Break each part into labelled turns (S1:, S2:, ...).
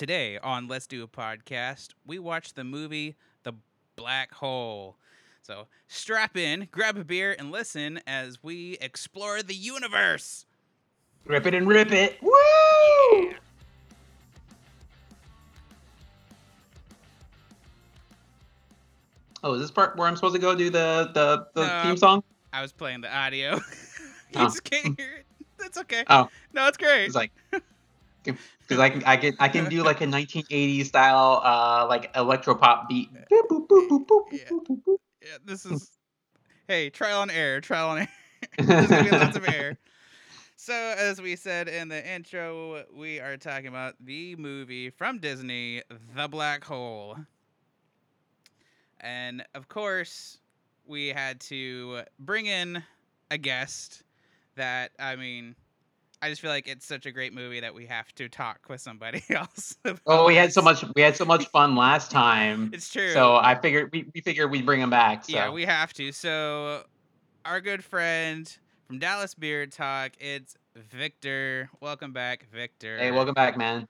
S1: Today on Let's Do a Podcast, we watch the movie The Black Hole. So strap in, grab a beer, and listen as we explore the universe.
S2: Rip it and rip it. Woo! Oh, is this part where I'm supposed to go do the the, the
S1: No.
S2: theme song?
S1: I was playing the audio. you
S2: Oh.
S1: just can't hear it. That's okay.
S2: Oh.
S1: No, it's great.
S2: It's like because I can I can I can do like a 1980s style uh like electro pop beat.
S1: Yeah.
S2: boop.
S1: Yeah, this is. hey, trial and error. Trial and error. There's gonna be lots of error. So, as we said in the intro, we are talking about the movie from Disney, The Black Hole. And of course, we had to bring in a guest that, I mean, I just feel like it's such a great movie that we have to talk with somebody else.
S2: Oh, we had so much we had so much fun last time.
S1: It's true.
S2: So I figured we, we figured we'd bring him back. So.
S1: Yeah, we have to. So, our good friend from Dallas Beer Talk, it's Victor. Welcome back, Victor.
S2: Hey, welcome back, man.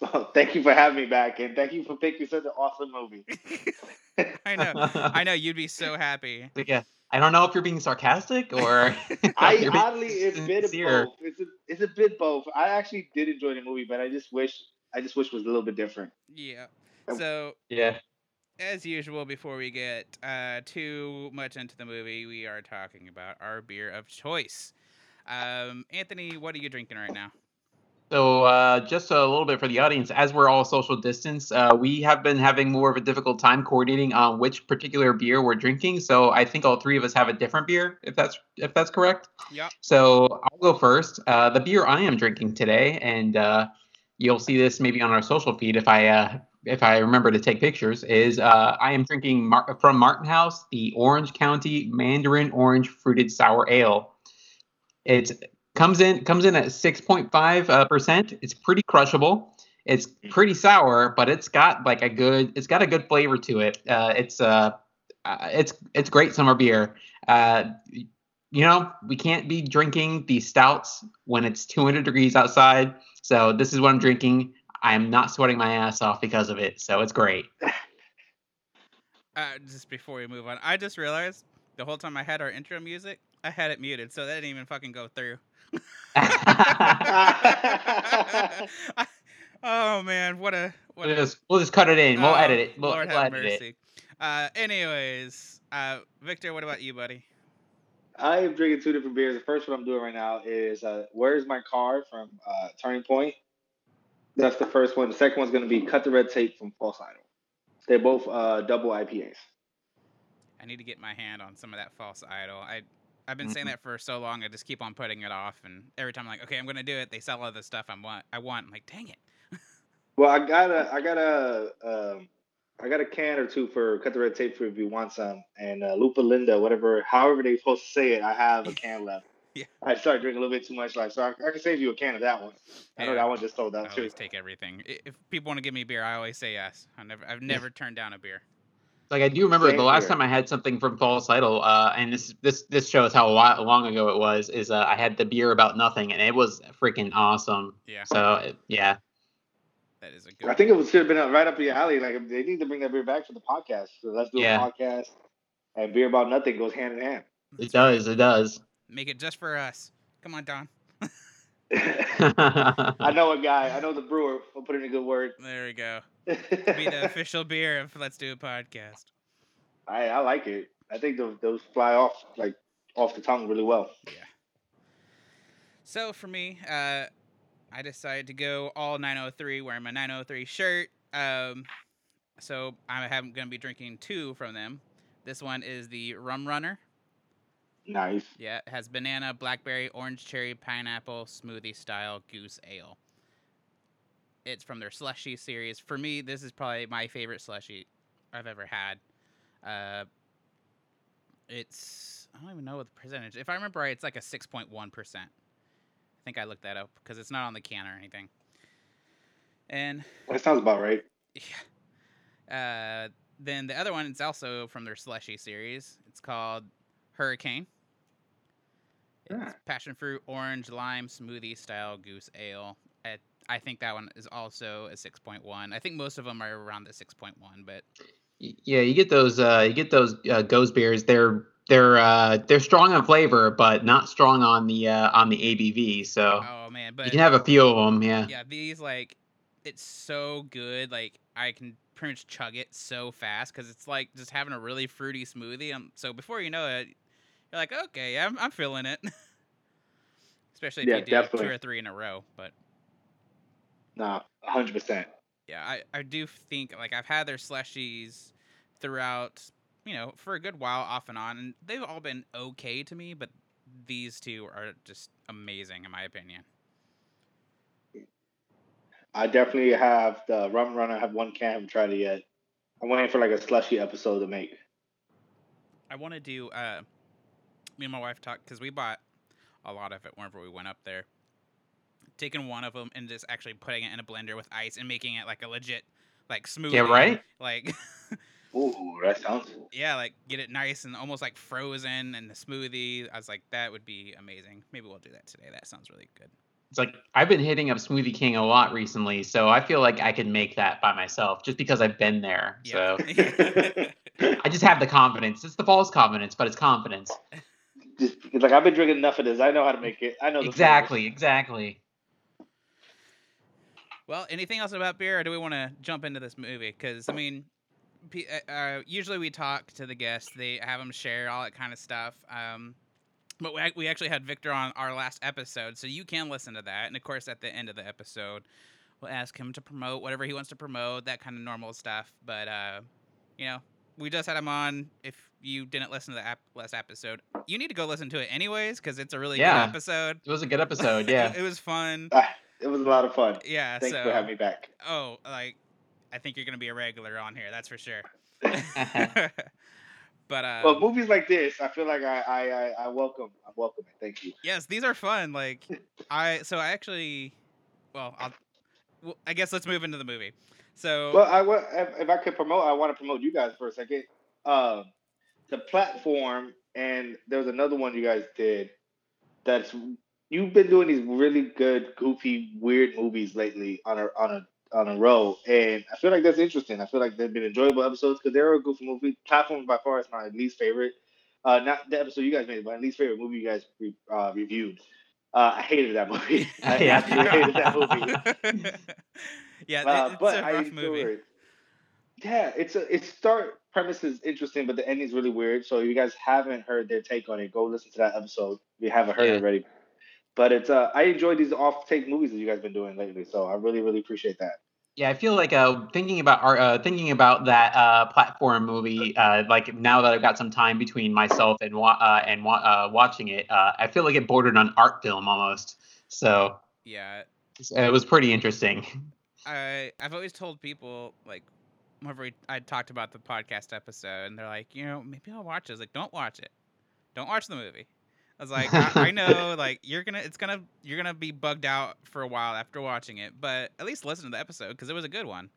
S3: Well, oh, thank you for having me back, and thank you for picking such an awesome movie.
S1: I know. I know you'd be so happy.
S2: yeah. I don't know if you're being sarcastic or
S3: I
S2: you're
S3: oddly, it's a bit of both. It's a, it's a bit both. I actually did enjoy the movie, but I just wish, I just wish it was a little bit different.
S1: Yeah.
S3: Oh.
S1: So,
S2: Yeah.
S1: as usual, before we get uh, too much into the movie, we are talking about our beer of choice. Um, Anthony, what are you drinking right now?
S2: So, uh, just a little bit for the audience, as we're all social distance, uh, we have been having more of a difficult time coordinating on which particular beer we're drinking. So, I think all three of us have a different beer, if that's if that's correct.
S1: Yep.
S2: So, I'll go first. Uh, the beer I am drinking today, and uh, you'll see this maybe on our social feed if I uh, if I remember to take pictures, is uh, I am drinking Mar- from Martin House the Orange County Mandarin Orange Fruited Sour Ale. It's comes in comes in at 6.5 uh, percent. It's pretty crushable. It's pretty sour, but it's got like a good it's got a good flavor to it. Uh, it's uh, uh, it's it's great summer beer. Uh, you know, we can't be drinking these stouts when it's 200 degrees outside. So this is what I'm drinking. I am not sweating my ass off because of it. So it's great.
S1: Uh, just before we move on, I just realized the whole time I had our intro music, I had it muted, so that didn't even fucking go through. Oh man, what a what
S2: we'll
S1: a
S2: just we'll just cut it in. We'll
S1: oh,
S2: edit it. We'll,
S1: Lord
S2: we'll
S1: have
S2: edit it.
S1: mercy. Uh, anyways, uh, Victor, what about you, buddy?
S3: I am drinking two different beers. The first one I'm doing right now is uh, "Where's My Car" from uh, Turning Point. That's the first one. The second one's going to be "Cut the Red Tape" from False Idol. They're both uh, double IPAs.
S1: I need to get my hand on some of that false idol. I I've been saying
S2: Mhm.
S1: that for so long. I just keep on putting it off, and every time I'm like, okay, I'm gonna do it. They sell all the stuff I want. I want. I'm like, dang it.
S3: Well, I got a, I got a, um, I got a can or two for cut the red tape for if you want some, and uh, Lupa Linda, whatever, however they supposed to say it, I have a can left.
S1: Yeah.
S3: I started drinking a little bit too much, like so I, I can save you a can of that one. I know
S1: Yeah.
S3: that one just sold
S1: I
S3: out too.
S1: always take everything. If people want to give me beer, I always say yes. I never, I've never turned down a beer.
S2: Like I do remember
S3: Same
S2: the last
S3: here.
S2: time I had something from False Idol, uh, and this this this shows how while, long ago it was. Is uh, I had the beer about nothing, and it was freaking awesome.
S1: Yeah,
S2: So yeah,
S1: that is a good.
S3: I think it was should have been right up your alley. Like they need to bring that beer back for the podcast. So let's do
S2: Yeah.
S3: a podcast, and beer about nothing goes hand in hand.
S2: it does. It does.
S1: Make it just for us. Come on, Don.
S3: I know a guy. I know the brewer. I'll put in a good word.
S1: There we go. Be the official beer of Let's Do a Podcast.
S3: I I like it. I think those, those fly off like off the tongue really well. Yeah.
S1: So for me, uh, I decided to go all 903, wearing my 903 shirt. Um, so I am going to be drinking two from them. This one is the Rum Runner.
S3: Nice.
S1: Yeah, it has banana, blackberry, orange cherry, pineapple, smoothie style gose ale. It's from their slushy series. For me, this is probably my favorite slushy I've ever had. Uh, it's I don't even know what the percentage. If I remember right, it's like a six point one percent. I think I looked that up because it's not on the can or anything. And
S3: That sounds about right.
S1: yeah. Uh, then the other one is also from their slushy series. It's called Hurricane. It's
S3: Yeah.
S1: passion fruit, orange, lime, smoothie style gose ale. I, I think that one is also a 6.1. I think most of them are around the 6.1, but
S2: Yeah, you get those. Uh, you get those uh, ghost beers. They're they're uh, they're strong on flavor, but not strong on the uh, on the ABV. So
S1: oh man, but you
S2: can have a few of them. Yeah.
S1: yeah, these like it's so good. Like I can pretty much chug it so fast because it's like just having a really fruity smoothie. Um, so before you know it, you're like, okay, I'm I'm feeling it. Especially if
S3: Yeah,
S1: you do
S3: definitely.
S1: two or three in a row. But
S3: Nah, hundred percent.
S1: yeah, I I do think like I've had their slushies throughout, you know, for a good while off and on, and they've all been okay to me. But these two are just amazing in my opinion.
S3: I definitely have the rum run. I have one can. haven't tried it yet. I'm waiting for like a slushy episode to make.
S1: I want to do. Uh, me and my wife talked because we bought a lot of it whenever we went up there. Taking one of them and just actually putting it in a blender with ice and making it like a legit, like smoothie.
S2: Yeah, right?
S1: Like,
S3: Ooh, that sounds.
S1: yeah, like get it nice and almost like frozen and the smoothie. I was like, that would be amazing. Maybe we'll do that today. That sounds really good.
S2: It's like I've been hitting up Smoothie King a lot recently, so I feel like I can make that by myself just because I've been there.
S1: Yeah.
S2: So I just have the confidence. It's the false confidence, but it's confidence.
S3: Just like I've been drinking enough of this. I know how to make it. I know the
S2: Exactly, exactly.
S1: Well, anything else about beer, or do we want to jump into this movie? Because I mean, uh, uh, usually we talk to the guests, they have them share all that kind of stuff. Um, but we, we actually had Victor on our last episode, so you can listen to that. And of course, at the end of the episode, we'll ask him to promote whatever he wants to promote, that kind of normal stuff. But uh, you know, we just had him on. If you didn't listen to the ap- last episode, you need to go listen to it anyways, because it's a really
S2: Yeah.
S1: good episode.
S2: It was a good episode. Yeah.
S1: it, it was fun.
S3: It was a lot of fun.
S1: Yeah,
S3: Thanks
S1: so
S3: for having me back.
S1: Oh, like I think you're gonna be a regular on here. That's for sure. but uh,
S3: well, movies like this, I feel like I I, I, I welcome. I welcome it. Thank you.
S1: yes, these are fun. Like I, so I actually, well, I'll, well, I guess let's move into the movie. So
S3: Well, I if, if I could promote, I want to promote you guys for a second. Um, the platform, and there was another one you guys did. That's you've been doing these really good, goofy, weird movies lately on a on a on a row, and I feel like that's interesting. I feel like they've been enjoyable episodes because they're a goofy movie. Platform by far is my least favorite. Uh, not the episode you guys made, but my least favorite movie you guys re- uh, reviewed. Uh, I hated that movie. I
S2: Yeah.
S3: hated that movie.
S1: yeah,
S3: Uh,
S1: it's
S3: but
S1: a
S3: I
S1: rough movie.
S3: it. Yeah, it's a its start premise is interesting, but the ending's really weird. So if you guys haven't heard their take on it, go listen to that episode. If you haven't heard
S2: Yeah.
S3: it already. But it's uh I enjoy these off take movies that you guys been doing lately. So I really, really appreciate that.
S2: Yeah, I feel like uh, thinking about our uh, thinking about that uh, platform movie. Uh, like now that I've got some time between myself and wa- uh, and wa- uh, watching it, uh, I feel like it bordered on art film almost. So
S1: Yeah,
S2: it was pretty interesting.
S1: I I've always told people like whenever we, I talked about the podcast episode, and they're like, you know, maybe I'll watch it. I was like, don't watch it. Don't watch the movie. I was like, I, I know, like you're gonna, it's gonna, you're gonna be bugged out for a while after watching it, but at least listen to the episode because it was a good one.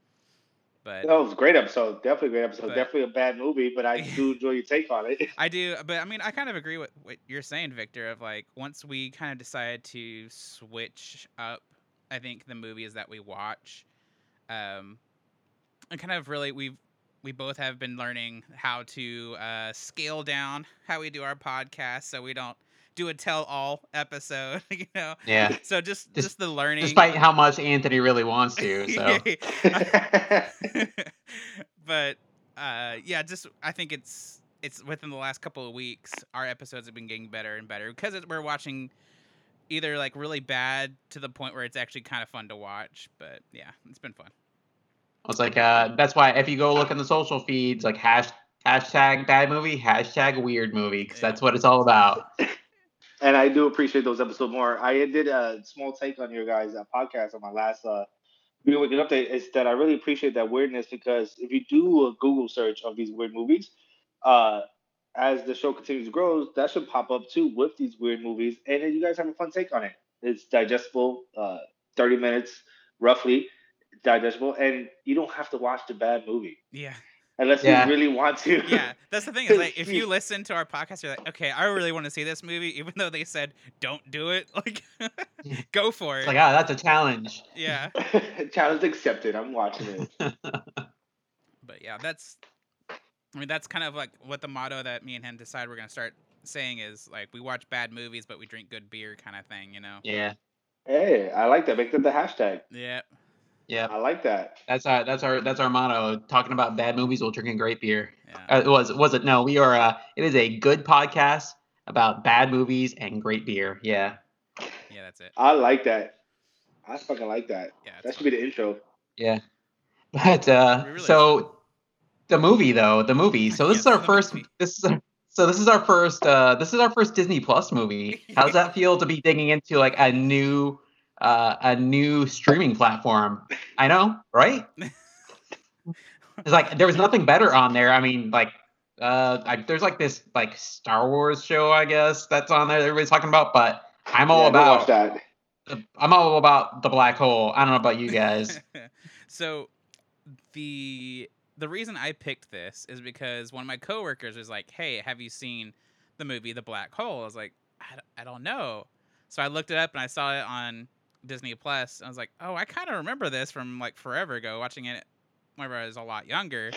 S1: But
S3: That was a great episode. Definitely a great episode.
S1: But-
S3: Definitely a bad movie, but I do enjoy your take on it.
S1: I do, but I mean, I kind of agree with what you're saying, Victor. Of like, once we kind of decided to switch up, I think the movies that we watch, um, and kind of really we've we both have been learning how to uh, scale down how we do our podcast, so we don't do a tell-all episode, you know.
S2: Yeah,
S1: So just
S2: Dis-
S1: just the learning,
S2: despite how much Anthony really wants to. So
S1: but uh, yeah, just I think it's it's within the last couple of weeks our episodes have been getting better and better because it, we're watching either like really bad to the point where it's actually kind of fun to watch. But yeah, it's been fun.
S2: it's like uh, that's why if you go look in the social feeds, like hash hashtag bad movie, hashtag weird movie, because
S1: Yeah.
S2: that's what it's all about.
S3: And I do appreciate those episodes more. I did a small take on your guys' uh, podcast on my last uh, Video Weekend update. Is that I really appreciate that weirdness because if you do a Google search of these weird movies, uh, as the show continues to grow, that should pop up too with these weird movies, and then you guys have a fun take on it. It's digestible, uh, thirty minutes roughly, digestible, and you don't have to watch the bad movie.
S1: Yeah,
S3: unless
S2: Yeah.
S3: you really want to.
S1: Yeah, that's the thing. Is like if you listen to our podcast, you're like, okay, I really want to see this movie, even though they said don't do it. Like, go for
S2: It's
S1: it.
S2: like, ah, that's a challenge.
S1: yeah,
S3: challenge accepted. I'm watching it.
S1: but yeah, that's. I mean, that's kind of like what the motto that me and him decide we're gonna start saying is like we watch bad movies, but we drink good beer, kind of thing. You know?
S2: yeah,
S3: Hey, I like that. Make that the hashtag.
S1: Yeah.
S2: Yeah.
S3: I like that.
S2: That's our that's our that's our motto. Talking about bad movies while drinking great beer.
S1: Yeah.
S2: Uh, was was it? No, we are. Uh, it is a good podcast about bad movies and great beer. Yeah,
S1: Yeah, that's it.
S3: I like that. I fucking like that.
S1: Yeah.
S3: That
S1: it's
S3: should be the intro.
S2: yeah. But uh,
S1: really
S2: so the movie though, the movie. So this
S1: Yeah,
S2: is our first.
S1: movie.
S2: This is our, so this is our first. Uh, this is our first Disney Plus movie. How does that feel to be digging into like a new, uh, a new streaming platform? I know, right? It's like there was nothing better on there. I mean, like, uh, I, there's like this like Star Wars show, I guess that's on there. that Everybody's talking about, but I'm all
S3: Yeah,
S2: about.
S3: that.
S2: the- I'm all about the black hole. I don't know about you guys.
S1: so the the reason I picked this is because one of my coworkers was like, "Hey, have you seen the movie The Black Hole?" I was like, "I, d- I don't know." So I looked it up and I saw it on Disney Plus. I was like, "Oh, I kind of remember this from like forever ago, watching it whenever I was a lot younger."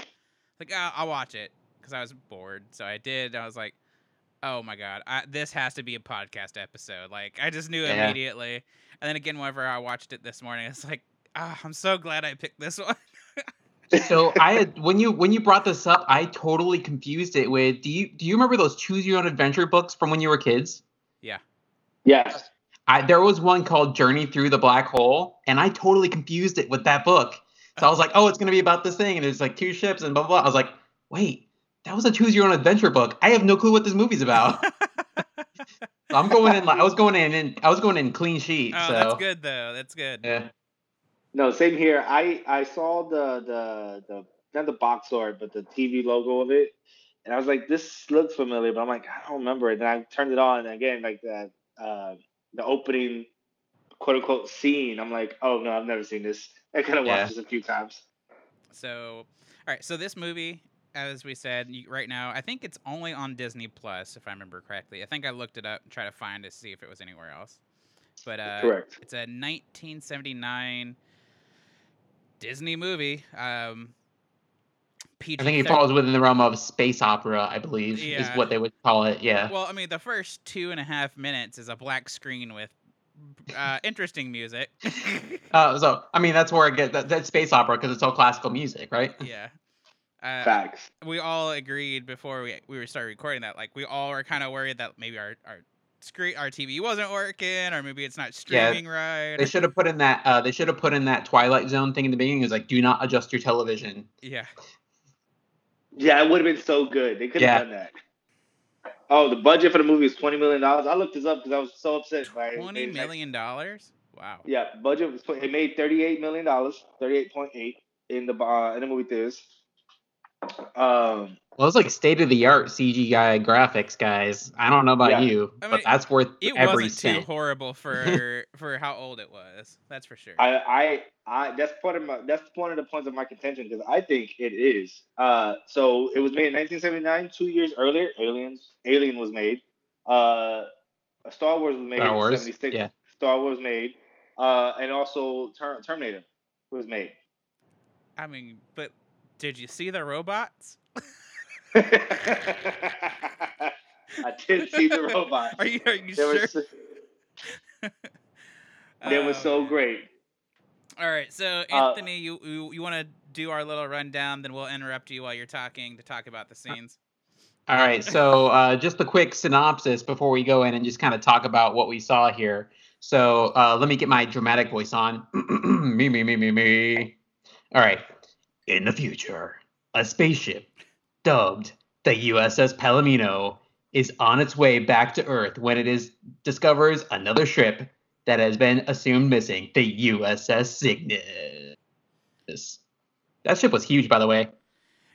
S1: Like, oh, I'll watch it because I was bored. So I did. I was like, "Oh my god, I, this has to be a podcast episode." Like, I just knew
S2: Yeah.
S1: immediately. And then again, whenever I watched it this morning, it's like, ah, I'm so glad I picked this one.
S2: so I had when you when you brought this up, I totally confused it with. Do you do you remember those choose your own adventure books from when you were kids? Yeah.
S3: Yes.
S2: I, there was one called Journey Through the Black Hole, and I totally confused it with that book. So I was like, oh, it's gonna be about this thing, and there's like two ships and blah blah. blah. I was like, wait, that was a choose your own adventure book. I have no clue what this movie's about. So I'm going in like I was going in, in I was going in clean sheet.
S1: oh,
S2: so
S1: that's good though. That's good.
S2: yeah,
S3: No, same here. I I saw the the the not the box art, but the TV logo of it, and I was like, this looks familiar, but I'm like, I don't remember it. And I turned it on and again, like that uh, the opening quote unquote scene. I'm like, oh no, I've never seen this. I kind of watched
S2: Yeah.
S3: this a few times.
S1: So, all right. So this movie, as we said, you, right now, I think it's only on Disney Plus, if I remember correctly. I think I looked it up and tried to find to see if it was anywhere else. But uh,
S3: Correct.
S1: It's a 1979 Disney movie. Um, PG.
S2: I think it falls within the realm of space opera. I believe is what they would call it. Yeah,
S1: Well, I mean, the first two and a half minutes is a black screen with uh, interesting music.
S2: uh, so I mean that's where I get that, that's space opera because it's all classical music, right?
S1: yeah. Uh,
S3: Facts.
S1: we all agreed before we we started recording that like we all were kind of worried that maybe our our screen our TV wasn't working or maybe it's not
S2: Yeah,
S1: streaming right.
S2: They should have put in that. Uh, they should have put in that Twilight Zone thing in the beginning. It was like, do not adjust your television.
S1: yeah.
S3: Yeah, it would have been so good. They could have
S2: Yeah.
S3: done that. Oh, the budget for the movie is twenty million dollars. I looked this up because I was so upset by it.
S1: Twenty
S3: It-
S1: million dollars. Wow.
S3: Yeah, budget was it made thirty eight million dollars, thirty eight point eight in the uh, in the movie theaters. Um,
S2: Well, it's like state of the art CGI graphics, guys. I don't know about
S3: Yeah.
S2: you,
S1: I mean,
S2: but that's worth
S1: It
S2: every
S1: wasn't too horrible for for how old it was. That's for sure.
S3: I, I, I, that's part of my, that's one of the points of my contention because I think it is. Uh, so it was made in 1979, two years earlier. Aliens, Alien was made. Uh, Star Wars was made
S2: Star
S3: in
S2: Wars,
S3: 76.
S2: yeah.
S3: Star Wars made. Uh, and also Ter- Terminator was made.
S1: I mean, but did you see the robots?
S3: I did see the robots.
S1: Are you are you
S3: They
S1: sure?
S3: were, so- they were
S1: Oh,
S3: so great.
S1: All right, so
S3: Uh,
S1: Anthony, you you, you want to do our little rundown, then we'll interrupt you while you're talking to talk about the scenes.
S2: All right, so uh, just a quick synopsis before we go in and just kind of talk about what we saw here. So uh, let me get my dramatic voice on. me, me, me, me, me. All right. In the future, a spaceship dubbed the USS Palomino is on its way back to Earth when it is discovers another ship that has been assumed missing, the USS Cygnus. That ship was huge, by the way.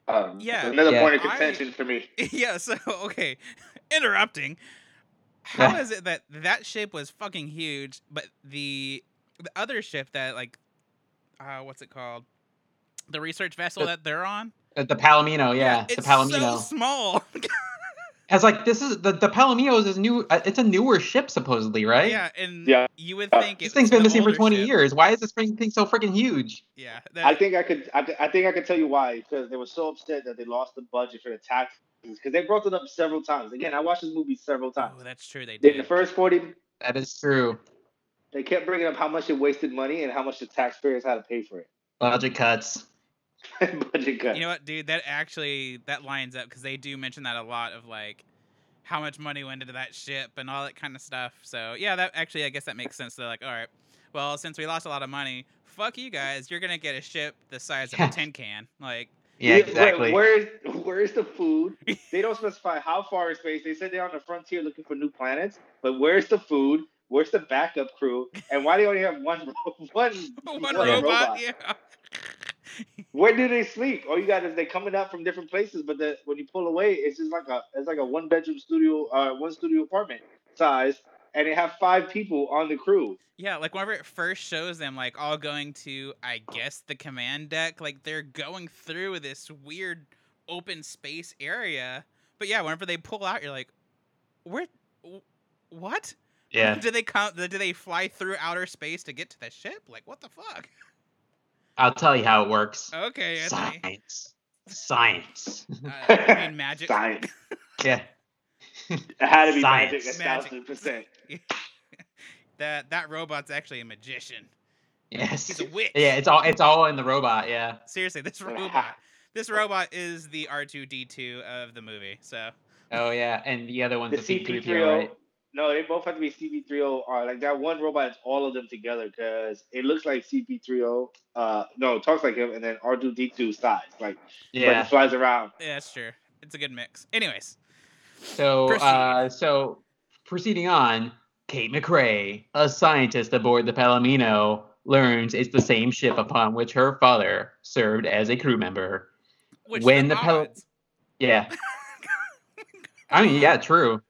S3: Um,
S1: Yeah.
S3: Another
S2: Yeah.
S3: point of
S1: I-
S3: contention for me.
S1: yeah, so okay, interrupting. How is it that that ship was fucking huge, but the the other ship that like, uh, what's it called? The research vessel
S2: The-
S1: that they're on.
S2: Uh, The Palomino, yeah, the Palomino.
S1: so small.
S2: As like this is the the Palomino is new. Uh, it's a newer ship supposedly, right?
S1: yeah, and
S3: Yeah.
S1: you would
S3: Uh,
S1: think
S2: This thing's been missing for 20
S1: ship.
S2: years. Why is this freaking thing so freaking huge?
S1: Yeah,
S3: I think I could. I, I think I could tell you why. Because they were so upset that they lost the budget for the taxes. Because they brought it up several times. Again, I watched this movie several times.
S1: oh, that's true. They
S3: In the first forty,
S2: That is true.
S3: they kept bringing up how much it wasted money and how much the taxpayers had to pay for it.
S2: Budget cuts.
S3: budget cut.
S1: You know what, dude? That actually that lines up because they do mention that a lot of like how much money went into that ship and all that kind of stuff. So yeah, that actually I guess that makes sense. They're like, all right, well, since we lost a lot of money, fuck you guys. You're gonna get a ship the size of a tin can. Like,
S2: Yeah, exactly.
S3: Where's where's the food? They don't specify how far in space. They said they're on the frontier looking for new planets, but where's the food? Where's the backup crew? And why do they only have one ro- one
S1: one
S3: one
S1: robot, yeah.
S3: Where do they sleep? All you got is they coming out from different places, but the, when you pull away, it's just like a it's like a one bedroom studio, uh, one studio apartment size, and they have five people on the crew.
S1: Yeah, like whenever it first shows them like all going to I guess the command deck, like they're going through this weird open space area. But yeah, whenever they pull out, you're like, where, what?
S2: yeah.
S1: Do they come? Do they fly through outer space to get to the ship? Like what the fuck?
S2: I'll tell you how it works.
S1: Okay, Anthony.
S2: Science. Science.
S1: Uh, I mean magic.
S3: Science.
S2: yeah.
S3: It had to be
S2: Science.
S3: magic, a
S1: Magic.
S3: thousand percent.
S1: that that robot's actually a magician.
S2: Yes.
S1: He's a witch.
S2: Yeah, it's all it's all in the robot. Yeah.
S1: Seriously, this robot. This robot is the R two D two of the movie. So
S2: Oh yeah, and the other one's
S3: The
S2: the, C3PO, right?
S3: No, they both have to be CP3O or like that one robot is all of them together because it looks like CP3O. Uh, no, talks like him, and then R2D2 size, like
S2: Yeah.
S3: it flies around.
S1: yeah, that's true. It's a good mix. Anyways,
S2: So,
S1: Proceed.
S2: uh, so proceeding on, Kate McCrae, a scientist aboard the Palomino, learns it's the same ship upon which her father served as a crew member.
S1: which
S2: When
S1: the
S2: the Pel- Yeah. I mean, yeah, true.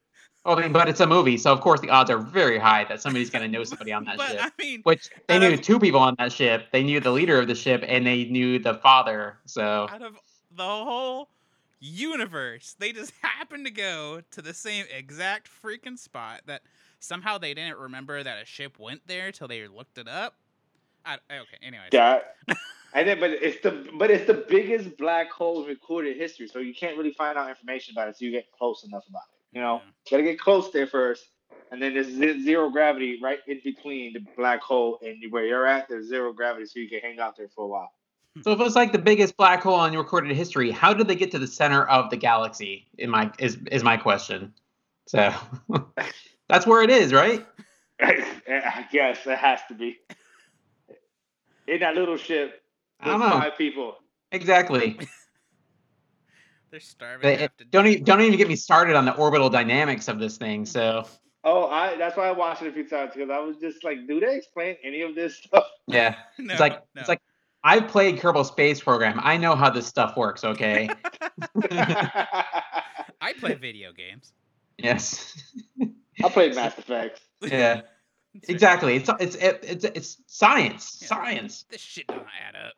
S2: I mean, but it's a movie, so of course the odds are very high that somebody's gonna know somebody on that
S1: but
S2: ship.
S1: I mean,
S2: Which they knew
S1: of-
S2: two people on that ship. They knew the leader of the ship, and they knew the father. So
S1: out of the whole universe, they just happened to go to the same exact freaking spot that somehow they didn't remember that a ship went there till they looked it up. I, okay, Anyway.
S3: Yeah. And then, but it's the but it's the biggest black hole in recorded history, so you can't really find out information about it. So you get close enough about it. You know, gotta get close there first, and then there's zero gravity right in between the black hole and where you're at. There's zero gravity, so you can hang out there for a while.
S2: So if it's like the biggest black hole in recorded history, how did they get to the center of the galaxy? In my is is my question. So that's where it is, right?
S3: I guess it has to be. In that little ship, with five people.
S2: Exactly.
S1: They're starving.
S2: They-
S1: half to
S2: don't
S1: death.
S2: even don't even get me started on the orbital dynamics of this thing. So
S3: Oh, I that's why I watched it a few times because I was just like, do they explain any of this stuff?
S2: yeah,
S1: No,
S2: it's like
S1: no.
S2: it's like I've played Kerbal Space Program. I know how this stuff works. Okay.
S1: I play video games.
S2: yes.
S3: I played Mass Effect.
S2: Yeah.
S1: It's very-
S2: Exactly. It's it's it's it's science.
S1: Yeah.
S2: Science.
S1: This shit don't add up.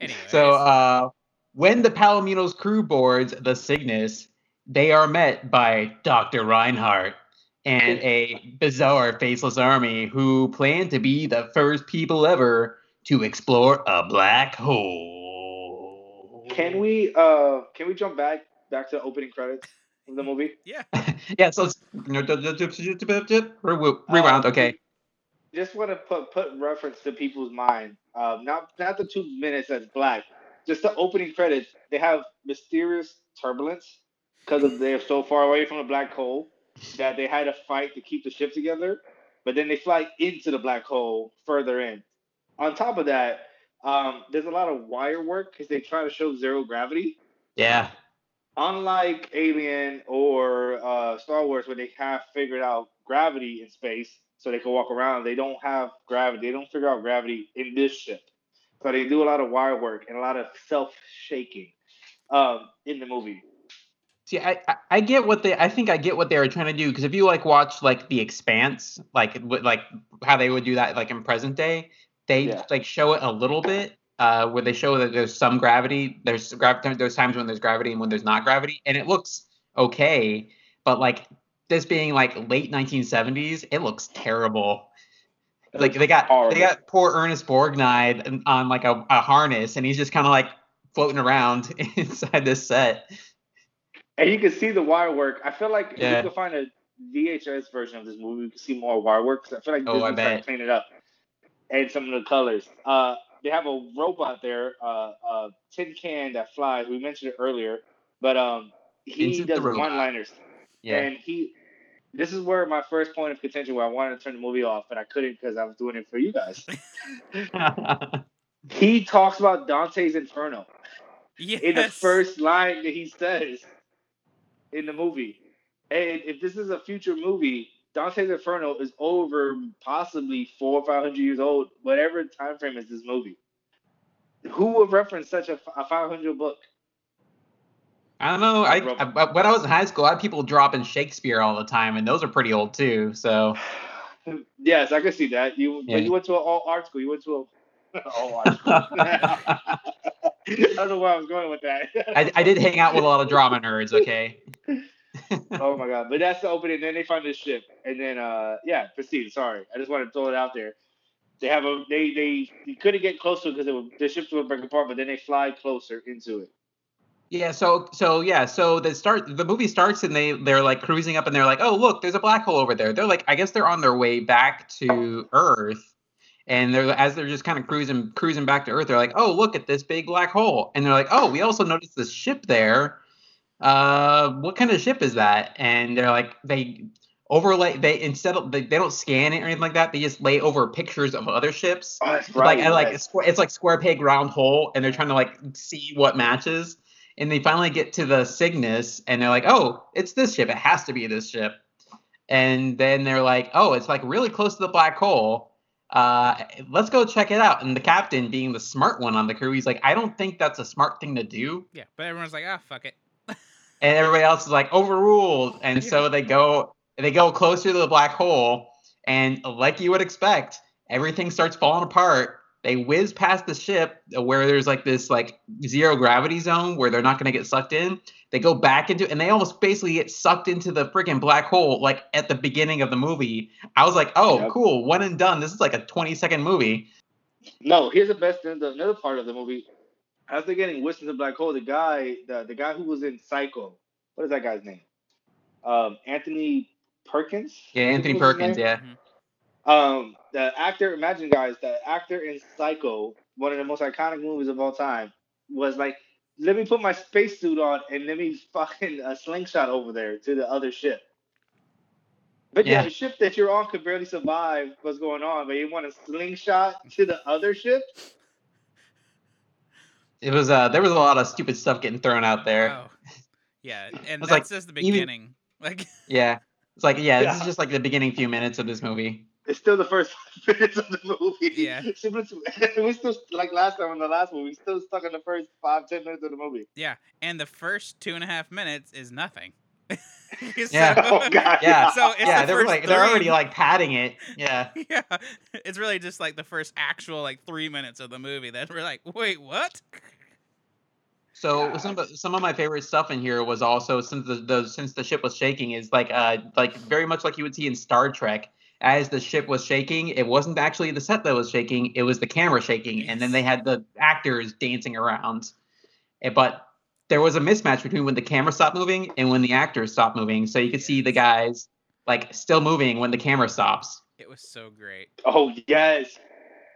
S1: Anyway.
S2: So uh, when the Palomino's crew boards the Cygnus, they are met by Dr. Reinhardt and a bizarre faceless army who plan to be the first people ever to explore a black hole.
S3: Can we uh can we jump back back to the opening credits of the movie?
S1: yeah.
S2: yeah, so let's rewound.
S3: Uh,
S2: Okay.
S3: Just want to put put reference to people's mind. Um, not not the two minutes that's black. Just the opening credits. They have mysterious turbulence because they're so far away from the black hole that they had to fight to keep the ship together. But then they fly into the black hole further in. On top of that, um, there's a lot of wire work because they try to show zero gravity.
S2: Yeah.
S3: unlike Alien or uh, Star Wars, where they have figured out gravity in space so they can walk around, they don't have gravity. They don't figure out gravity in this ship. So they do a lot of wire work and a lot of self shaking um, in the movie.
S2: See, I, I- get what they. I think I get what they were trying to do because if you like watch like The Expanse, like like how they would do that like in present day, they
S3: Yeah.
S2: like show it a little bit, uh, where they show that there's some gravity. There's gravity. There's times when there's gravity and when there's not gravity, and it looks okay. But like this being like late 1970s, it looks terrible. Like they got
S3: horrible.
S2: they got poor Ernest Borgnine on like a, a harness, and he's just kind of like floating around inside this set.
S3: And you can see the wire work. I feel like
S2: Yeah.
S3: if we could find a VHS version of this movie, we could see more wire work. 'cause I feel like
S2: Oh, I
S3: Disney tried to clean it up. And some of the colors. Uh, they have a robot there, uh, a tin can that flies. We mentioned it earlier, but um, he
S2: Vincent
S3: does one-liners.
S2: Yeah.
S3: And he, this is where my first point of contention, where I wanted to turn the movie off, but I couldn't because I was doing it for you guys. he talks about Dante's Inferno
S1: Yes.
S3: in the first line that he says in the movie. And if this is a future movie, Dante's Inferno is over possibly four or five hundred years old, whatever time frame is this movie. Who would reference such a, a five hundred book?
S2: I don't know. I, I when I was in high school, I had people dropping Shakespeare all the time, and those are pretty old too. So
S3: yes, I can see that. You
S2: Yeah.
S3: but you went to an all art school. You went to a all art school.
S2: I,
S3: I don't know where I was going with that.
S2: I did hang out with a lot of drama nerds. Okay.
S3: oh my god! But that's the opening. Then they find this ship, and then uh, yeah, proceed. Sorry, I just wanted to throw it out there. They have a they they, they couldn't get closer because the ships would break apart, but then they fly closer into it.
S2: Yeah, so so yeah, so the start the movie starts and they they're like cruising up and they're like, "Oh, look, there's a black hole over there." They're like I guess they're on their way back to Earth. And they're as they're just kind of cruising cruising back to Earth, they're like, "Oh, look at this big black hole." And they're like, "Oh, we also noticed this ship there. Uh, what kind of ship is that?" And they're like they overlay they instead of they, they don't scan it or anything like that. They just lay over pictures of other ships
S3: Oh, that's
S2: like like it's, square- it's like square peg round hole and they're trying to like see what matches and they finally get to the cygnus and they're like oh it's this ship. It has to be this ship. And then they're like oh it's like really close to the black hole. Uh let's go check it out. And the captain being the smart one on the crew he's like i don't think that's a smart thing to do.
S1: Yeah, but everyone's like, ah, fuck it.
S2: and everybody else is like overruled. And so they go they go closer to the black hole. And like you would expect everything starts falling apart they whiz past the ship where there's like this like zero gravity zone where they're not going to get sucked in they go back into and they almost basically get sucked into the freaking black hole like at the beginning of the movie i was like oh
S3: Yep.
S2: cool one and done this is like a 20 second movie
S3: No, here's the best thing. The, another part of the movie. As they're getting whisked into the black hole, the guy, the, the guy who was in Psycho, what is that guy's name? Um, Anthony Perkins.
S2: yeah anthony
S3: was his
S2: perkins
S3: name?
S2: yeah
S3: Um, the actor, imagine guys, the actor in Psycho, one of the most iconic movies of all time, was like, let me put my spacesuit on and let me fucking a slingshot over there to the other ship. But yeah,
S2: Yeah.
S3: the ship that you're on could barely survive what's going on, but you want to slingshot to the other ship?
S2: it was uh there was a lot of stupid stuff getting thrown out there
S1: Oh. Yeah, and
S2: was
S1: that's
S2: like,
S1: just the
S2: even-
S1: beginning. Like,
S2: Yeah. It's like, yeah, this is just like the beginning few minutes of this movie.
S3: It's still the first five minutes of the movie.
S1: Yeah.
S3: So it's- we still like last time in the last movie, we still stuck in the first five, ten minutes of the movie.
S1: yeah, and the first two and a half minutes is nothing. So-
S2: Yeah.
S3: Oh god.
S2: Yeah.
S1: So it's
S2: yeah,
S1: the
S2: they're like they're already like padding it. Yeah.
S1: yeah, it's really just like the first actual like three minutes of the movie that we're like, wait, what?
S2: So
S3: God.
S2: some of, some of my favorite stuff in here was also since the, the since the ship was shaking is like uh like very much like you would see in Star Trek. As the ship was shaking, it wasn't actually the set that was shaking; it was the camera shaking, and then they had the actors dancing around. Eh, But there was a mismatch between when the camera stopped moving and when the actors stopped moving, so you could see the guys like still moving when the camera stops.
S1: It was so great.
S3: Oh yes.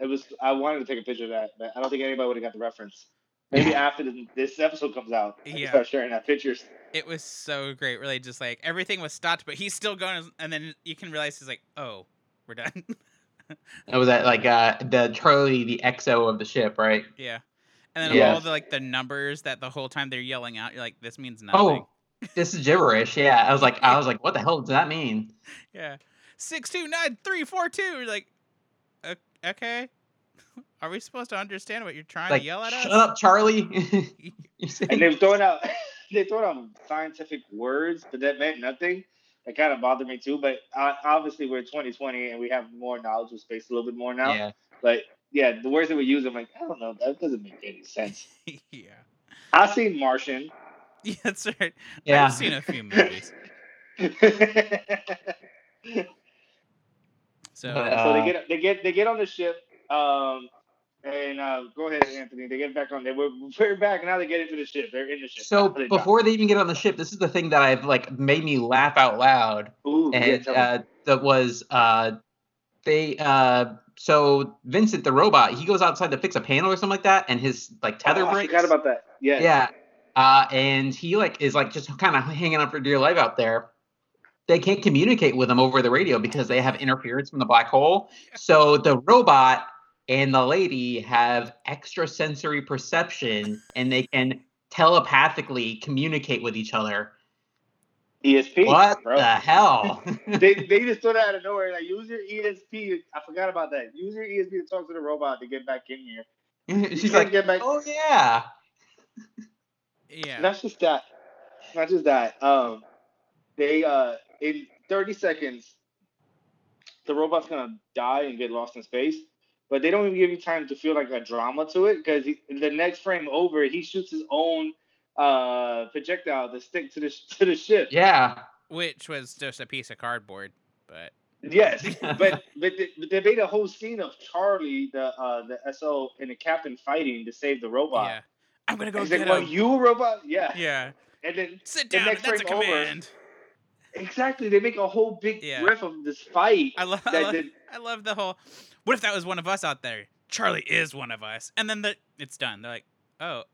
S3: It was. I wanted to take a picture of that, but I don't think anybody would have got the reference. Maybe after the, this episode comes out, I
S1: Yeah.
S3: start sharing that pictures.
S1: It was so great. Really, just like everything was stopped, but he's still going, and then you can realize he's like, oh, we're done.
S2: It was that like uh the Charlie, the XO of the ship, right?
S1: yeah. And then all the like the numbers that the whole time they're yelling out, you're like, this means nothing." Oh.
S2: This is gibberish. Yeah, I was like, I was like, what the hell does that mean?
S1: Yeah. Six two nine three four two. You're like, okay. Are we supposed to understand what you're trying
S2: Like,
S1: to yell at us?
S2: shut up, Charlie.
S3: And they're throwing out, they throwing out scientific words, but that meant nothing. That kind of bothered me too. But uh, obviously, we're 2020 and we have more knowledge of space, a little bit more now.
S2: yeah,
S3: But yeah, the words that we use, I'm like, I don't know, that doesn't make any sense.
S1: yeah.
S3: I've seen Martian.
S1: Yeah, that's right.
S2: Yeah.
S1: I've seen a few movies. So
S2: But,
S3: so they
S2: Uh,
S3: get they get they get on the ship. Um, and uh, go ahead, Anthony. They get back on there. We're, we're back now. They get into the ship. They're in the ship.
S2: So
S3: They drop.
S2: before they even get on the ship, this is the thing that I've like made me laugh out loud.
S3: Ooh, yeah,
S2: and
S3: tell me.
S2: uh, that was uh, they uh, so Vincent the robot he goes outside to fix a panel or something like that, and his like tether
S3: Oh, I
S2: breaks.
S3: forgot about that. Yeah.
S2: yeah, uh, and he like is like just kind of hanging on for dear life out there. They can't communicate with him over the radio because they have interference from the black hole. So the robot and the lady have extrasensory perception, and they can telepathically communicate with each other.
S3: ESP.
S2: what
S3: bro.
S2: the hell?
S3: they they just threw that out of nowhere. Like use your ESP. I forgot about that. Use your ESP to talk to the robot to get back in here.
S2: She's
S3: can't
S2: like,
S3: get back.
S2: oh yeah.
S1: yeah.
S3: Not just that. Not just that. Um, they uh in 30 seconds, the robot's gonna die and get lost in space. But they don't even give you time to feel like a drama to it because the next frame over, he shoots his own uh projectile to stick to the sh- to the ship.
S2: Yeah.
S1: Which was just a piece of cardboard, but
S3: Yes, but but they, but they made a whole scene of Charlie, the uh the XO, and the captain fighting to save the robot.
S1: yeah. I'm gonna go
S3: He's
S1: get
S3: like, well, you robot? Yeah.
S1: Yeah.
S3: And then
S1: Sit
S3: the
S1: down.
S3: next
S1: That's a
S3: frame over-
S1: command.
S3: exactly, they make a whole big
S1: Yeah.
S3: riff of this fight.
S1: I love. I
S3: that
S1: love,
S3: did,
S1: I love the whole. What if that was one of us out there? Charlie is one of us, and then the it's done. They're like, oh,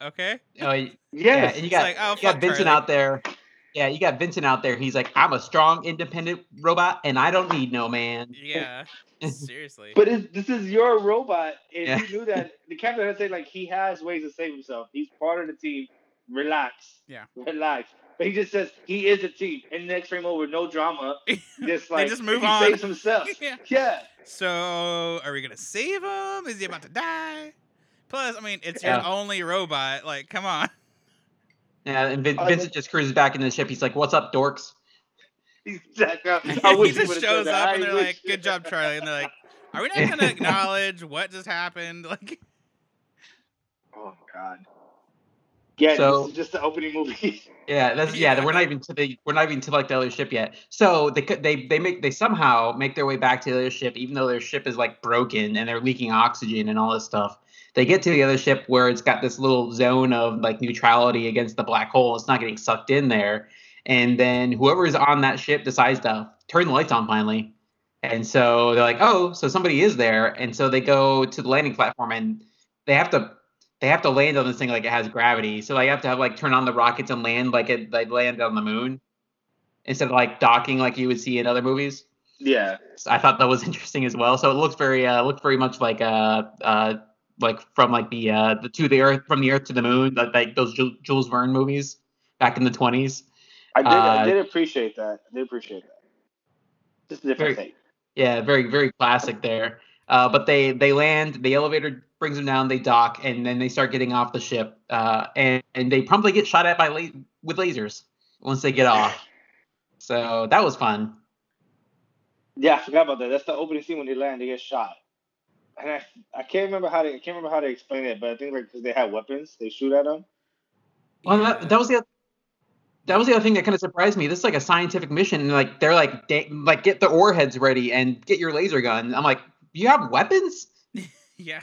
S1: okay.
S2: Oh, y- yeah. And you got
S1: like, oh,
S2: you got Vincent
S1: Charlie.
S2: out there. Yeah, you got Vincent out there. He's like, I'm a strong, independent robot, and I don't need no man.
S1: Yeah. Seriously.
S3: But it's, this is your robot, and
S2: Yeah.
S3: he knew that the captain had said like he has ways to save himself. He's part of the team. Relax.
S1: Yeah.
S3: Relax. But he just says he is a team. And next frame over, no drama. Just like
S1: just move
S3: he
S1: on.
S3: saves himself.
S1: yeah.
S3: Yeah.
S1: So, are we gonna save him? Is he about to die? Plus, I mean, it's
S2: Yeah.
S1: your only robot. Like, come on.
S2: Yeah, and Vin- Vincent just cruises back into the ship. He's like, "What's up, dorks?"
S3: Exactly. I
S1: he just shows
S3: that.
S1: up
S3: I
S1: and they're
S3: wish-
S1: like, "Good job, Charlie," and they're like, "Are we not gonna acknowledge what just happened?" Like,
S3: Oh God. Yeah,
S2: So-
S3: this is just the opening movie.
S2: Yeah, that's
S1: yeah.
S2: We're not even to the we're not even to like the other ship yet. So they could- they they make they somehow make their way back to the other ship, even though their ship is like broken and they're leaking oxygen and all this stuff. They get to the other ship where it's got this little zone of like neutrality against the black hole. It's not getting sucked in there, and then whoever is on that ship decides to turn the lights on finally. And so they're like, oh, so somebody is there, and so they go to the landing platform and they have to they have to land on this thing like it has gravity. So they have to have like turn on the rockets and land like it they land on the moon instead of like docking like you would see in other movies.
S3: Yeah.
S2: So I thought that was interesting as well. So it looks very uh looked very much like uh uh like from like the uh the to the earth from the earth to the moon like, like those Ju- Jules Verne movies back in the twenties.
S3: I did. I
S2: Uh,
S3: did appreciate that. I did appreciate that. Just a different
S2: Very-
S3: thing.
S2: Yeah, very very classic there. Uh, but they they land, the elevator brings them down, they dock, and then they start getting off the ship. Uh, and, and they promptly get shot at by la- with lasers once they get off. So that was fun.
S3: Yeah, I forgot about that. That's the opening scene when they land. They get shot. And I, I can't remember how they I can't remember how they explain it, but I think like because they had weapons, they shoot at them.
S2: Well, that, that was the that was the other thing that kind of surprised me. This is like a scientific mission, and like they're like da- like get the ore heads ready and get your laser gun. I'm like, you have weapons?
S1: yeah.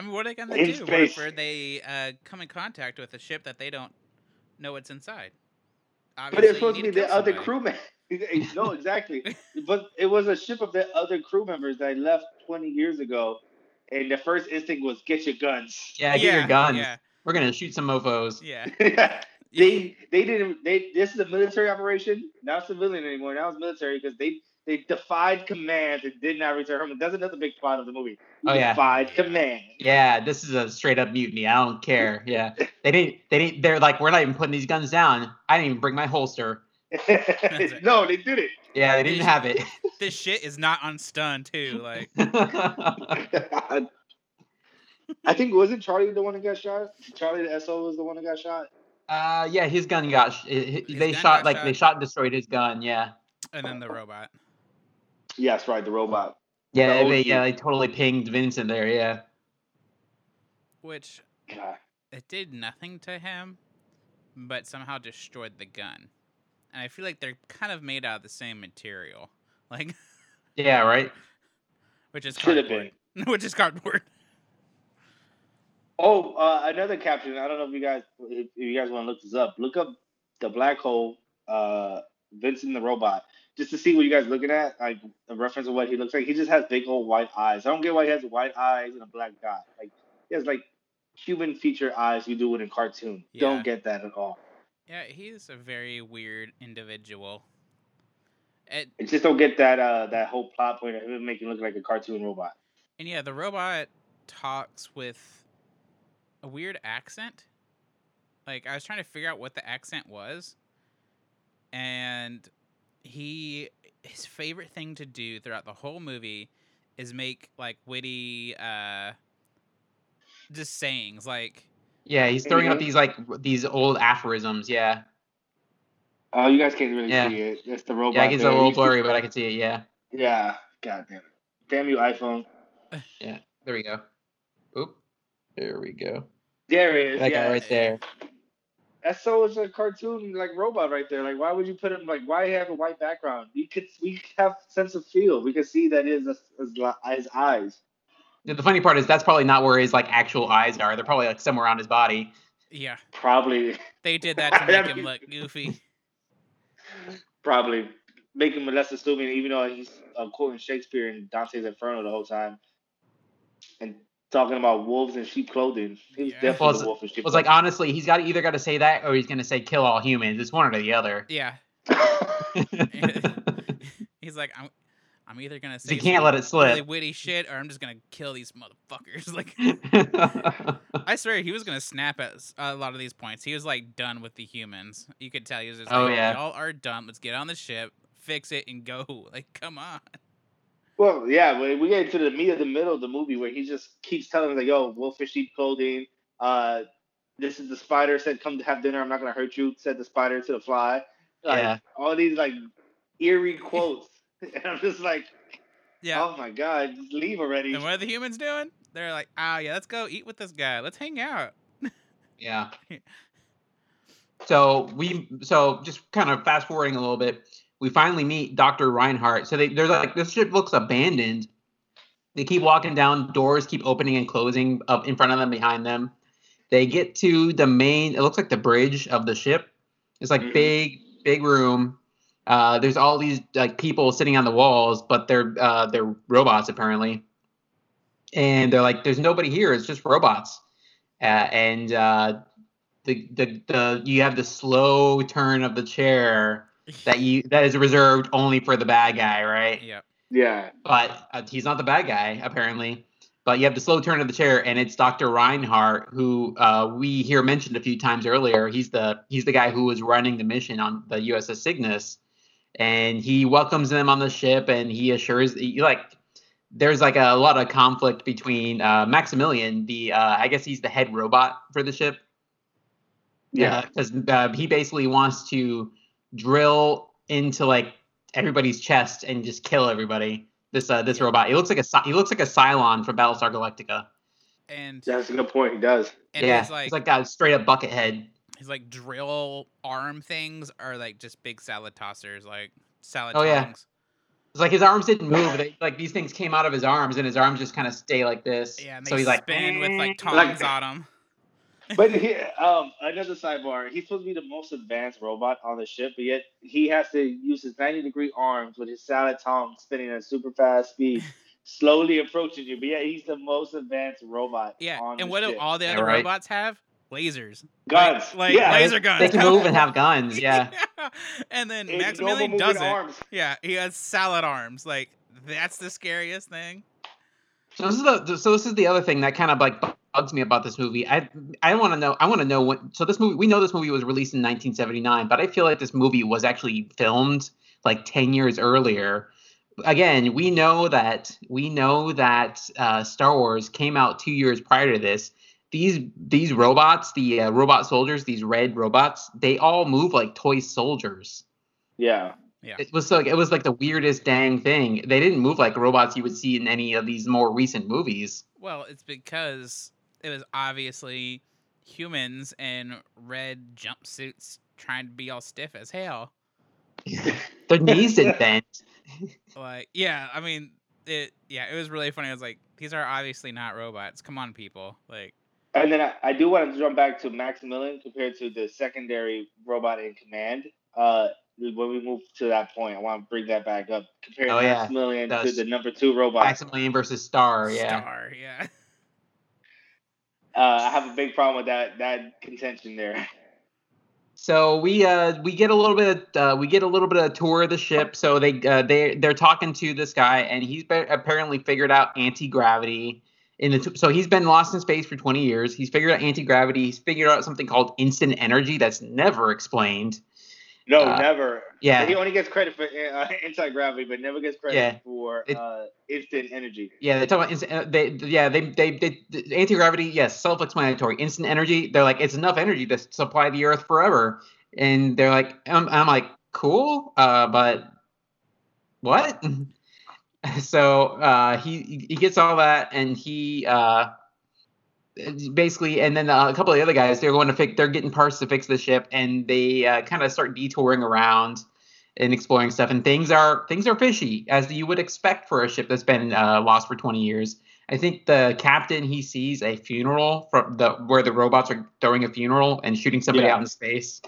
S1: I mean, what are they gonna do? What
S3: space.
S1: if they uh, come in contact with a ship that they don't know what's inside?
S3: But
S1: Obviously,
S3: it's supposed to be
S1: need
S3: the
S1: kill
S3: other
S1: somebody.
S3: crewmen. no, exactly. but it was a ship of the other crew members that left 20 years ago, and the first instinct was get your guns.
S2: Yeah, get your guns.
S1: Yeah,
S2: We're gonna shoot some mofo's.
S1: yeah.
S3: they they didn't they this is a military operation, not civilian anymore. Now it's military because they they defied command and did not return home. That's another big plot of the movie.
S2: Oh, yeah.
S3: defied
S1: Yeah.
S3: command.
S2: Yeah, this is a straight up mutiny. I don't care. Yeah, they didn't. They didn't. They're like, we're not even putting these guns down. I didn't even bring my holster.
S3: no, they did it.
S2: Yeah, they didn't have it.
S1: This shit is not on stun too. Like,
S3: I think wasn't Charlie the one that got shot? Charlie the XO was the one that got shot.
S2: uh, yeah, his gun got. Sh- it-
S1: His
S2: they
S1: gun
S2: shot
S1: got
S2: like
S1: shot?
S2: they shot and destroyed his gun. Yeah.
S1: and then the robot.
S3: Yes, right, the robot.
S2: Yeah,
S3: The
S2: they, yeah, they totally pinged Vincent there. Yeah.
S1: Which
S3: God.
S1: it did nothing to him, but somehow destroyed the gun. And I feel like they're kind of made out of the same material, like
S2: Yeah. Right.
S1: which is
S3: Should have
S1: cardboard. which is cardboard.
S3: Oh, uh, another caption. I don't know if you guys if, if you guys want to look this up. Look up the black hole, uh, Vincent the robot, just to see what you guys looking at, like a reference of what he looks like. He just has big old white eyes. I don't get why he has white eyes and a black dot. Like he has like human feature eyes you do it in cartoon.
S1: Yeah.
S3: Don't get that at all.
S1: Yeah, he's a very weird individual. It,
S3: I just don't get that uh that whole plot point of him making him look like a cartoon robot.
S1: and yeah, the robot talks with a weird accent. Like I was trying to figure out what the accent was, and he his favorite thing to do throughout the whole movie is make like witty uh just sayings like
S2: Yeah, he's throwing out these like these old aphorisms. Yeah.
S3: Oh, you guys can't really
S2: Yeah.
S3: see it. It's the robot.
S2: Yeah, it gets a
S3: there.
S2: little blurry, but I can see it. Yeah.
S3: Yeah. God damn it. Damn you, iPhone. Yeah.
S2: There we go. Oop. There we go.
S3: There it is.
S2: That
S3: yeah.
S2: guy right there.
S3: That's so it's a cartoon like robot right there. Like why would you put him like why have a white background? We could we have sense of feel. We could see that his his, his eyes.
S2: Yeah, The funny part is that's probably not where his like actual eyes are. They're probably like somewhere on his body.
S1: yeah
S3: Probably
S1: they did that to
S3: That'd
S1: make him
S3: be-
S1: look goofy
S3: probably make him less assuming even though he's uh, quoting Shakespeare and Dante's Inferno the whole time. And talking about wolves in sheep clothing. He was
S1: Yeah.
S3: definitely
S2: Well,
S3: the wolf in sheep
S2: It was like honestly, he's got either got to say that or he's gonna say kill all humans. It's one or the other.
S1: yeah he's like i'm i'm either gonna say
S2: you can't
S1: some
S2: let it
S1: really
S2: slip.
S1: witty shit or i'm just gonna kill these motherfuckers like I swear he was gonna snap at a lot of these points. He was like done with the humans. You could tell he was just
S2: Oh,
S1: like,
S2: yeah.
S1: y'all are done. Let's get on the ship, fix it, and go. Like, come on.
S3: Well, yeah, when we get into the meat of the middle of the movie where he just keeps telling us like, "Yo, wolf in sheep clothing. Uh, this is the spider said, come to have dinner. I'm not gonna hurt you." Said the spider to the fly. Like,
S2: Yeah.
S3: All these like eerie quotes, and I'm just like,
S1: Yeah.
S3: "Oh my god, just leave already."
S1: And what are the humans doing? They're like, ah, yeah, let's go eat with this guy. Let's hang out.
S2: Yeah. So we so just kind of fast forwarding a little bit, we finally meet Dr. Reinhardt. So they there's like this ship looks abandoned. They keep walking down, doors keep opening and closing up in front of them, behind them. They get to the main, it looks like the bridge of the ship. It's like
S3: Mhm.
S2: big, big room. Uh, there's all these like people sitting on the walls, but they're uh, they're robots apparently. And they're like, there's nobody here. It's just robots. Uh, and uh, the, the the you have the slow turn of the chair that you that is reserved only for the bad guy, right?
S1: yeah.
S3: yeah,
S2: But uh, he's not the bad guy apparently. But you have the slow turn of the chair, and it's Dr. Reinhardt, who uh, we hear mentioned a few times earlier. He's the he's the guy who was running the mission on the USS Cygnus, and he welcomes them on the ship, and he assures he, like there's like a lot of conflict between uh, Maximilian, the uh, I guess he's the head robot for the ship,
S3: yeah,
S2: because uh, he basically wants to drill into like everybody's chest and just kill everybody. This uh, this robot. He looks like a he looks like a Cylon from Battlestar Galactica.
S1: And
S3: that's a good point. He does.
S1: and
S2: yeah,
S1: his like,
S2: he's like a straight up bucket head.
S1: his like drill arm things are like just big salad tossers, like salad
S2: Oh, yeah. It's like his arms didn't move. They, like these things came out of his arms, and his arms just kind of stay like this.
S1: Yeah, and they
S2: so he's like
S1: spin with like tongs
S3: Like-
S1: on them.
S3: But he, um, another sidebar. He's supposed to be the most advanced robot on the ship, but yet he has to use his 90 degree arms with his salad tongue spinning at super fast speed, slowly approaching you. But yeah, he's the most advanced robot.
S1: Yeah,
S3: on
S1: and
S3: the
S1: what do all the
S2: Yeah,
S1: other
S2: right.
S1: robots have? Lasers.
S3: guns?
S1: Like, like
S3: yeah,
S1: laser guns.
S2: they can move and have guns. Yeah.
S1: and then
S3: and
S1: Maximilian doesn't.
S3: arms.
S1: Yeah, he has salad arms. Like that's the scariest thing.
S2: So this is the so this is the other thing that kind of like bugs me about this movie. I I want to know I want to know what so this movie we know this movie was released in 1979, but I feel like this movie was actually filmed like 10 years earlier. Again, we know that we know that uh, Star Wars came out two years prior to this. These these robots, the uh, robot soldiers, these red robots, they all move like toy soldiers.
S3: Yeah,
S1: Yeah.
S2: It was like it was like the weirdest dang thing. They didn't move like robots you would see in any of these more recent movies.
S1: Well, it's because it was obviously humans in red jumpsuits trying to be all stiff as hell.
S2: Their knees didn't bend.
S1: Like, yeah, I mean, it. Yeah, it was really funny. I was like, these are obviously not robots. Come on, people. Like,
S3: And then I, I do want to jump back to Maximilian compared to the secondary robot in command. Uh, when we move to that point, I want to bring that back up. Comparing
S2: Oh, yeah.
S3: Maximilian to the number two robot.
S2: Maximilian versus Star, yeah.
S1: star. Yeah.
S3: Uh, I have a big problem with that that contention there.
S2: So we uh we get a little bit uh, we get a little bit of a tour of the ship. So they uh, they they're talking to this guy and he's be- apparently figured out anti gravity. In the t- so he's been lost in space for 20 years. He's figured out anti gravity. He's figured out something called instant energy that's never explained.
S3: No,
S2: Uh,
S3: never.
S2: yeah.
S3: He only gets credit for uh, anti gravity, but never gets credit
S2: Yeah.
S3: for
S2: It-
S3: uh, instant energy.
S2: Yeah, they talk about instant. uh, They yeah they they, they anti gravity. Yes, self explanatory. Instant energy. They're like it's enough energy to supply the Earth forever. And they're like, I'm, I'm like, cool, uh, but what? so uh, he he gets all that, and he uh, basically, and then uh, a couple of the other guys, they're going to fix. They're getting parts to fix the ship, and they uh, kind of start detouring around and exploring stuff. And things are things are fishy, as you would expect for a ship that's been uh, lost for 20 years. I think the captain he sees a funeral from the where the robots are throwing a funeral and shooting somebody
S3: Yeah.
S2: out in space.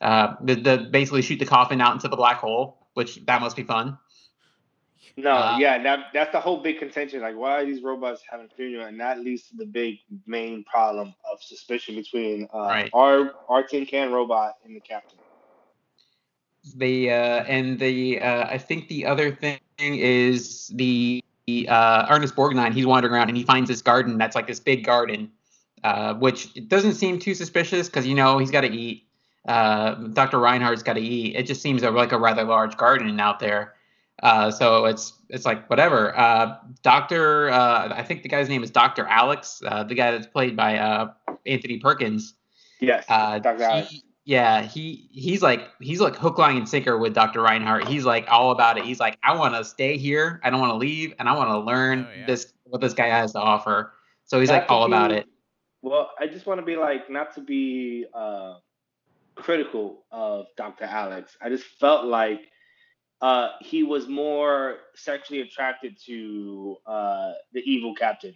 S2: Uh, the, the basically shoot the coffin out into the black hole, which that must be fun.
S3: No,
S2: Uh,
S3: yeah, that that's the whole big contention. Like, why are these robots having funeral? And that leads to the big main problem of suspicion between uh,
S2: Right.
S3: our our tin can robot and the captain.
S2: the uh, and the uh, I think the other thing is the uh, Ernest Borgnine. He's wandering around and he finds this garden that's like this big garden, uh, which doesn't seem too suspicious because you know he's got to eat. Uh, Dr. Reinhardt's got to eat. It just seems a, like a rather large garden out there. Uh, so it's it's like whatever. Uh, Doctor, uh, I think the guy's name is Doctor Alex, uh, the guy that's played by uh, Anthony Perkins.
S3: Yes,
S2: Uh,
S3: Dr. Alex.
S2: yeah, he he's like he's like hook, line, and sinker with Dr. Reinhardt. He's like all about it. He's like, I want to stay here. I don't want to leave, and I want to learn
S1: Oh, yeah.
S2: this what this guy has to offer. So he's
S3: Not
S2: like
S3: to
S2: all about it.
S3: Well, I just want to be like not to be uh, critical of Dr. Alex. I just felt like uh, he was more sexually attracted to uh, the evil captain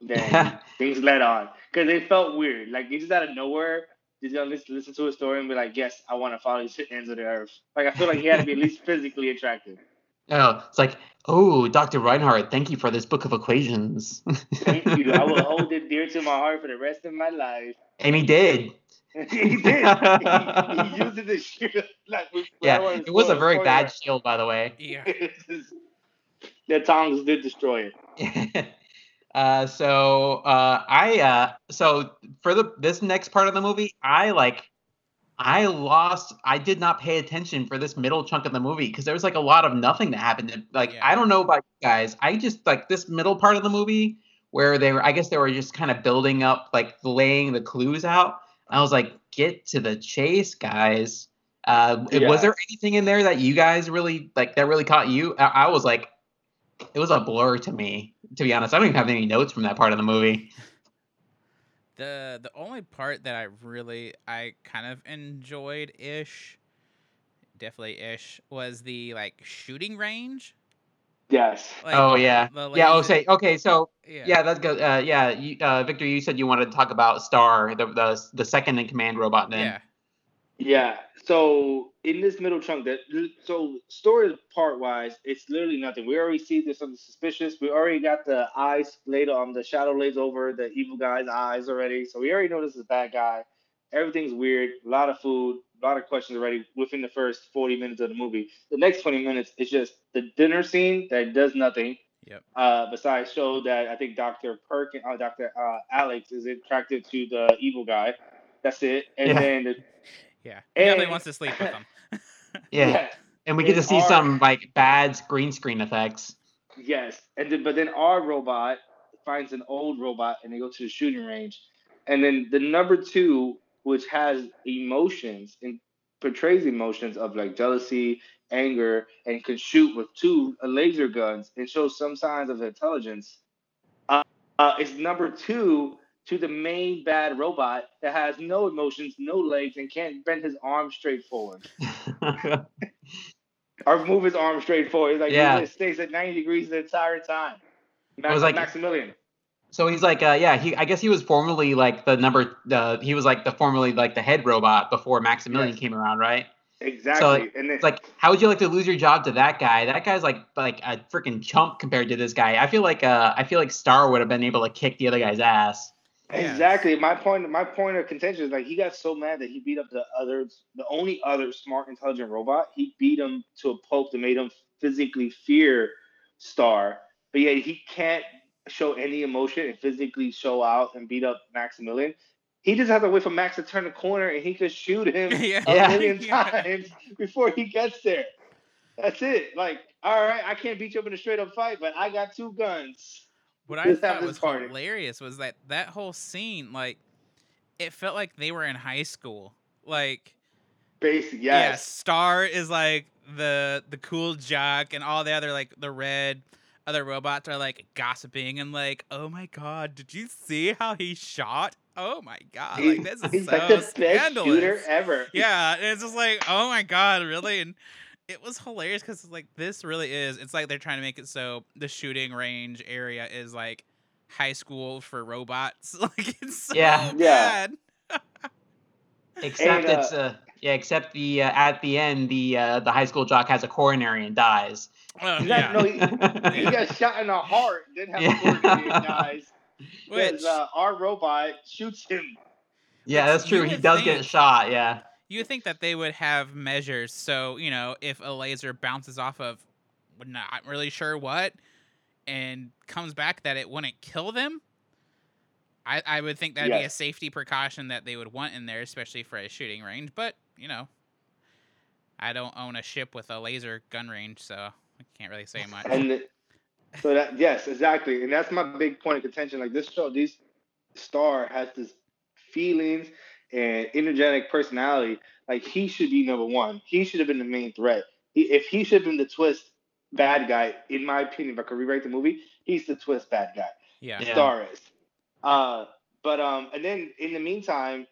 S3: than things led on because it felt weird. Like he just out of nowhere, he's gonna listen, listen to a story and be like, "Yes, I want to follow these ends of the earth." Like I feel like he had to be at least physically attractive.
S2: Oh, it's like, oh, Dr. Reinhardt, thank you for this book of equations.
S3: Thank you. I will hold it dear to my heart for the rest of my life.
S2: and he did.
S3: he did. He, he used it to shoot. Like, we- I don't
S2: Yeah,
S3: wanna
S2: it was a very
S3: spoil
S2: bad
S3: it.
S2: shield, by the way.
S1: Yeah.
S3: the tongs did destroy it.
S2: uh, so uh, I uh, so for the this next part of the movie, I like I lost. I did not pay attention for this middle chunk of the movie because there was like a lot of nothing that happened. Like
S1: Yeah.
S2: I don't know about you guys. I just like this middle part of the movie where they were. I guess they were just kind of building up, like laying the clues out. I was like, get to the chase, guys. Uh,
S3: Yeah.
S2: Was there anything in there that you guys really like that really caught you? I, I was like, it was a blur to me, to be honest. I don't even have any notes from that part of the movie.
S1: The the only part that I really I kind of enjoyed ish, definitely ish, was the like shooting range.
S3: Yes.
S1: Like,
S2: oh yeah,
S1: the
S2: yeah. Oh, say okay. So
S1: yeah.
S2: yeah, that's good. Uh, yeah, you, uh, Victor, you said you wanted to talk about Star, the the, the second in command robot. Then
S1: yeah.
S3: Yeah. So in this middle chunk, that so story part wise, it's literally nothing. We already see there's something suspicious. We already got the eyes laid on the shadow lays over the evil guy's eyes already. So we already know this is a bad guy. Everything's weird. A lot of food. A lot of questions already within the first 40 minutes of the movie. The next 20 minutes is just the dinner scene that does nothing.
S1: Yep.
S3: Uh, besides show that I think Dr. Perkin, uh, Dr. Uh, Alex is attracted to the evil guy. That's it. And
S2: Yeah.
S3: then the
S1: Yeah. He definitely wants to sleep with them.
S2: yeah. and we get to see
S3: our-
S2: some like bad green screen effects.
S3: Yes, and then but then our robot finds an old robot, and they go to the shooting range, and then the number two, which has emotions and portrays emotions of like jealousy, anger and can shoot with two laser guns and shows some signs of intelligence, uh, uh, is number two to the main bad robot that has no emotions, no legs, and can't bend his arm straight forward or move his arm straight forward. Like
S2: Yeah.
S3: he stays at 90 degrees the entire time. Max,
S2: was like-
S3: Maximilian.
S2: So he's like, uh, yeah, he I guess he was formerly like the number, the he was like the formerly like the head robot before Maximilian
S3: Yes.
S2: came around, right?
S3: Exactly. and then,
S2: It's like, how would you like to lose your job to that guy? That guy's like like a freaking chump compared to this guy. I feel like uh I feel like Star would have been able to kick the other guy's ass.
S1: Yeah.
S3: Exactly. My point. My point of contention is like he got so mad that he beat up the other, the only other smart, intelligent robot. He beat him to a pulp that made him physically fear Star, but yet he can't show any emotion and physically show out and beat up Maximilian. He just has to wait for Max to turn the corner and he could shoot him
S1: yeah.
S3: a million
S1: Yeah.
S3: times before he gets there. That's it. Like, all right, I can't beat you up in a straight up fight, but I got two guns.
S1: What I
S3: Let's
S1: thought
S3: this
S1: was
S3: party.
S1: hilarious was that that whole scene, like, it felt like they were in high school. Like,
S3: Basic,
S1: yeah,
S3: yes.
S1: Star is like the the cool jock, and all the other like the red other robots are like gossiping and like, oh my god, did you see how he shot? Oh my god, like this is
S3: He's
S1: so
S3: like the best
S1: scandalous.
S3: shooter ever.
S1: yeah, and it's just like, oh my god, really? And it was hilarious because like this really is. It's like they're trying to make it so the shooting range area is like high school for robots. like it's so
S2: Yeah.
S3: Yeah.
S1: bad.
S2: Except
S3: And, uh,
S2: it's uh yeah, except the uh, at the end the uh, the high school jock has a coronary and dies.
S1: Uh, yeah.
S3: no, he, he got shot in the heart, didn't have
S2: Yeah.
S3: a coronary and dies.
S1: Which
S3: Because uh, our robot shoots him.
S2: yeah, that's true. He
S1: would
S2: does get shot. Yeah.
S1: you think that they would have measures so you know if a laser bounces off of we're not really sure what and comes back that it wouldn't kill them i, I would think that'd be a safety precaution that they would want in there especially for a shooting range but you know i don't own a ship with a laser gun range so i can't really say much
S3: And the- so that yes, exactly. And that's my big point of contention. Like this show, this star has this feelings and energetic personality. Like he should be number one. He should have been the main threat. He, if he should have been the twist bad guy, in my opinion, if I could rewrite the movie, he's the twist bad guy.
S1: yeah
S2: Yeah.
S3: Star is. Uh, but um, and then in the meantime,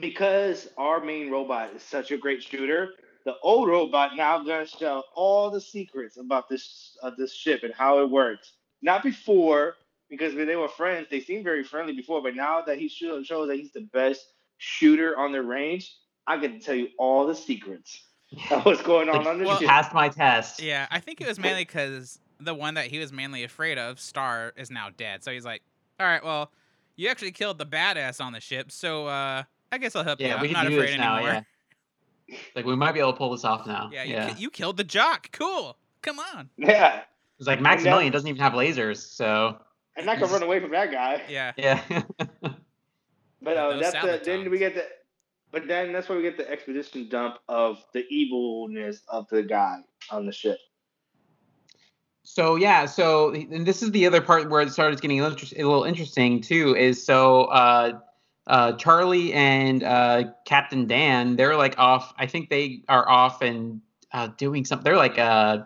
S3: because our main robot is such a great shooter, the old robot now gonna show all the secrets about this of this ship and how it works. Not before, because when they were friends, they seemed very friendly before, but now that he shows that he's the best shooter on the range, I can tell you all the secrets of what's going on
S2: Like,
S3: on the
S1: well,
S3: ship.
S2: Passed my test.
S1: yeah i think it was mainly because the one that he was mainly afraid of star is now dead so he's like all right well you actually killed the badass on the ship so uh i guess i'll help you
S2: Yeah,
S1: out.
S2: we
S1: i'm
S2: can
S1: not
S2: do
S1: afraid
S2: this now.
S1: anymore
S2: Yeah. Like we might be able to pull this off now.
S1: Yeah, you,
S2: yeah.
S1: ki- you killed the jock. Cool. Come on.
S3: yeah,
S2: It's like Maximilian doesn't even have lasers, so
S3: and I can run away from that guy.
S1: Yeah.
S2: yeah.
S3: But uh, that's the then we get the but then that's where we get the exposition dump of the evilness of the guy on the ship.
S2: So yeah, so and this is the other part where it started getting a little, inter- a little interesting too. Is so uh, uh, Charlie and uh, Captain Dan, they're like off. I think they are off and uh, doing something. They're like uh,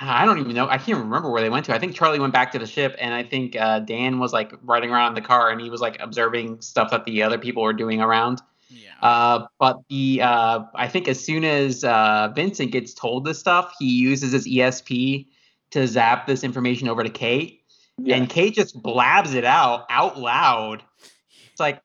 S2: I don't even know. I can't remember where they went to. I think Charlie went back to the ship, and I think uh, Dan was like riding around in the car, and he was like observing stuff that the other people were doing around.
S1: Yeah.
S2: Uh, but the uh, I think as soon as uh, Vincent gets told this stuff, he uses his ESP to zap this information over to Kate, and Kate just blabs it out out loud. It's like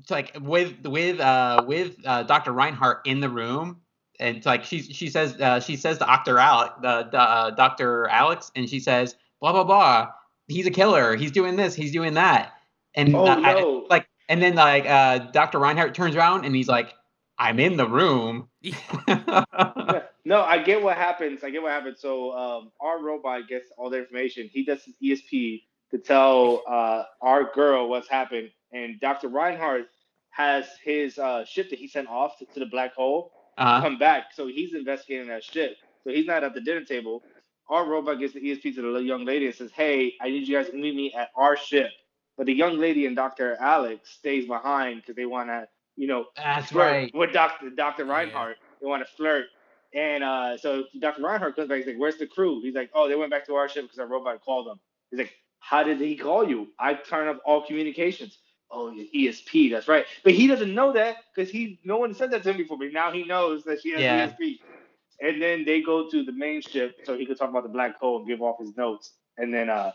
S2: it's like with with uh, with uh, Dr. Reinhardt in the room, and it's like she she says uh, she says to Dr. Alex the, the uh, Dr. Alex, and she says blah blah blah. He's a killer. He's doing this. He's doing that. And
S3: Oh
S2: uh, I- like and then like uh Dr. Reinhardt turns around and he's like, I'm in the room.
S3: Yeah. no, I get what happens. I get what happens. So um, our robot gets all the information. He does his ESP to tell uh, our girl what's happened, and Dr. Reinhardt has his uh, ship that he sent off to, to the black hole
S2: uh,
S3: come back. So he's investigating that ship. So he's not at the dinner table. Our robot gets the ESP to the young lady and says, "Hey, I need you guys to meet me at our ship." But the young lady and Dr. Alex stays behind because they want to, you know,
S2: that's
S3: flirt
S2: right.
S3: with Dr. Dr.
S1: Yeah.
S3: Reinhardt. They want to flirt. And uh, so Dr. Reinhardt comes back. And he's like, "Where's the crew?" He's like, "Oh, they went back to our ship because our robot called them." He's like, "How did he call you?" I turn off all communications. Oh, ESP. That's right. But he doesn't know that because he no one said that to him before. But now he knows that she has
S2: Yeah.
S3: ESP. And then they go to the main ship so he could talk about the black hole and give off his notes. And then uh,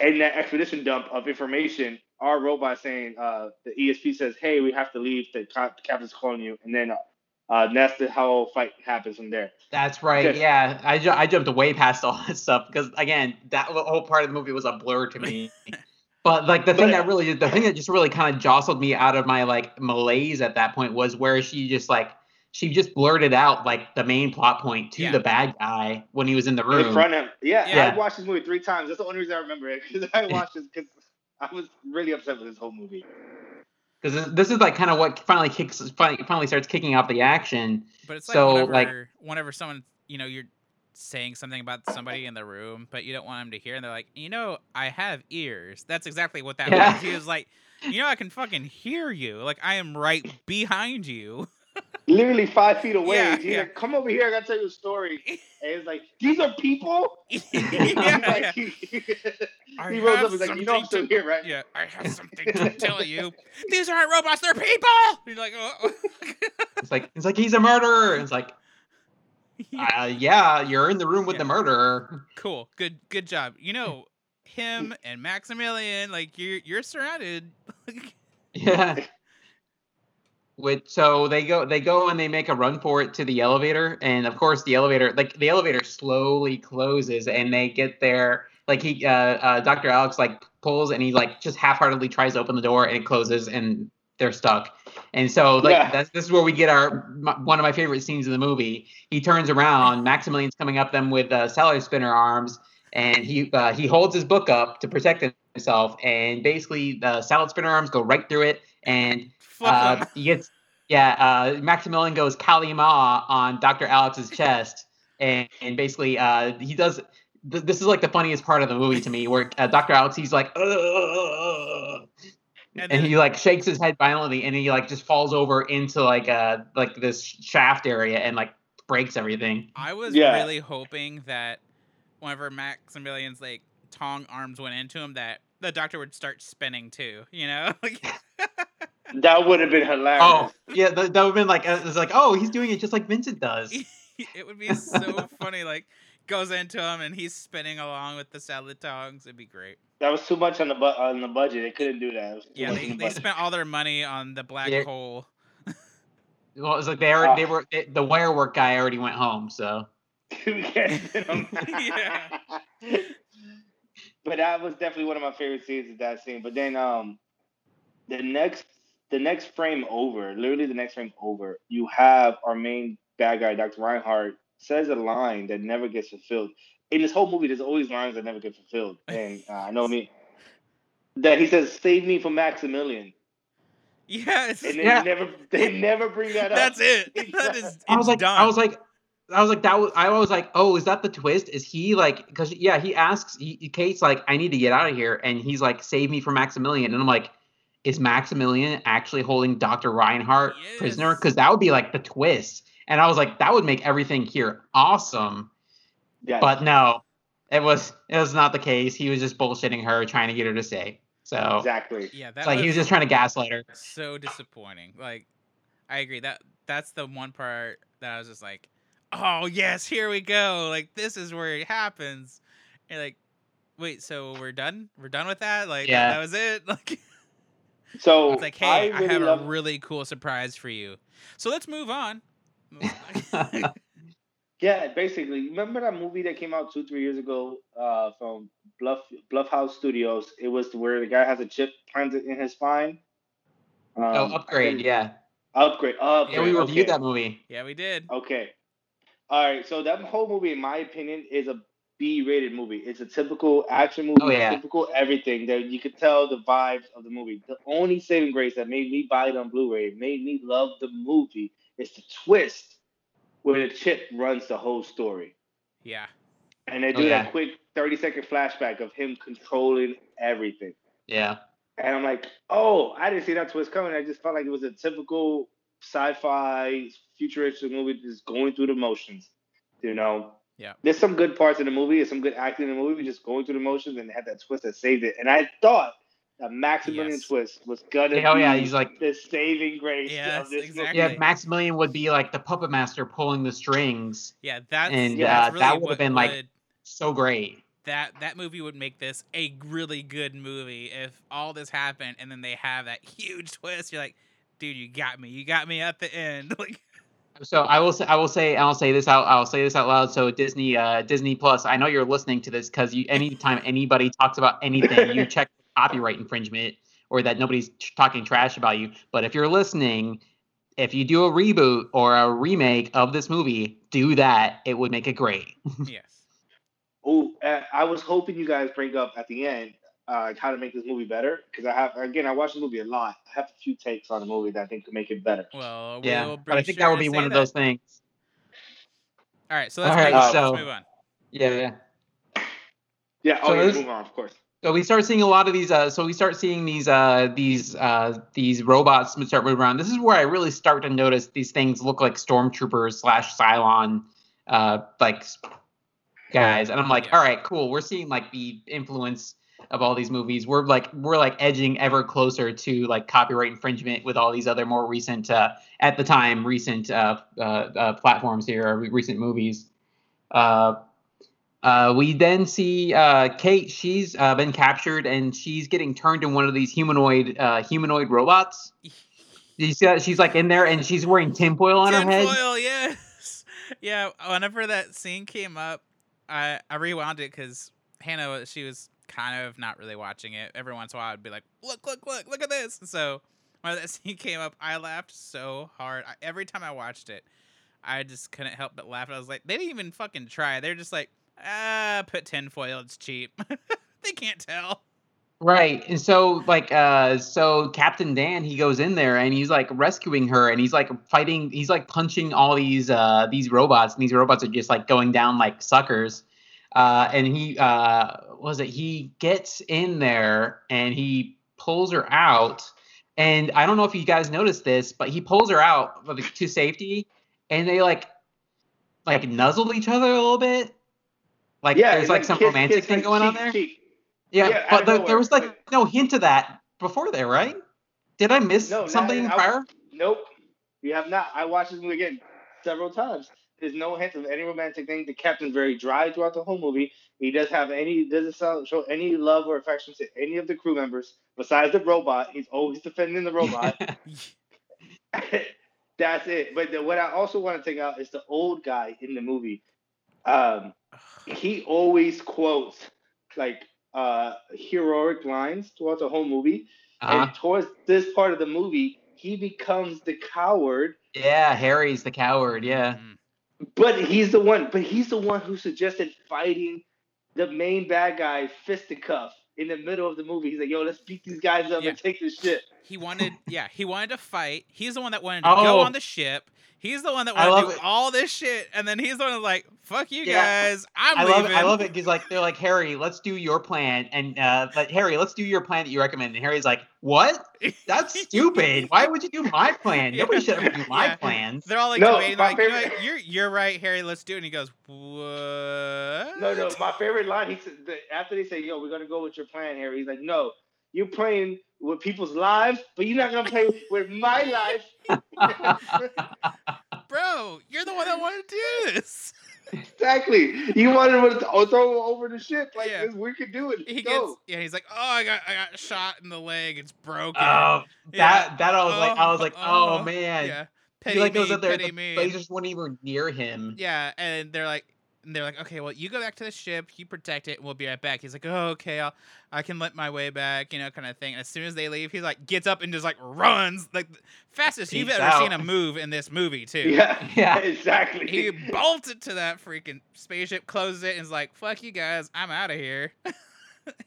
S3: in that expedition dump of information, our robot saying uh, the ESP says, "Hey, we have to leave. The cap- captain's calling you." And then uh, that's the whole fight happens from there.
S2: That's right. Yeah, I, ju- I jumped way past all that stuff because again, that whole part of the movie was a blur to me. But like the thing
S3: But-
S2: that really, the thing that just really kind of jostled me out of my like malaise at that point was where she just like she just blurted out like the main plot point to
S1: Yeah.
S2: the bad guy when he was in the room.
S3: In front of. Yeah,
S1: Yeah.
S3: I watched this movie three times. That's the only reason I remember it because I watched this because I was really upset with this whole movie.
S2: Because this, this is like kind of what finally kicks, finally, finally starts kicking off the action.
S1: But it's like
S2: So,
S1: whenever,
S2: like-
S1: whenever someone, you know, you're saying something about somebody in the room, but you don't want them to hear, and they're like, you know, I have ears. That's exactly what that
S2: Yeah.
S1: was. He was like, you know, I can fucking hear you. Like I am right behind you.
S3: Literally five feet away.
S1: Yeah,
S3: He's
S1: yeah.
S3: like, "Come over here. I gotta tell you a story." And it's like, "These are people."
S1: yeah,
S3: Like,
S1: yeah.
S3: he,
S1: I
S3: he rolls up. He's like, "You know, I'm
S1: something
S3: still here, right?"
S1: Yeah, I have something to tell you. These aren't robots, they're people. You're like, oh.
S2: It's like it's like he's a murderer. And it's like, uh, yeah, you're in the room with
S1: Yeah.
S2: the murderer.
S1: cool, good, good job. You know, him and Maximilian, like you're you're surrounded.
S2: Yeah. Which so they go they go and they make a run for it to the elevator and of course the elevator like the elevator slowly closes and they get there like he uh, uh Dr. Alex like pulls and he like just half-heartedly tries to open the door and it closes and they're stuck. And so like
S3: Yeah.
S2: that's this is where we get our my, one of my favorite scenes in the movie. He turns around, Maximilian's coming up them with uh, salad spinner arms and he uh, he holds his book up to protect himself and basically the salad spinner arms go right through it and uh, he gets yeah. Uh, Maximilian goes Kali Ma on Dr. Alex's chest, and, and basically uh, he does. Th- this is like the funniest part of the movie to me, where uh, Dr. Alex he's like, "Ugh,"
S1: And
S2: and
S1: then-
S2: he like shakes his head violently, and he like just falls over into like uh like this shaft area and like breaks everything.
S1: I was
S3: Yeah.
S1: really hoping that whenever Maximilian's like tong arms went into him, that the doctor would start spinning too. You know,
S3: That would have been hilarious.
S2: Oh yeah, that, that would have been like uh, it's like oh he's doing it just like Vincent does.
S1: it would be so funny. Like goes into him and he's spinning along with the salad tongs. It'd be great.
S3: That was too much on the bu- on the budget. They couldn't do that. It was too
S1: Yeah, they,
S3: the
S1: they
S3: budget.
S1: spent all their money on the black
S2: Yeah.
S1: hole.
S2: Well, it was like they already, they
S3: Ah.
S2: were they, the wire work guy already went home, so.
S3: We can't spin 'em.
S1: Yeah.
S3: but that was definitely one of my favorite scenes of that scene. But then um the next the next frame over, literally the next frame over, you have our main bad guy, Dr. Reinhardt, says a line that never gets fulfilled. In this whole movie, there's always lines that never get fulfilled. And uh, I know me that he says, Save me from Maximilian.
S1: Yeah, it's,
S3: And they
S2: Yeah.
S3: never they never bring that up.
S1: that's it. That is.
S2: I was like,
S1: done.
S2: I was like, I was like, that was, I was like, oh, is that the twist? Is he like, because yeah, he asks, he, Kate's like, I need to get out of here, and he's like, save me from Maximilian, and I'm like, is Maximilian actually holding Dr. Reinhardt prisoner? Because that would be like the twist, and I was like, that would make everything here awesome,
S3: Yes.
S2: but no, it was, it was not the case. He was just bullshitting her, trying to get her to stay. So
S3: exactly.
S1: yeah, that
S2: like
S1: was
S2: he was just trying to gaslight her.
S1: so disappointing. Like, I agree that that's the one part that I was just like, oh yes, here we go. Like this is where it happens. And like, wait, so we're done? We're done with that? Like
S2: Yeah.
S1: that was it? Like
S3: So
S1: it's like, hey, I,
S3: really
S1: have
S3: love
S1: a really cool surprise for you. So let's move on.
S3: Yeah, basically. Remember that movie that came out two, three years ago uh, from Bluff Blumhouse Studios? It was where the guy has a chip planted in his spine. Um,
S2: oh, upgrade, yeah,
S3: Upgrade. Upgrade.
S2: yeah. We reviewed
S3: okay.
S2: that movie.
S1: yeah, we did.
S3: Okay. All right. So that whole movie, in my opinion, is a B-rated movie. It's a typical action movie,
S2: Oh, yeah.
S3: typical everything that you could tell the vibes of the movie. The only saving grace that made me buy it on Blu-ray, made me love the movie, is the twist where the chip runs the whole story.
S1: Yeah.
S3: And they
S2: Oh,
S3: do
S2: yeah.
S3: that quick 30 second flashback of him controlling everything.
S2: Yeah.
S3: And I'm like, oh, I didn't see that twist coming. I just felt like it was a typical sci-fi futuristic movie just going through the motions. You know.
S1: Yeah.
S3: There's some good parts in the movie. There's some good acting in the movie. Just going through the motions and it had that twist that saved it. And I thought that Maximilian
S1: Yes.
S3: twist was gonna
S2: Oh
S3: be
S2: yeah, he's like
S3: the saving grace
S1: Yes,
S3: of this
S1: exactly.
S2: yeah. Maximilian would be like the puppet master pulling the strings.
S1: Yeah, that's
S2: And,
S1: yeah,
S3: uh,
S1: really
S2: that would've
S1: what
S2: been, like,
S1: would-
S2: So great.
S1: that that movie would make this a really good movie if all this happened and then they have that huge twist. You're like, dude, you got me. You got me at the end. Like,
S2: So I will say I will say I'll say this out I'll say this out loud. So Disney uh Disney Plus, I know you're listening to this because you anytime anybody talks about anything, you check for copyright infringement or that nobody's t- talking trash about you. But if you're listening, if you do a reboot or a remake of this movie, do that. It would make it great.
S1: yes.
S3: Oh, uh, I was hoping you guys bring up at the end uh, how to make this movie better because I have again I watched the movie a lot. I have a few takes on the movie that I think could make it better.
S1: Well,
S2: Yeah,
S1: we'll
S2: but I think
S1: sure
S2: that would be
S1: say
S2: one of those things.
S1: All right, so let's,
S2: All right,
S1: move, on.
S2: so-
S1: let's move on.
S2: Yeah, yeah.
S3: Yeah. Oh,
S2: So
S3: yeah.
S2: this-
S3: Move on, of course.
S2: So we start seeing a lot of these. Uh, so we start seeing these uh, these uh, these robots start moving around. This is where I really start to notice these things look like stormtroopers slash Cylon, uh, like guys, and I'm like, all right, cool. We're seeing like the influence of all these movies. We're like we're like edging ever closer to like copyright infringement with all these other more recent, uh, at the time, recent uh, uh, uh, platforms here, or recent movies. Uh, uh, we then see uh, Kate. She's uh, been captured and she's getting turned in one of these humanoid uh, humanoid robots. You see that she's like in there and she's wearing tinfoil on her head.
S1: Tinfoil, yes. Yeah, whenever that scene came up, I I rewound it because Hannah she was kind of not really watching it. Every once in a while, I'd be like, "Look, look, look, look at this!" So when that scene came up, I laughed so hard. I, every time I watched it, I just couldn't help but laugh. I was like, they didn't even fucking try. They're just like, ah, put tinfoil. It's cheap. they can't tell.
S2: Right. And so like uh so Captain Dan he goes in there and he's like rescuing her and he's like fighting he's like punching all these uh these robots and these robots are just like going down like suckers. Uh and he uh was it he gets in there and he pulls her out and I don't know if you guys noticed this but he pulls her out to safety and they like like nuzzle each other a little bit. Like
S3: yeah,
S2: there's
S3: it's
S2: like some
S3: kiss,
S2: romantic
S3: kiss,
S2: thing
S3: like,
S2: going on there.
S3: cheek.
S2: Yeah,
S3: Yeah,
S2: but the, there was like no hint of that before there, right? Did I miss
S3: No, not-
S2: something
S3: I-
S2: prior?
S3: Nope. You have not. I watched this movie again several times. There's no hint of any romantic thing. The captain's very dry throughout the whole movie. He does have any doesn't show any love or affection to any of the crew members besides the robot. He's always defending the robot. That's it. But the, what I also want to take out is the old guy in the movie. Um, he always quotes like uh heroic lines throughout the whole movie.
S2: uh
S3: And towards this part of the movie, he becomes the coward
S2: Yeah, Harry's the coward. Yeah,
S1: Mm.
S3: But he's the one. But he's the one who suggested fighting the main bad guy, fisticuff, in the middle of the movie. He's like, "Yo, let's beat these guys up
S1: Yeah.
S3: and take this shit."
S1: He wanted, yeah, he wanted to fight. He's the one that wanted to go
S2: Oh.
S1: on the ship. He's the one that
S2: I
S1: wanted to do
S2: it.
S1: all this shit, and then he's the one that's like, "Fuck you
S2: Yeah.
S1: guys, I'm
S2: I
S1: leaving."
S2: love it. I love it because like they're like Harry, let's do your plan, and uh, but Harry, let's do your plan that you recommend. And Harry's like, what? That's stupid. Why would you do my plan? Nobody should ever do my
S1: Yeah.
S2: plans.
S1: They're all like
S3: No,
S1: debating,
S3: my
S1: like, you know
S3: favorite-
S1: what? you're you're right, Harry. Let's do it. And he goes, "What?"
S3: No, no. My favorite line. He said after they say, "Yo, we're gonna go with your plan, Harry." He's like, "No, you're playing with people's lives, but you're not gonna play with my life."
S1: bro, you're the one that wanted to do this.
S3: exactly. You wanted to throw- throw over the ship like
S1: Yeah.
S3: this. We could do it.
S1: He
S3: Go.
S1: gets, yeah. He's like, "Oh, I got I got shot in the leg. It's broken."
S2: Oh,
S1: Yeah.
S2: that that I was like, I was oh, like, oh,
S1: oh,
S2: man.
S1: yeah.
S2: He like
S1: me,
S2: goes up there,
S1: petty
S2: the
S1: me.
S2: lasers weren't even near him.
S1: Yeah, and they're like, and they're like, okay, well, you go back to the ship, you protect it, and we'll be right back. He's like, oh, okay, I'll, I can let my way back, you know, kind of thing. And as soon as they leave, he's like, gets up and just like runs, like fastest you've
S2: Peace
S1: ever seen a move in this movie, too.
S3: Yeah.
S2: Yeah.
S3: Exactly.
S1: He bolted to that freaking spaceship, closes it, and is like, fuck you guys, I'm out of here.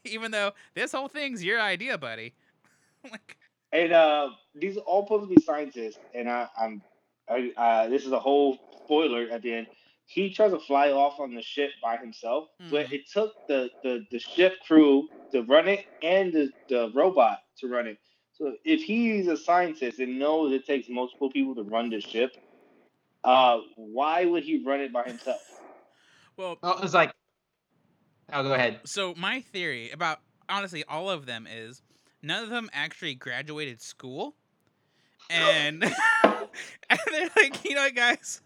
S1: Even though this whole thing's your idea, buddy. like,
S3: And uh, these are all supposed to be scientists, and I, I'm, I, uh, this is a whole spoiler at the end. He tries to fly off on the ship by himself, but
S1: Mhm.
S3: it took the, the, the ship crew to run it and the, the robot to run it. So if he's a scientist and knows it takes multiple people to run the ship, uh, why would he run it by himself?
S1: Well,
S2: Well, it's like, oh, go ahead.
S1: so my theory about honestly all of them is none of them actually graduated school, and and they're like, you know, what, guys,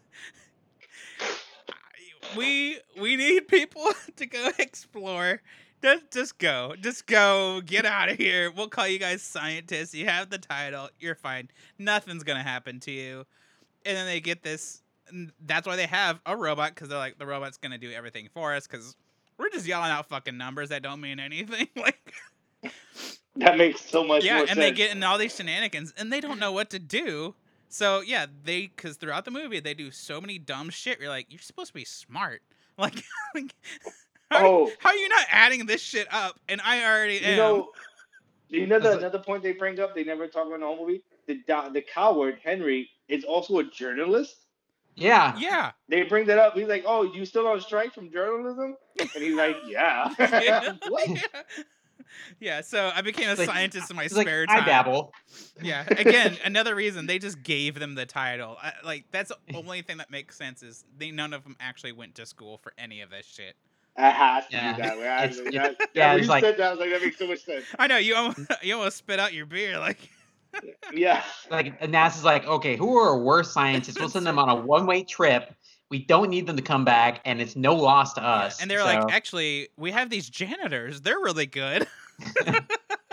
S1: we we need people to go explore. Just, just go, just go, get out of here. We'll call you guys scientists. You have the title. You're fine. Nothing's gonna happen to you. And then they get this. and That's why they have a robot because they're like the robot's gonna do everything for us because we're just yelling out fucking numbers that don't mean anything. like
S3: That makes so much
S1: yeah, and
S3: sense.
S1: they get in all these shenanigans, and they don't know what to do. So yeah, they because throughout the movie they do so many dumb shit. You're like, you're supposed to be smart. Like, like how,
S3: Oh.
S1: how are you not adding this shit up? And I already am.
S3: You know, you know the,
S2: like-
S3: another point they bring up. They never talk about in the whole movie. The the coward Henry is also a journalist.
S2: Yeah.
S1: yeah,
S3: They bring that up. He's like, "Oh, you still on strike from journalism?" And he's like, "Yeah."
S1: yeah.
S3: what?
S1: yeah. Yeah, so I became a
S2: like-
S1: scientist in my
S2: It's like,
S1: spare
S2: I
S1: time.
S2: dabble.
S1: Yeah, again, another reason they just gave them the title. I, like that's the only thing that makes sense is they none of them actually went to school for any of this shit.
S3: It has to
S2: Yeah.
S3: be that way. I,
S2: It's-
S3: that,
S2: it's-
S3: that-
S2: yeah,
S3: when you
S2: like-
S3: said that, I was like, that makes so much sense.
S1: I know you almost you almost spit out your beer. Like
S3: Yeah.
S2: Like and NASA's like, okay, who are our worst scientists? We'll send them on a one-way trip. We don't need them to come back, and it's no loss to us.
S1: and they're
S2: So-
S1: like, actually, we have these janitors. They're really good.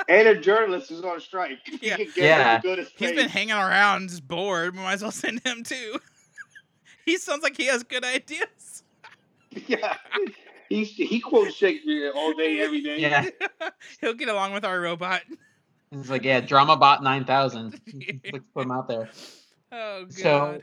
S3: And a journalist who's on strike.
S1: Yeah.
S3: He can get
S2: Yeah.
S3: him to go
S1: He's been hanging around, just bored. We might as well send him too. he sounds like he has good ideas.
S3: Yeah. He, he quotes Shakespeare all day, every day.
S2: yeah,
S1: He'll get along with our robot.
S2: He's like yeah, DramaBot nine thousand. Let's put him out there.
S1: Oh god.
S2: So,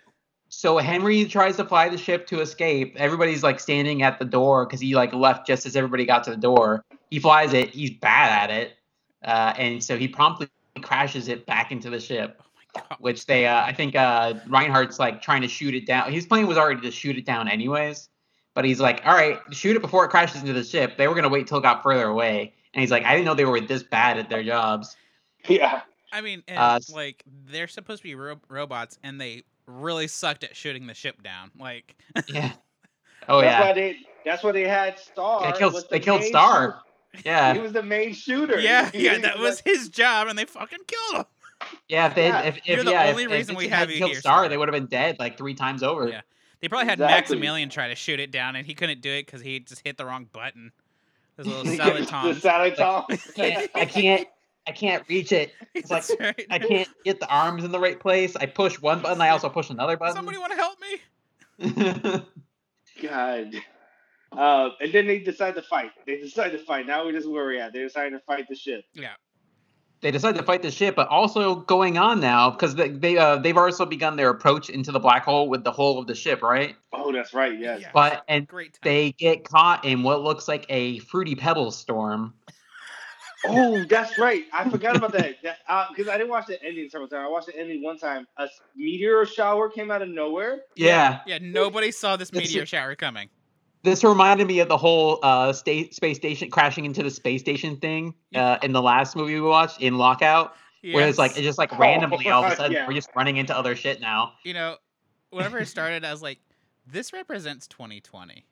S2: so Henry tries to fly the ship to escape. Everybody's like standing at the door because he like left just as everybody got to the door. He flies it. He's bad at it, uh, and so he promptly crashes it back into the ship.
S1: oh.
S2: Which they, uh, I think, uh, Reinhardt's like trying to shoot it down. His plan was already to shoot it down anyways, but he's like, "All right, shoot it before it crashes into the ship." They were gonna wait till it got further away, and he's like, "I didn't know they were this bad at their jobs."
S3: Yeah.
S1: I mean, and,
S2: Uh,
S1: like they're supposed to be ro- robots, and they really sucked at shooting the ship down. Like,
S2: Yeah. Oh
S3: that's
S2: yeah.
S3: why they that's why they had Star.
S2: They killed-
S3: was the
S2: they killed Star.
S3: shooter.
S2: Yeah.
S3: He was the main shooter.
S1: yeah,
S3: He-
S1: yeah,
S3: he
S1: that was
S3: like-
S1: his job, and they fucking killed him.
S2: Yeah, if they,
S3: Yeah,
S2: if, if
S1: you're the
S2: yeah,
S1: only
S2: if,
S1: reason
S2: if
S1: we
S2: Vincent
S1: have
S2: hadn't
S1: you
S2: killed
S1: here,
S2: Star,
S1: Star.
S2: they would have been dead like three times over.
S1: Yeah. They probably had
S3: Exactly.
S1: Maximilian try to shoot it down, and he couldn't do it because he just hit the wrong button. Those little
S3: the
S1: salad toms.
S3: salad tom.
S2: I can't, I can't, I can't reach it. It's like
S1: right.
S2: I can't get the arms in the right place. I push one button, I also push another button.
S1: Somebody want to help me?
S3: God. Uh, and then they decide to fight. They decide to fight. Now we just where we're at. They decide to fight the ship.
S1: Yeah.
S2: they decide to fight the ship, but also going on now because they they uh, they've also begun their approach into the black hole with the whole of the ship, right?
S3: Oh, that's right. Yes.
S1: Yeah.
S2: But and
S1: Great
S2: they get caught in what looks like a fruity pebble storm.
S3: Oh, that's right. I forgot about that. That because I didn't watch the ending several times. I watched the ending one time. A meteor shower came out of nowhere.
S2: Yeah,
S1: Yeah, nobody saw this meteor
S2: it.
S1: shower coming.
S2: this reminded me of the whole uh state space station crashing into the space station thing uh, in the last movie we watched in Lockout, where it's like
S1: Yes.
S2: it's just like
S3: Oh,
S2: randomly all of a sudden
S3: yeah.
S2: we're just running into other shit now.
S1: you know, whenever it started, I was like, this represents 2020.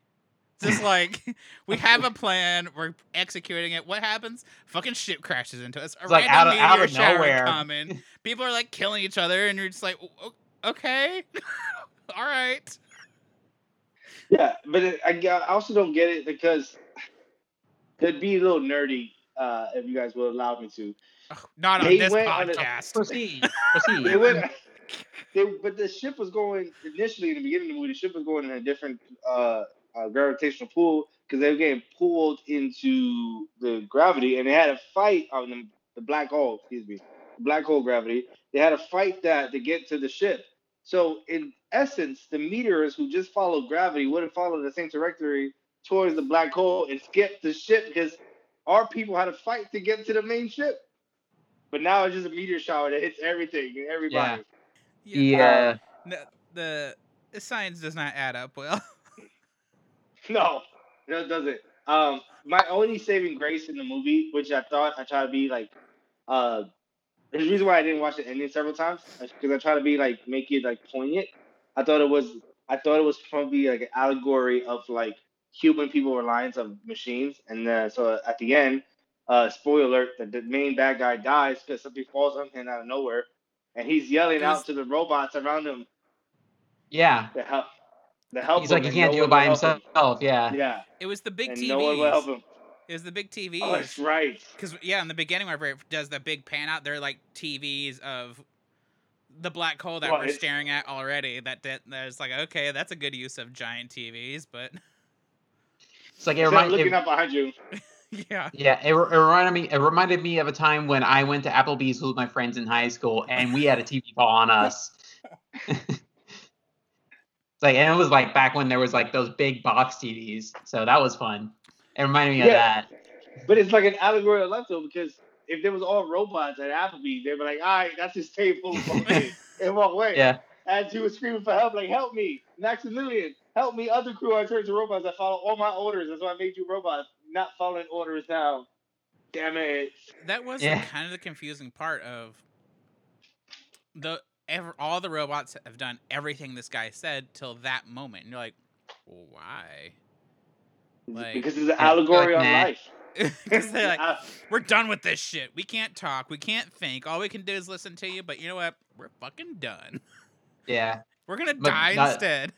S1: Just like we have a plan, we're executing it. What happens? Fucking ship crashes into us. A
S2: It's like out of- out of nowhere.
S1: coming. People are like killing each other, and you're just like, okay, all right.
S3: Yeah, but it, I, g- I also don't get it because it'd be a little nerdy uh, if you guys will allow me to.
S1: Ugh, Not on
S3: They
S1: this
S3: went on a-
S1: podcast.
S2: Proceed,
S3: They
S2: proceed.
S3: went, they, but the ship was going initially in the beginning of the movie. The ship was going in a different uh, uh, gravitational pull because they were getting pulled into the gravity, and they had a fight on the, the black hole. Excuse me, black hole gravity. They had a fight that to get to the ship. So in essence, the meteors who just followed gravity would have followed the same trajectory towards the black hole and skipped the ship because our people had to fight to get to the main ship. But now it's just a meteor shower that hits everything and everybody.
S2: Yeah,
S1: No, the, the science does not add up well.
S3: No, no, it doesn't. Um, my only saving grace in the movie, which I thought I tried to be like, uh, the reason why I didn't watch the ending several times because I try to be like make it like poignant. I thought it was I thought it was probably like an allegory of like human people reliance of machines, and uh, so at the end, uh, spoiler alert, the, the main bad guy dies because something falls on him out of nowhere, and he's yelling
S1: was-
S3: out to the robots around him
S2: Yeah.
S3: To help
S2: He's like
S3: him,
S2: he can't
S3: no
S2: do it by
S3: will help him.
S2: himself. Yeah.
S3: Yeah,
S1: It was the big
S3: and
S1: TVs.
S3: no one will help him.
S1: It was the big TVs.
S3: Oh, that's right.
S1: Because yeah, in the beginning, whenever it does the big pan out, they're like TVs of the black hole that
S3: Well,
S1: we're
S3: it's-
S1: staring at already. That that there's like okay, that's a good use of giant TVs, but
S2: It's like it
S3: Instead
S2: reminds
S3: looking
S2: it,
S3: up behind you.
S1: yeah,
S2: Yeah, it, it reminded me. It reminded me of a time when I went to Applebee's with my friends in high school, and we had a TV fall on us. it's like, and it was like back when there was like those big box TVs, so that was fun. It reminded me of that.
S3: But it's like an allegory of life though, because if there was all robots at Applebee's, they'd be like, all right, that's his table full of bullshit," and walk away.
S2: Yeah,
S3: As he was screaming for help, like, help me, Maximilian, help me, other crew I turned to robots that follow all my orders. That's why I made you robots, not following orders now. Damn it.
S1: that was
S2: Yeah.
S1: kind of the confusing part of the ever all the robots have done everything this guy said till that moment, and you're like, well, why? Like-
S3: because it's an allegory
S2: like,
S3: on
S2: nah.
S3: life.
S1: Because they're like, we're done with this shit. We can't talk. We can't think. All we can do is listen to you. But you know what? We're fucking done.
S2: yeah,
S1: We're gonna
S2: But
S1: die
S2: not-
S1: instead.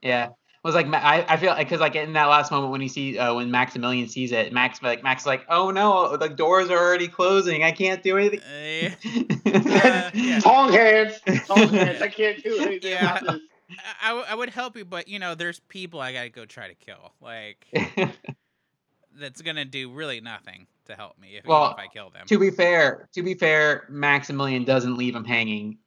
S2: yeah. It was like I, I feel because like in that last moment when he sees uh, when Maximilian sees it, Max like Max is like, oh no, the doors are already closing. I can't do anything.
S1: Uh, Uh, yeah.
S3: Tong hands. Tong hands. I can't do anything
S1: Yeah.
S3: I, this.
S1: I, I w- I would help you, but you know, there's people I gotta go try to kill. Like that's gonna do really nothing to help me if,
S2: Well,
S1: if I kill them.
S2: to be fair, to be fair, Maximilian doesn't leave him hanging.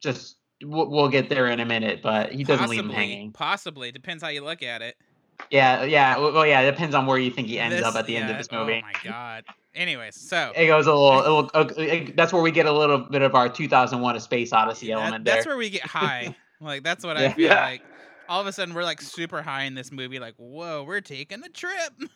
S2: Just we'll, we'll get there in a minute, but he doesn't leave him
S1: Possibly-
S2: hanging.
S1: Possibly depends how you look at it.
S2: Yeah, yeah. Well, well, yeah. It depends on where you think he ends
S1: This-
S2: up at the end of this movie.
S1: Oh my god. Anyways, so
S2: It goes a little. It will, uh, that's where we get a little bit of our 2001: A Space Odyssey
S1: that-
S2: element
S1: that's
S2: there.
S1: where we get high. like that's what I feel
S3: Yeah.
S1: like. All of a sudden, we're like super high in this movie. Like, whoa, we're taking a trip.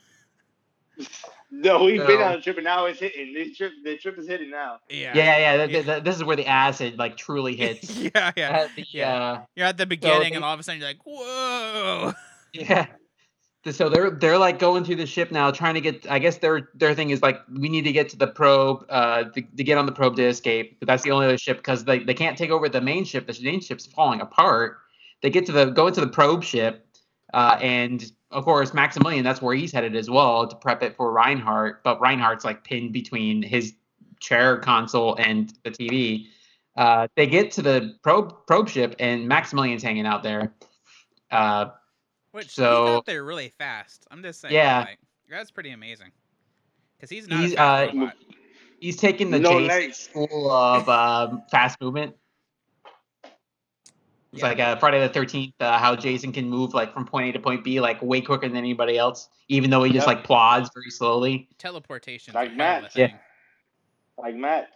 S3: No, we've been on a trip and now it's hitting. This trip, the trip is hitting now.
S1: Yeah.
S2: yeah, yeah. th-
S1: Yeah.
S2: th- th- this is where the acid like truly hits.
S1: yeah, yeah.
S2: The,
S1: yeah.
S2: uh,
S1: You're at the beginning,
S2: they-
S1: and all of a sudden you're like, whoa.
S2: Yeah. So they're they're like going through the ship now, trying to get. I guess their their thing is like we need to get to the probe, uh, to, to get on the probe to escape. But that's the only other ship because they, they can't take over the main ship. The main ship's falling apart. They get to the go into the probe ship, uh, and of course Maximilian. That's where he's headed as well to prep it for Reinhardt. But Reinhardt's like pinned between his chair console and the TV. Uh, they get to the probe probe ship, and Maximilian's hanging out there. Uh,
S1: Which
S2: So-
S1: he got there really fast. I'm just saying.
S2: Yeah.
S1: Like, that's pretty amazing. Because he's not
S2: He's,
S1: a
S2: uh,
S1: robot.
S2: He's taking the
S3: No
S2: Jason school of um, fast movement. It's
S1: Yeah.
S2: like uh, Friday the Thirteenth, uh, how Jason can move like from point A to point B like way quicker than anybody else, even though he just
S3: Yep.
S2: like plods very slowly.
S1: Teleportation.
S3: Like Matt.
S2: Yeah.
S3: Like Matt.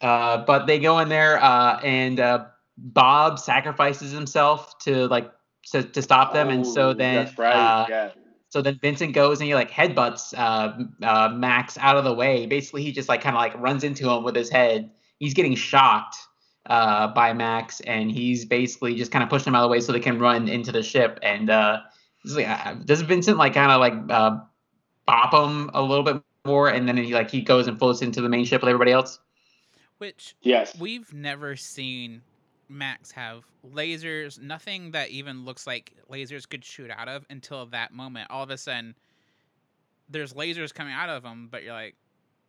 S2: Uh, but they go in there, uh, and uh, Bob sacrifices himself to like to, to stop them, and so
S3: Oh,
S2: then
S3: That's right.
S2: uh,
S3: yeah.
S2: So then Vincent goes and he like headbutts uh, uh, Max out of the way. Basically, he just like kind of like runs into him with his head. He's getting shocked uh, by Max, and he's basically just kind of pushing them out of the way so they can run into the ship. And uh, this is like, uh, does Vincent like kind of like uh, bop him a little bit more, and then he like he goes and floats into the main ship with everybody else?
S1: Which
S3: Yes.
S1: we've never seen Max have lasers, nothing that even looks like lasers could shoot out of until that moment. All of a sudden, there's lasers coming out of him, but you're like,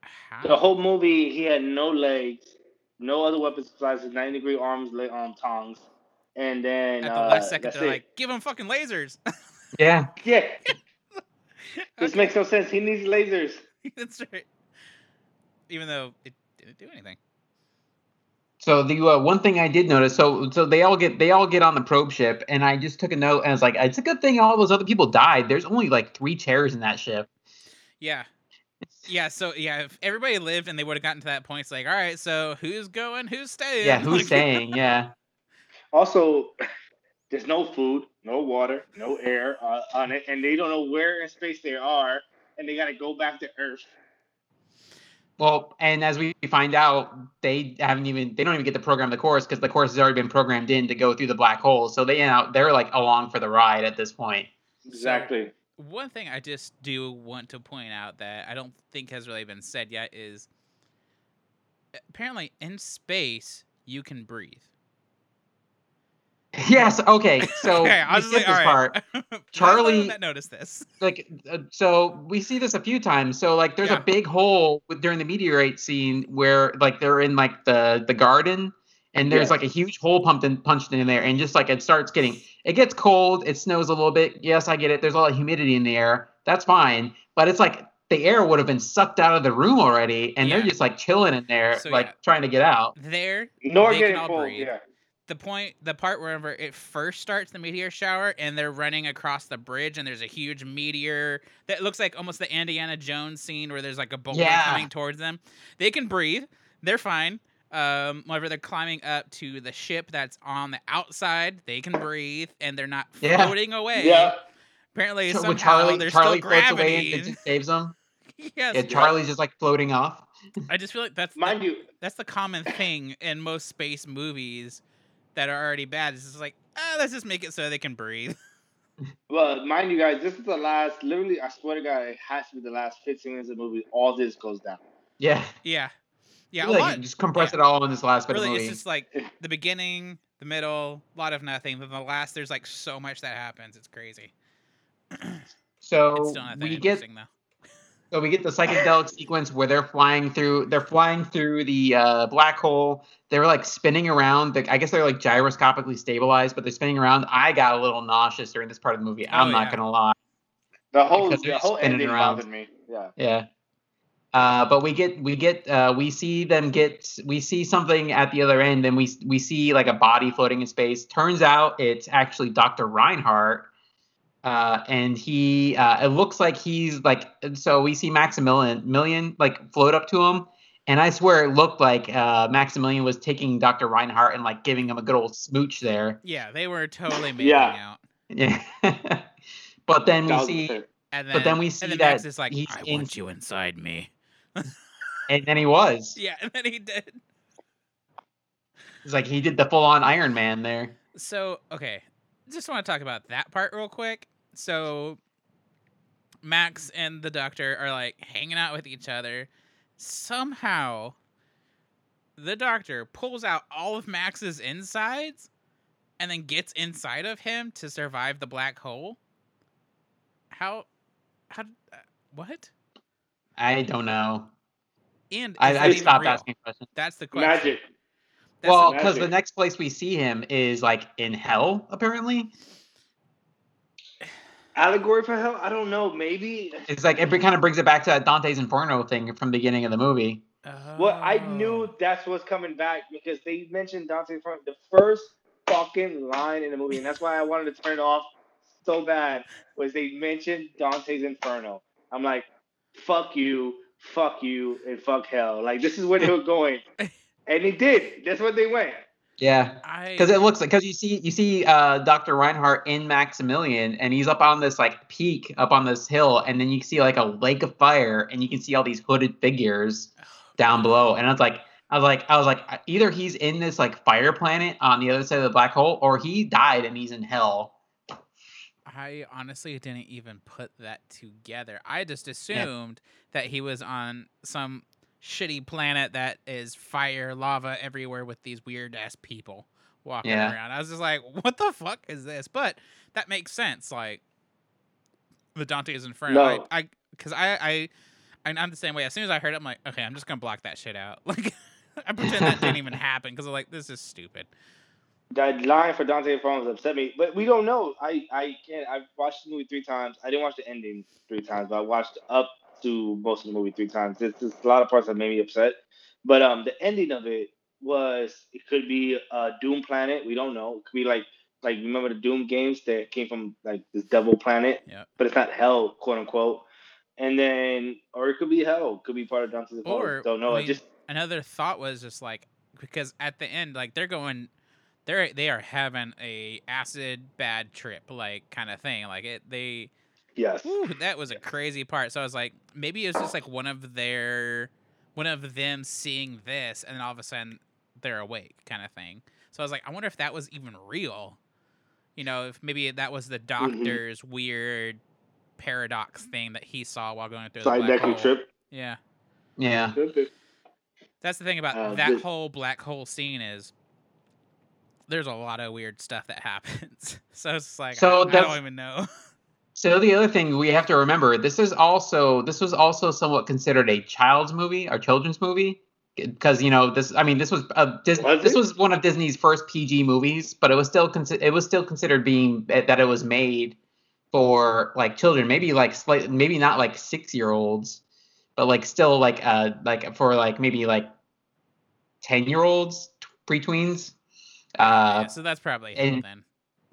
S1: how?
S3: The whole movie, he had no legs, no other weapons besides his 90 degree arms, leg, um, tongs. And then
S1: At the
S3: uh,
S1: last second, they're
S3: it.
S1: like, give him fucking lasers.
S2: Yeah,
S3: yeah, this
S1: Okay.
S3: makes no sense. He needs lasers.
S1: That's right. Even though it didn't do anything.
S2: So the uh, one thing I did notice, so so they all get they all get on the probe ship, and I just took a note and I was like, it's a good thing all those other people died. There's only like three chairs in that ship.
S1: Yeah. Yeah, so yeah, if everybody lived and they would have gotten to that point, it's like, all right, so who's going, who's staying?
S2: Yeah, who's
S1: Like-
S2: staying? Yeah,
S3: Also, there's no food, no water, no air uh, on it, and they don't know where in space they are, and they got to go back to Earth.
S2: Well, and as we find out, they haven't even they don't even get to program the course because the course has already been programmed in to go through the black hole. So they you know, they're like along for the ride at this point.
S3: Exactly.
S1: One thing I just do want to point out that I don't think has really been said yet is apparently in space you can breathe.
S2: Yes. Okay. So
S1: okay, I
S2: we
S1: was
S2: skip
S1: like,
S2: this
S1: right.
S2: part. Charlie-
S1: noticed this.
S2: like uh, so we see this a few times so like there's
S1: Yeah.
S2: a big hole with- during the meteorite scene where like they're in like the the garden and there's
S3: Yeah.
S2: like a huge hole pumped in punched in there and just like it starts getting it gets cold it snows a little bit yes i get it there's a lot of humidity in the air that's fine but it's like the air would have been sucked out of the room already and
S1: Yeah.
S2: they're just like chilling in there
S1: So,
S2: like
S1: yeah.
S2: trying to get out
S1: There,
S3: Nor
S1: They can
S3: getting
S1: all
S3: cold.
S1: breathe.
S3: Yeah.
S1: the point, the part wherever it first starts the meteor shower, and they're running across the bridge, and there's a huge meteor that looks like almost the Indiana Jones scene where there's like a boulder
S2: Yeah.
S1: coming towards them. They can breathe. They're fine. Um, whenever they're climbing up to the ship that's on the outside, they can breathe, and they're not
S2: Yeah.
S1: floating away.
S3: Yeah.
S1: Apparently,
S2: So
S1: somehow
S2: charlie
S1: there's
S2: charlie
S1: still
S2: floats
S1: gravity.
S2: away and it just saves them
S1: yes,
S2: yeah charlie's just like floating off
S1: I just feel like that's
S3: Mind you,
S1: that's the common thing in most space movies that are already bad. It's just like, ah, let's just make it so they can breathe.
S3: well, mind you guys, this is the last. Literally, I swear to God, it has to be the last 15 minutes of the movie. All this goes down.
S2: yeah
S1: yeah, yeah, a lot.
S2: just compress
S1: yeah.
S2: it all in this last bit
S1: Really,
S2: of the
S1: it's just like the beginning, the middle, a lot of nothing. But the last, there's like so much that happens. It's crazy.
S2: so
S1: it's still not that
S2: we get
S1: though.
S2: So we get the psychedelic sequence where they're flying through. They're flying through the uh, black hole. They're like spinning around. The, I guess they're like gyroscopically stabilized, but they're spinning around. I got a little nauseous during this part of the movie. I'm
S1: Oh,
S2: not
S1: yeah.
S2: gonna lie.
S3: The whole
S2: Because
S3: the whole ending
S2: around.
S3: bothered me. Yeah.
S2: Yeah. Uh, but we get we get uh, we see them get we see something at the other end, and we we see like a body floating in space. Turns out it's actually Dr. Reinhardt, uh, and he uh, it looks like he's like so we see Maximilian million like float up to him, and I swear it looked like uh, Maximilian was taking Dr. Reinhardt and like giving him a good old smooch there.
S1: Yeah, they were totally making
S3: Yeah.
S1: out.
S2: Yeah. but then we see.
S1: And then,
S2: But then we see
S1: and then
S2: that
S1: Max is like,
S2: he's
S1: I
S2: in-
S1: want you inside me.
S2: And then he was.
S1: Yeah, and then he did.
S2: It's like he did the full on Iron Man there.
S1: So, okay, just want to talk about that part real quick. So, Max and the doctor are like hanging out with each other. Somehow, the doctor pulls out all of Max's insides and then gets inside of him to survive the black hole. How? How? Uh, what?
S2: I don't know.
S1: And
S2: I, I stopped
S1: real?
S2: asking questions.
S1: That's the question.
S3: Magic.
S1: That's
S2: well, because the next place we see him is like in hell, apparently.
S3: Allegory for hell? I don't know. Maybe.
S2: It's like it kind of brings it back to that Dante's Inferno thing from the beginning of the movie.
S3: Well, I
S1: Oh.
S3: knew that's what's coming back because they mentioned Dante's Inferno the first fucking line in the movie, and that's why I wanted to turn it off so bad. Was they mentioned Dante's Inferno? I'm like, fuck you, fuck you, and fuck hell. Like this is where they were going, and they did. That's what they went.
S2: Yeah, because it looks like because you see you see uh, Dr. Reinhardt in Maximilian, and he's up on this like peak up on this hill, and then you see like a lake of fire, and you can see all these hooded figures down below, and I was like. I was like, I was like, either he's in this like fire planet on the other side of the black hole, or he died and he's in hell.
S1: I honestly didn't even put that together. I just assumed that he was on some shitty planet that is fire, lava everywhere with these weird ass people walking
S2: Yeah.
S1: around. I was just like, what the fuck is this? But that makes sense. Like the Dante's Inferno.
S3: No.
S1: I, I, because I, I, I, I'm the same way. As soon as I heard it, I'm like, okay, I'm just gonna block that shit out. Like, I pretend that didn't even happen because I'm like, this is stupid.
S3: That line for Dante Inferno upset me, but we don't know. I I can't. I've watched the movie three times. I didn't watch the ending three times, but I watched up to most of the movie three times. There's, there's a lot of parts that made me upset, but um, the ending of it was it could be a Doom planet. We don't know. It could be like like remember the Doom games that came from like this devil planet,
S1: yeah.
S3: but it's not hell, quote unquote. And then, or it could be hell. Could be part of Dante's.
S1: Or,
S3: don't know.
S1: I
S3: I
S1: mean,
S3: just
S1: another thought was just like because at the end like they're going they're they are having a acid bad trip like kind of thing like it they
S3: yes.
S1: whew, that was a crazy part so i was like maybe it was just like one of their one of them seeing this and then all of a sudden they're awake kind of thing. So I was like, I wonder if that was even real. You know, if maybe that was the doctor's weird paradox thing that he saw while going through the black hole.
S3: trip.
S1: Yeah.
S2: Yeah.
S1: That's the thing about
S3: Uh,
S1: that
S3: this-
S1: whole black hole scene is there's a lot of weird stuff that happens. so it's like
S2: So
S1: I, I don't even know.
S2: So the other thing we have to remember, this is also this was also somewhat considered a child's movie or children's movie because you know this. I mean, this was uh, Dis-
S3: Was
S2: this was one of Disney's first PG movies, but it was still consi- it was still considered being that it was made for like children, maybe like slight, maybe not like six year olds, but like still like uh like for like maybe like ten year olds, pre-tweens. Uh,
S1: yeah, so that's probably
S2: and-
S1: it then.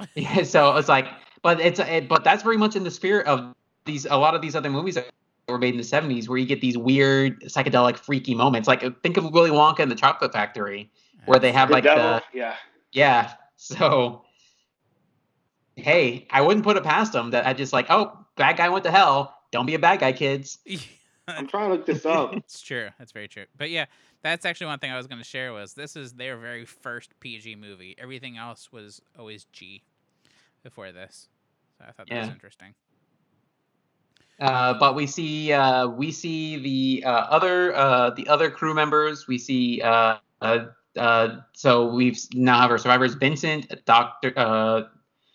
S2: yeah, so it's like, but it's it, but that's very much in the spirit of these a lot of these other movies that were made in the '70s, where you get these weird psychedelic, freaky moments. Like think of Willy Wonka and the Chocolate Factory, where they have
S3: The
S2: like
S3: devil.
S2: the
S3: yeah.
S2: yeah. So hey, I wouldn't put it past them that I just like, oh, bad guy went to hell. Don't be a bad guy, kids.
S3: I'm trying to look this up.
S1: it's true. That's very true. But yeah, that's actually one thing I was going to share was this is their very first PG movie. Everything else was always G before this. So I thought that was interesting.
S2: Uh, but we see uh, we see the uh, other uh, the other crew members. We see uh, uh, uh, so we've now have our survivors: Vincent, Doctor uh,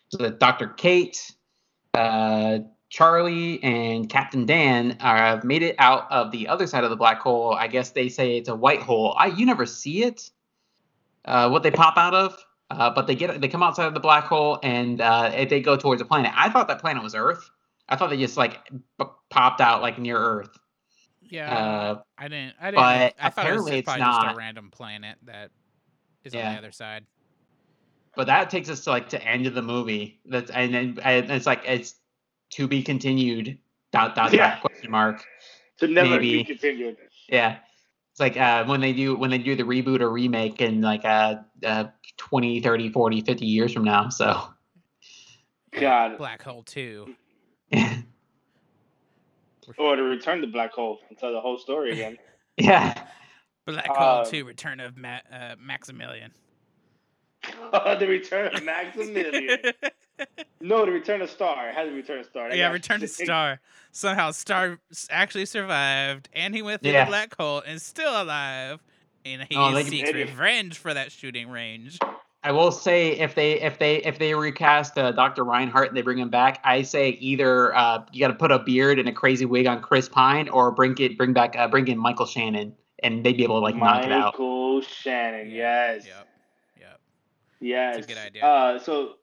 S2: so Doctor Kate, uh, Charlie, and Captain Dan are, have made it out of the other side of the black hole. I guess they say it's a white hole. I you never see it. Uh, what they pop out of. Uh, but they get they come outside of the black hole and uh, they go towards a planet. I thought that planet was Earth. I thought they just like p- popped out like near Earth.
S1: Yeah.
S2: Uh,
S1: I didn't I didn't I thought it was just
S2: it's
S1: probably just a random planet that is on the other side.
S2: But that takes us to like to end of the movie. That's and then and it's like it's to be continued. Dot dot
S3: Yeah.
S2: dot question mark.
S3: To never
S2: Maybe.
S3: be continued.
S2: Yeah. It's like uh, when they do when they do the reboot or remake in like uh, uh 20, 30, 40, 50 years from now. So
S3: God.
S1: Black Hole 2.
S2: yeah.
S3: Or to return to black hole and tell the whole story again.
S2: Yeah.
S1: Black Hole
S3: Um,
S1: 2 Return of Ma- uh, Maximilian.
S3: the return of Maximilian. No, the return of Star. It has to return of Star. That
S1: yeah, Return to Star. Somehow Star actually survived, and he went through
S2: Yeah.
S1: the black hole and is still alive. And he
S2: Oh,
S1: seeks
S3: Maybe.
S1: revenge for that shooting range.
S2: I will say if they if they if they recast uh, Dr. Reinhardt and they bring him back, I say either uh, you got to put a beard and a crazy wig on Chris Pine, or bring it bring back uh, bring in Michael Shannon, and they'd be able to like knock it out.
S3: Michael Shannon. Yes.
S1: Yep. Yep.
S3: Yes.
S1: It's a good idea.
S3: Uh, so,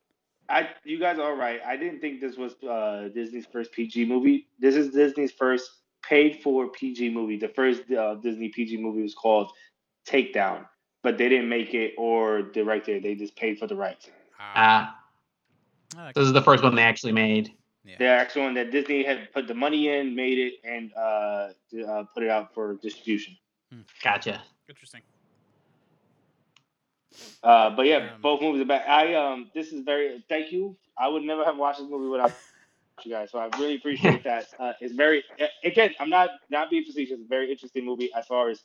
S3: I you guys are right. I didn't think this was uh, Disney's first PG movie. This is Disney's first paid for PG movie. The first uh, Disney PG movie was called Takedown, but they didn't make it or direct it. They just paid for the rights.
S1: Ah,
S2: Uh, this is the first one they actually made.
S1: yeah.
S3: The actual one that Disney had put the money in, made it, and uh, uh, put it out for distribution.
S2: Gotcha.
S1: Interesting.
S3: Uh, but yeah,
S1: Um,
S3: both movies are back. I um, this is very. Thank you. I would never have watched this movie without you guys, so I really appreciate that. Uh, it's very again. I'm not not being facetious. It's a very interesting movie as far as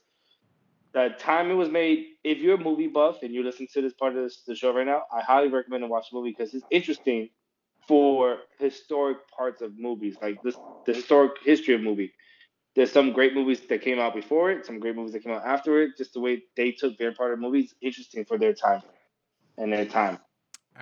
S3: the time it was made. If you're a movie buff and you listen to this part of this, the show right now, I highly recommend to watch the movie because it's interesting for historic parts of movies, like this the historic history of movie. There's some great movies that came out before it, some great movies that came out after it. Just the way they took their part of movies, interesting for their time and their time.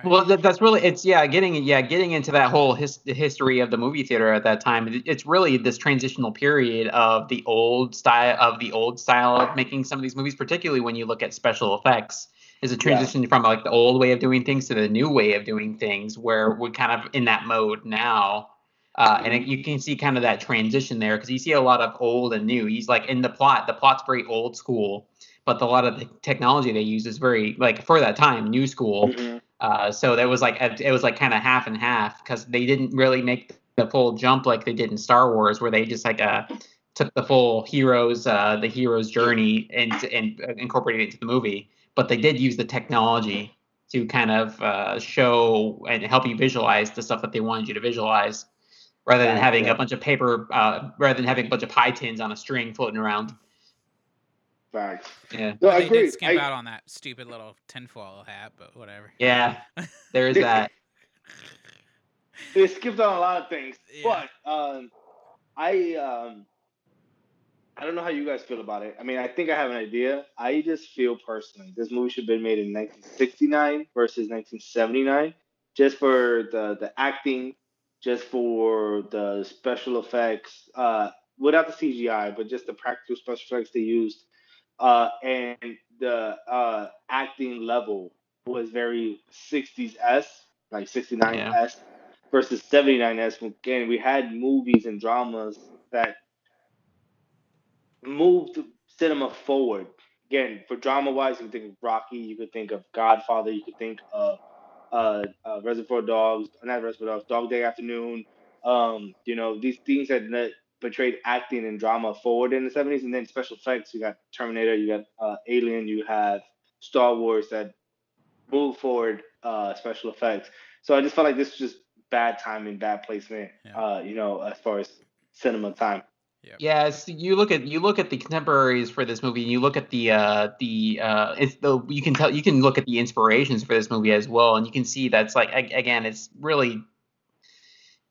S2: Well, that, that's really it's yeah getting yeah getting into that whole his, the history of the movie theater at that time. It's really this transitional period of the old style of the old style of making some of these movies, particularly when you look at special effects. Is a transition from like the old way of doing things to the new way of doing things, where we're kind of in that mode now. Uh, and it, you can see kind of that transition there because you see a lot of old and new. He's like in the plot, the plot's very old school, but a lot of the technology they use is very like for that time new school.
S3: Mhm.
S2: Uh, so that was like it was like kind of half and half because they didn't really make the full jump like they did in Star Wars, where they just like uh took the full heroes uh the hero's journey and and uh, incorporated it into the movie. But they did use the technology to kind of uh, show and help you visualize the stuff that they wanted you to visualize, rather than having
S3: yeah.
S2: a bunch of paper, uh, rather than having a bunch of pie tins on a string floating around.
S3: Facts.
S2: Yeah.
S3: No,
S1: But
S3: I
S1: they
S3: agree.
S1: did skip
S3: I-
S1: out on that stupid little tinfoil hat, but whatever.
S2: Yeah. There's that.
S3: They skipped on a lot of things,
S1: Yeah.
S3: but um, I um, I don't know how you guys feel about it. I mean, I think I have an idea. I just feel personally this movie should have been made in 1969 versus 1979, just for the the acting, just for the special effects, uh, without the CGI, but just the practical special effects they used, uh, and the uh, acting level was very 60s s, like 69 s versus 79 s. Again, we had movies and dramas that moved cinema forward. Again, for drama wise, you could think of Rocky, you could think of Godfather, you could think of uh, uh, Reservoir Dogs, not Reservoir Dogs, Dog Day Afternoon. Um, you know, these things that, that portrayed acting and drama forward in the 70s, and then special effects. You got Terminator, you got uh, Alien, you have Star Wars that move forward uh, special effects. So I just felt like this was just bad timing, bad placement.
S1: Yeah.
S3: Uh, you know, as far as cinema time.
S2: Yeah, it's, you look at you look at the contemporaries for this movie, and you look at the uh, the uh, it's the you can tell you can look at the inspirations for this movie as well, and you can see that's like again, it's really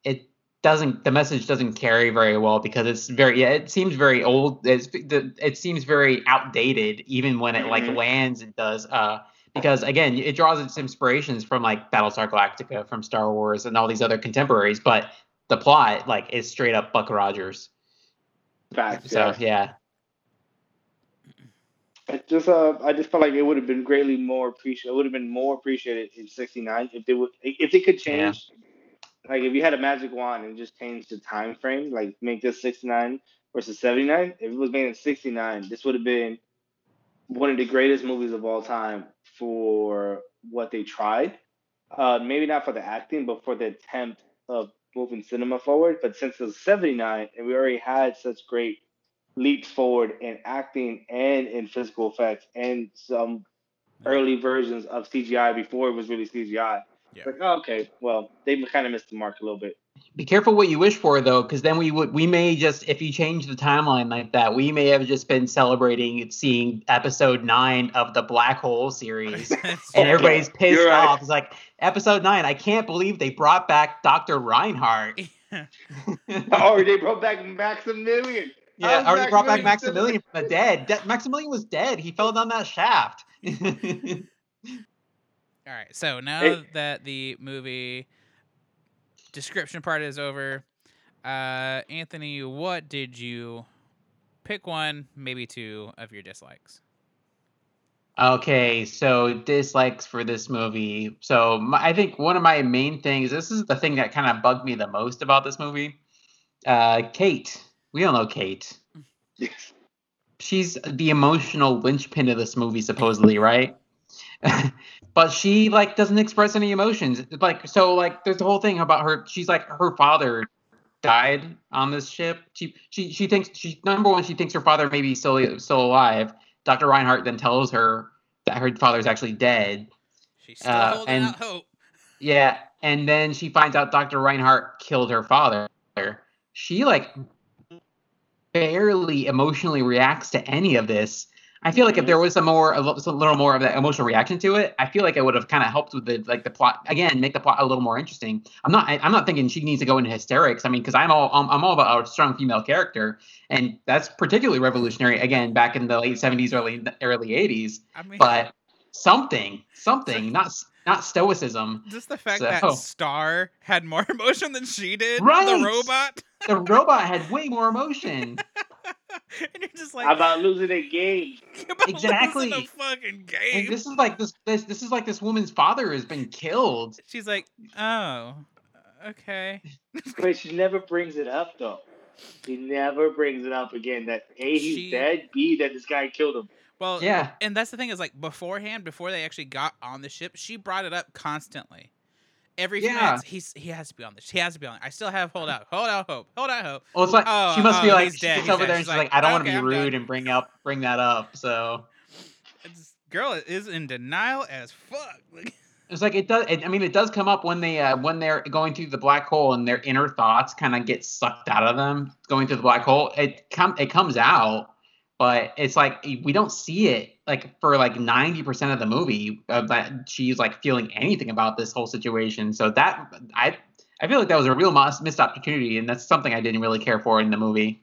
S2: it doesn't the message doesn't carry very well because it's very yeah it seems very old it's the, it seems very outdated even when it like
S3: Mhm.
S2: lands it does uh because again it draws its inspirations from like Battlestar Galactica from Star Wars and all these other contemporaries but the plot like is straight up Buck Rogers
S3: Facts.
S2: so
S3: yeah.
S2: yeah
S3: I just uh, I just felt like it would have been greatly more appreciated. It would have been more appreciated in '69 if they would if they could
S2: Yeah.
S3: change. Like if you had a magic wand and just change the time frame, like make this '69 versus '79. If it was made in '69, this would have been one of the greatest movies of all time for what they tried. Uh, maybe not for the acting, but for the attempt of moving cinema forward. But since it was '79 and we already had such great leaps forward in acting and in physical effects and some early versions of CGI before it was really CGI.
S1: Yeah.
S3: Like, oh, okay, well, they kind of missed the mark a little bit.
S2: Be careful what you wish for though because then we would we may just if you change the timeline like that we may have just been celebrating seeing episode 9 of the black hole series and everybody's pissed
S3: You're right.
S2: off. It's like episode nine. I can't believe they brought back Doctor Reinhardt.
S3: oh, they brought back Maximilian.
S2: yeah,
S3: How's
S2: already brought back
S3: Maximilian
S2: Maximilian from the dead. De- Maximilian was dead. He fell down that shaft.
S1: All right. So now
S3: It-
S1: that the movie description part is over, uh, Anthony, what did you pick? One, maybe two of your dislikes.
S2: okay, so dislikes for this movie. So my, I think one of my main things. This is the thing that kind of bugged me the most about this movie. Uh, Kate. We all know Kate.
S3: Yes.
S2: she's the emotional linchpin of this movie supposedly right but she like doesn't express any emotions like so like there's the whole thing about her she's like her father died on this ship she she she thinks she number one she thinks her father may be still still alive dr reinhardt then tells her that her father's actually dead
S1: She's still
S2: Uh,
S1: holding
S2: and-
S1: out hope.
S2: yeah, and then she finds out Dr. Reinhardt killed her father. She like barely emotionally reacts to any of this. I feel like if there mm-hmm. was some more, a little, more of that emotional reaction to it, I feel like it would have kind of helped with the like the plot again, make the plot a little more interesting. I'm not, I, I'm not thinking she needs to go into hysterics. I mean, because I'm all, I'm, I'm all about a strong female character, and that's particularly revolutionary again back in the late 70s, early early 80s.
S1: I mean,
S2: But something, something, not not stoicism.
S1: just the fact
S2: so-
S1: that Star had more emotion than she did,
S2: Right.
S1: the robot,
S2: the robot had way more emotion.
S1: and you're just like,
S3: How about losing a game?
S1: about
S2: Exactly.
S1: losing a fucking
S2: And
S1: game.
S2: this is like this this this is like this woman's father has been killed.
S1: She's like, oh, okay.
S3: But she never brings it up though. She never brings it up again. That a he's
S1: She-
S3: dead. B that this guy killed him.
S1: Well,
S2: Yeah.
S1: and that's the thing is like beforehand, before they actually got on the ship, she brought it up constantly. Every few
S2: Yeah.
S1: minutes, he's he has to be on this. He has to be on. I still have hold out, hold out hope, hold out hope.
S2: Well, it's like
S1: Oh,
S2: she must be
S1: oh,
S2: like she
S1: dead,
S2: gets over
S1: dead.
S2: there and
S1: She's
S2: she's
S1: like,
S2: I don't want to be rude
S1: done."
S2: and bring up bring that up. So
S1: This girl is in denial as fuck. Like,
S2: it's like it does. It, I mean, it does come up when they uh, when they're going through the black hole and their inner thoughts kind of get sucked out of them going through the black hole. It come it comes out, but it's like we don't see it like for like 90% of the movie uh, that she's like feeling anything about this whole situation. So that I I feel like that was a real missed opportunity, and that's something I didn't really care for in the movie.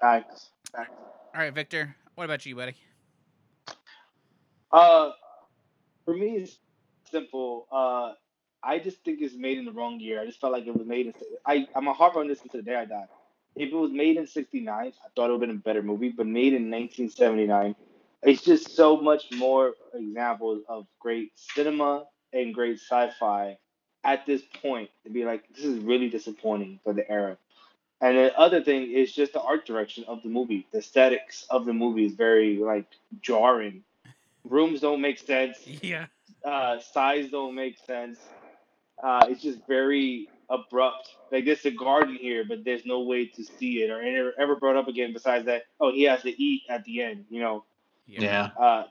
S3: Thanks. Thanks.
S1: All right, Victor. What about you, buddy?
S3: Uh, for me, it's simple. Uh, I just think it's made in the wrong year. I just felt like it was made in. I I'm a harp on this until the day I die. If it was made in '69, I thought it would have been a better movie. But made in 1979, it's just so much more examples of great cinema and great sci-fi at this point to be like, this is really disappointing for the era. And the other thing is just the art direction of the movie. The aesthetics of the movie is very like jarring. Rooms don't make sense.
S1: Yeah.
S3: Uh, size don't make sense. Uh, it's just very abrupt. Like there's a garden here, but there's no way to see it or ever, ever brought up again. Besides that, oh, he has to eat at the end. You know.
S2: Yeah.
S3: Uh,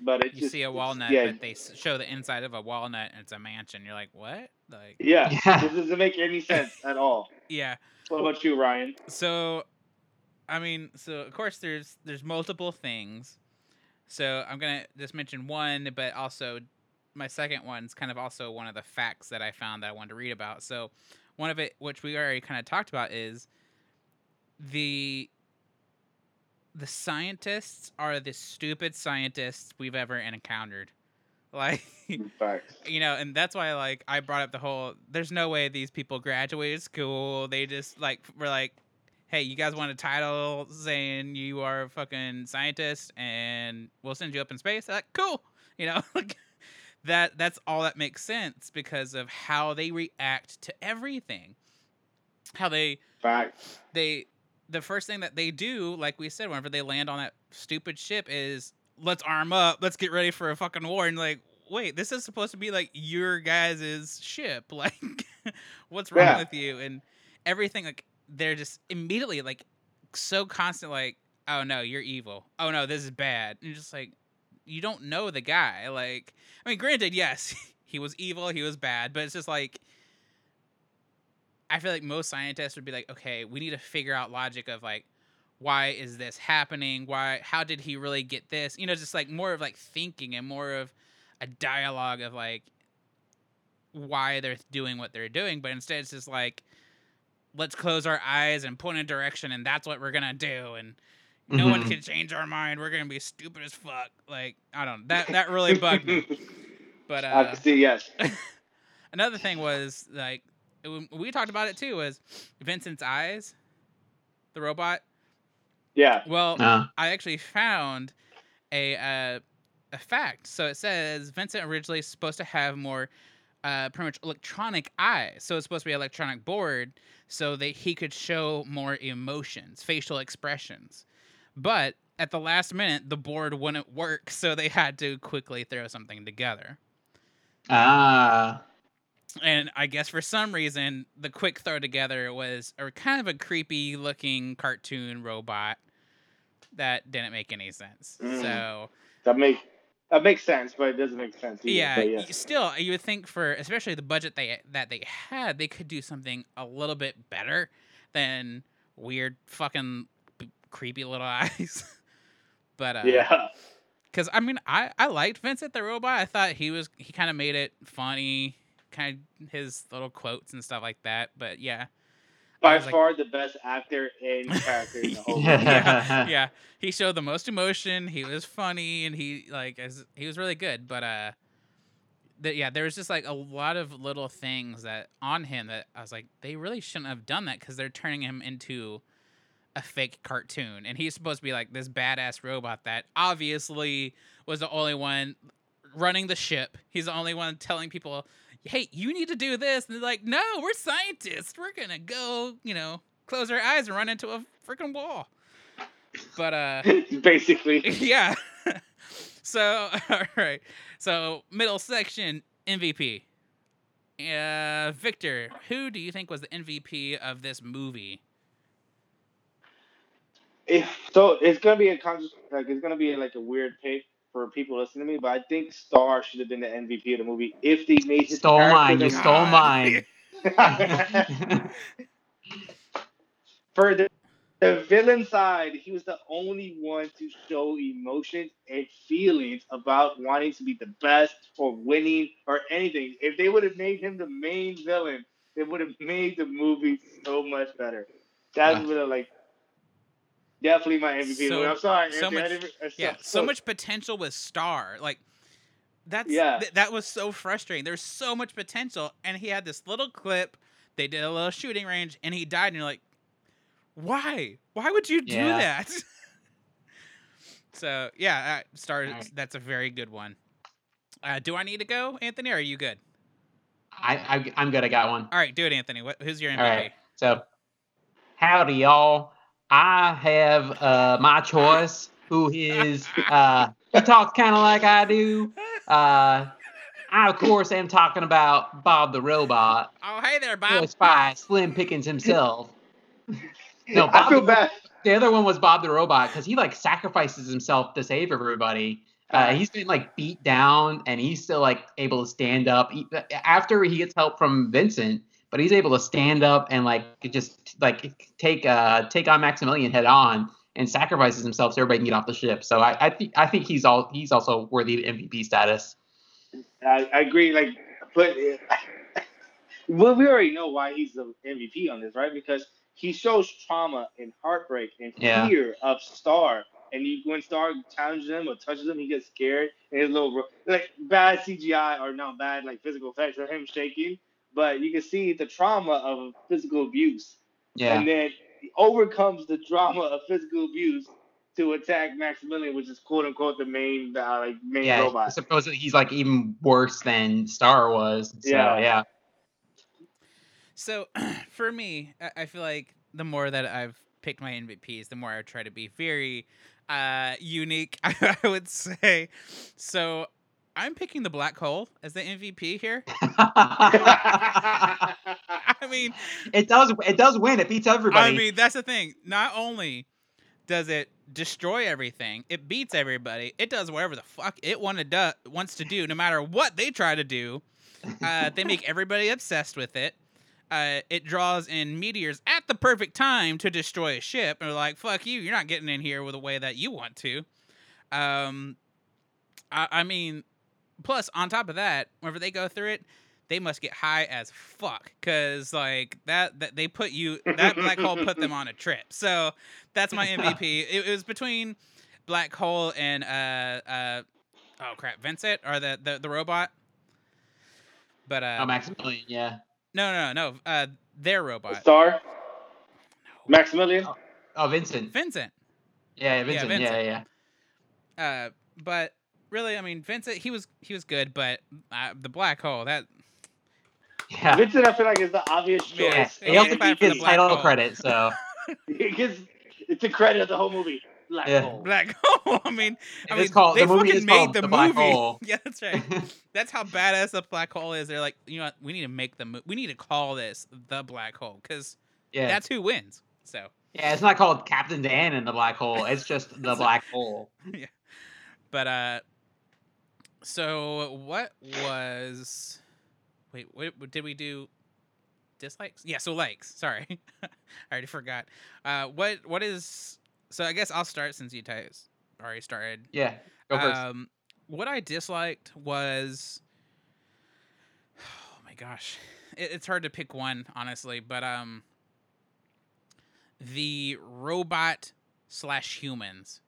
S3: but it's
S1: You
S3: just,
S1: see a walnut,
S3: Yeah,
S1: but they show the inside of a walnut and it's a mansion. You're like, what? Like,
S3: yeah.
S2: Yeah.
S3: This doesn't make any sense at all.
S1: yeah.
S3: What about you, Ryan?
S1: So, I mean, so of course there's there's multiple things. So I'm gonna just mention one, but also my second one's kind of also one of the facts that I found that I wanted to read about. So one of it, which we already kind of talked about, is the the scientists are the stupid scientists we've ever encountered. Like
S3: Facts.
S1: you know, and that's why like I brought up the whole. There's no way these people graduated school. They just like were like, hey, you guys want a title saying you are a fucking scientist, and we'll send you up in space. Like, cool. You know, like that. That's all that makes sense because of how they react to everything. How they
S3: Facts.
S1: they the first thing that they do, like we said, whenever they land on that stupid ship, is let's arm up, let's get ready for a fucking war. And like, wait, this is supposed to be like your guys' ship. Like, what's wrong
S3: Yeah.
S1: with you? And everything, like, they're just immediately like so constant, like, oh no, you're evil. Oh no, this is bad. And just like, you don't know the guy. Like, I mean, granted, yes, he was evil, he was bad, but it's just like. I feel like most scientists would be like, okay, we need to figure out logic of like, why is this happening? Why? How did he really get this? You know, just like more of like thinking and more of a dialogue of like why they're doing what they're doing. But instead, it's just like, let's close our eyes and point a direction, and that's what we're gonna do. And no one
S2: Mhm.
S1: can change our mind. We're gonna be stupid as fuck. Like I don't. That that really bugged me. But
S3: I
S1: uh,
S3: can see. Yes.
S1: another thing was like it- we talked about it too was Vincent's eyes, the robot.
S3: Yeah.
S1: Well,
S2: Uh,
S1: I actually found a uh, a fact. So it says Vincent originally is supposed to have more uh, pretty much electronic eyes. So it's supposed to be electronic board so that he could show more emotions, facial expressions. But at the last minute, the board wouldn't work, so they had to quickly throw something together.
S2: ah.
S1: And I guess for some reason, the quick throw together was a kind of a creepy looking cartoon robot that didn't make any sense.
S3: Mm.
S1: So
S3: That make that makes sense, but it doesn't make sense. Either,
S1: yeah,
S3: But
S1: y-
S3: yes.
S1: still you would think for especially the budget they that they had, they could do something a little bit better than weird fucking creepy little eyes. but uh,
S3: yeah.
S1: because I mean, I I liked Vincent the robot. I thought he was he kind of made it funny, kind of his little quotes and stuff like that. But yeah,
S3: By
S1: was like-
S3: far the best actor and character in the whole
S1: yeah, yeah. He showed the most emotion. He was funny, and he like as he was really good. But uh, that yeah, there was just like a lot of little things that on him that I was like, they really shouldn't have done that because they're turning him into a fake cartoon, and he's supposed to be like this badass robot that obviously was the only one running the ship. He's the only one telling people, "Hey, you need to do this," and they're like, "No, we're scientists. We're gonna go, you know, close our eyes and run into a freaking wall." But uh,
S3: Basically.
S1: yeah. so all right. So middle section MVP. Uh, Victor, who do you think was the MVP of this movie?
S3: If, so it's gonna be a conscious like it's gonna be like a weird pick for people listening to me, but I think Star should have been the MVP of the movie if they made his
S2: Stole mine. You stole mine.
S3: for the, the villain side, he was the only one to show emotions and feelings about wanting to be the best or winning or anything. If they would have made him the main villain, it would have made the movie so much better. That
S2: Yeah.
S3: what I like. Definitely my MVP.
S1: So-
S3: I'm sorry.
S1: so much-
S3: uh,
S1: Yeah, so much potential with Star. Like that's
S3: Yeah.
S1: th- that was so frustrating. There's so much potential, and he had this little clip. They did a little shooting range, and he died. And you're like, why? Why would you do
S2: Yeah.
S1: that? so yeah, uh, Star.
S2: Alright.
S1: That's a very good one. Uh, do I need to go, Anthony? Or are you good?
S2: I, I I'm good. I got one.
S1: All right, do it, Anthony. What, who's your MVP?
S2: All right. So, howdy, y'all. I have uh, my choice. Who is uh, he talks kind of like I do. Uh, I of course am talking about Bob the Robot,
S1: Oh, hey there, Bob.
S2: voiced by Slim Pickens himself. No,
S3: I feel
S2: the-
S3: bad.
S2: The other one was Bob the Robot because he like sacrifices himself to save everybody. Uh, he's been like beat down and he's still like able to stand up he, after he gets help from Vincent, but he's able to stand up and like just like take uh take on Maximilian head on and sacrifices himself so everybody can get off the ship. So I I think I think he's all he's also worthy of MVP status.
S3: I, I agree. Like, but well, we already know why he's the MVP on this, right? Because he shows trauma and heartbreak and
S2: Yeah.
S3: fear of Star. And you, when Star challenges him or touches him, he gets scared. And his little like bad CGI or not bad like physical effects of him shaking, but you can see the trauma of physical abuse.
S2: Yeah.
S3: And then he overcomes the drama of physical abuse to attack Maximilian, which is quote unquote the main uh, like main robot.
S2: yeah,
S3: robot.
S2: supposedly he's like even worse than Star was. So
S3: Yeah.
S2: yeah.
S1: So for me, I- I feel like the more that I've picked my MVPs, the more I try to be very uh, unique. I would say. So I'm picking the black hole as the MVP here. I mean,
S2: it does it does win. It beats everybody.
S1: I mean that's the thing. Not only does it destroy everything, it beats everybody. It does whatever the fuck it wanna do, wants to do, no matter what they try to do. Uh, they make everybody obsessed with it. Uh, it draws in meteors at the perfect time to destroy a ship. And they're like, "Fuck you! You're not getting in here with the way that you want to." Um, I, I mean, plus on top of that, whenever they go through it, they must get high as fuck because like that that they put you that black hole put them on a trip. So that's my MVP. it, it was between black hole and uh uh oh crap, Vincent or the the, the robot. But uh,
S2: oh, Maximilian, yeah.
S1: no, no, no. Uh, their robot.
S3: Star? Maximilian?
S2: Oh, Vincent.
S1: Vincent.
S2: Yeah, Vincent. Yeah,
S1: Vincent.
S2: yeah.
S1: Uh, but really, I mean, Vincent. He was he was good, but uh, the black hole that
S2: Yeah.
S3: Vincent, I feel like is the obvious choice.
S2: Yeah, he also
S1: Yeah.
S2: gets
S1: For the
S2: his title
S1: hole.
S2: credit, so
S3: It gets it's the credit of the whole movie. Black
S2: Yeah.
S3: hole.
S1: black hole. I mean, I mean,
S2: called-
S1: they
S2: the movie
S1: fucking
S2: is
S1: made
S2: called
S1: the,
S2: The
S1: movie.
S2: Black Hole.
S1: Yeah, that's right. That's how badass the black hole is. They're like, you know, what? we need to make the mo- we need to call this the black hole because
S2: yeah.
S1: that's who wins. So,
S2: yeah, it's not called Captain Dan in the black hole. It's just the black hole.
S1: Yeah, but uh, so what was? Wait, what, did we do? Dislikes? Yeah, so likes. Sorry, I already forgot. Uh, what what is? So I guess I'll start since you guys already started.
S2: Yeah. Go first.
S1: Um, what I disliked was, oh my gosh, it, it's hard to pick one honestly, but um, the robot slash humans.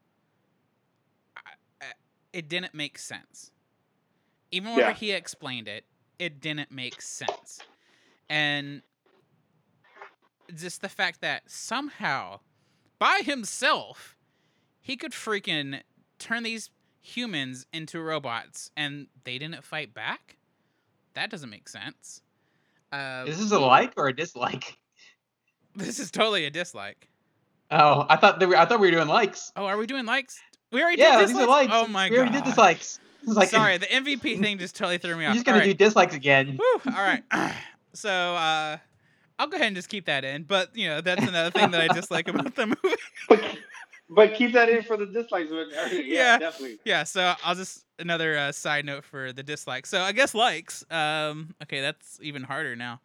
S1: It didn't make sense. Even when
S3: Yeah.
S1: he explained it, it didn't make sense, and just the fact that somehow, by himself, he could freaking turn these humans into robots and they didn't fight back? That doesn't make sense. Uh,
S2: is this a like or a dislike?
S1: this is totally a dislike.
S2: Oh, I thought they were, I thought we were doing likes.
S1: Oh, are we doing likes? We already
S2: Yeah,
S1: did
S2: these are likes.
S1: Oh my
S2: we
S1: god.
S2: We already did dislikes. It's like
S1: Sorry, the MVP thing just totally threw me
S2: You're
S1: off.
S2: just gonna
S1: All
S2: do dislikes again.
S1: Woo, all right. so uh, I'll go ahead and just keep that in. But you know, that's another thing that I dislike about the movie.
S3: But, but keep that in for the dislikes. But, uh, yeah,
S1: Yeah.
S3: definitely.
S1: yeah. So I'll just another uh, side note for the dislikes. So I guess likes. Um, okay, that's even harder now.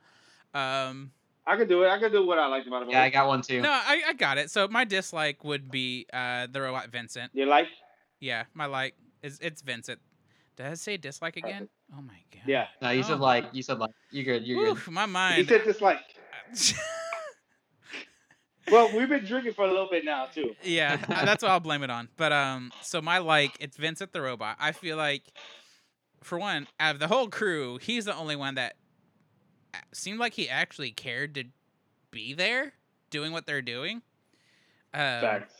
S1: Um,
S3: I could do it. I could do what I liked about the movie.
S2: Yeah, I got one too.
S1: No, I, I got it. So my dislike would be uh, the robot Vincent.
S3: You like?
S1: Yeah, my like is it's Vincent. Did I say dislike again? Oh my god.
S3: Yeah.
S2: No, you said
S1: Oh.
S2: like. You said like. You're good. You're
S1: Oof, my
S3: He
S1: mind.
S3: said this like. Well, we've been drinking for a little bit now too.
S1: yeah, uh, that's what I'll blame it on. But um, so my like, it's Vincent the robot. I feel like, for one, out of the whole crew, he's the only one that seemed like he actually cared to be there, doing what they're doing. Um,
S3: Facts.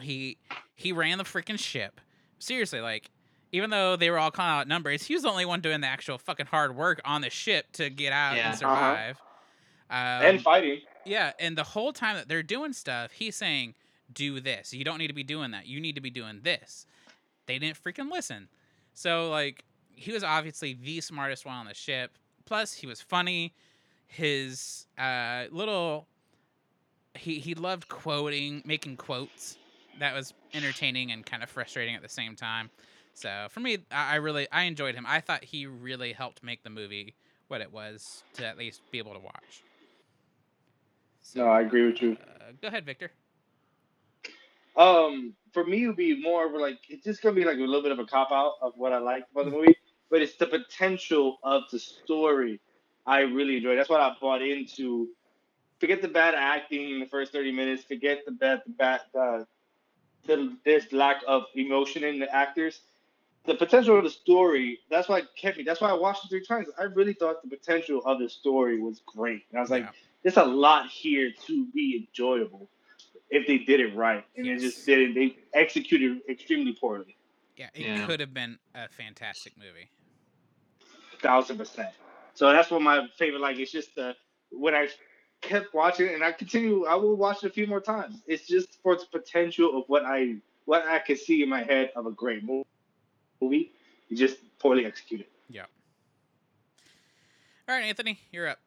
S1: he he ran the freaking ship. Seriously, like even though they were all kind of outnumbered, he was the only one doing the actual fucking hard work on the ship to get out
S2: Yeah.
S1: and
S2: Uh-huh.
S1: survive.
S3: and
S1: Um,
S3: fighting.
S1: yeah, and the whole time that they're doing stuff, he's saying, "Do this. You don't need to be doing that. You need to be doing this." They didn't freaking listen. So like, he was obviously the smartest one on the ship. Plus, he was funny. His uh, little he he loved quoting, making quotes. That was entertaining and kind of frustrating at the same time. So for me, I, I really I enjoyed him. I thought he really helped make the movie what it was to at least be able to watch. So,
S3: No, I agree with you.
S1: uh, go ahead, Victor.
S3: Um, for me, it would be more of like it's just gonna be like a little bit of a cop out of what I like about the movie, but it's the potential of the story I really enjoy. That's what I bought into. Forget the bad acting in the first thirty minutes. Forget the bad, the bad, uh, the this lack of emotion in the actors. The potential of the story. That's why it kept me. That's why I watched it three times. I really thought the potential of the story was great, and I was like,
S1: Yeah.
S3: there's a lot here to be enjoyable if they did it right, and
S1: Yes.
S3: they just didn't. They executed extremely poorly,
S1: Yeah, it
S2: Yeah.
S1: could have been a fantastic movie.
S3: thousand percent. So that's what my favorite. Like it's just the when I kept watching, it, and I continue. I will watch it a few more times. It's just for its potential of what I what I could see in my head of a great mo- movie. It's just poorly executed. Yeah.
S1: All right, Anthony, you're up.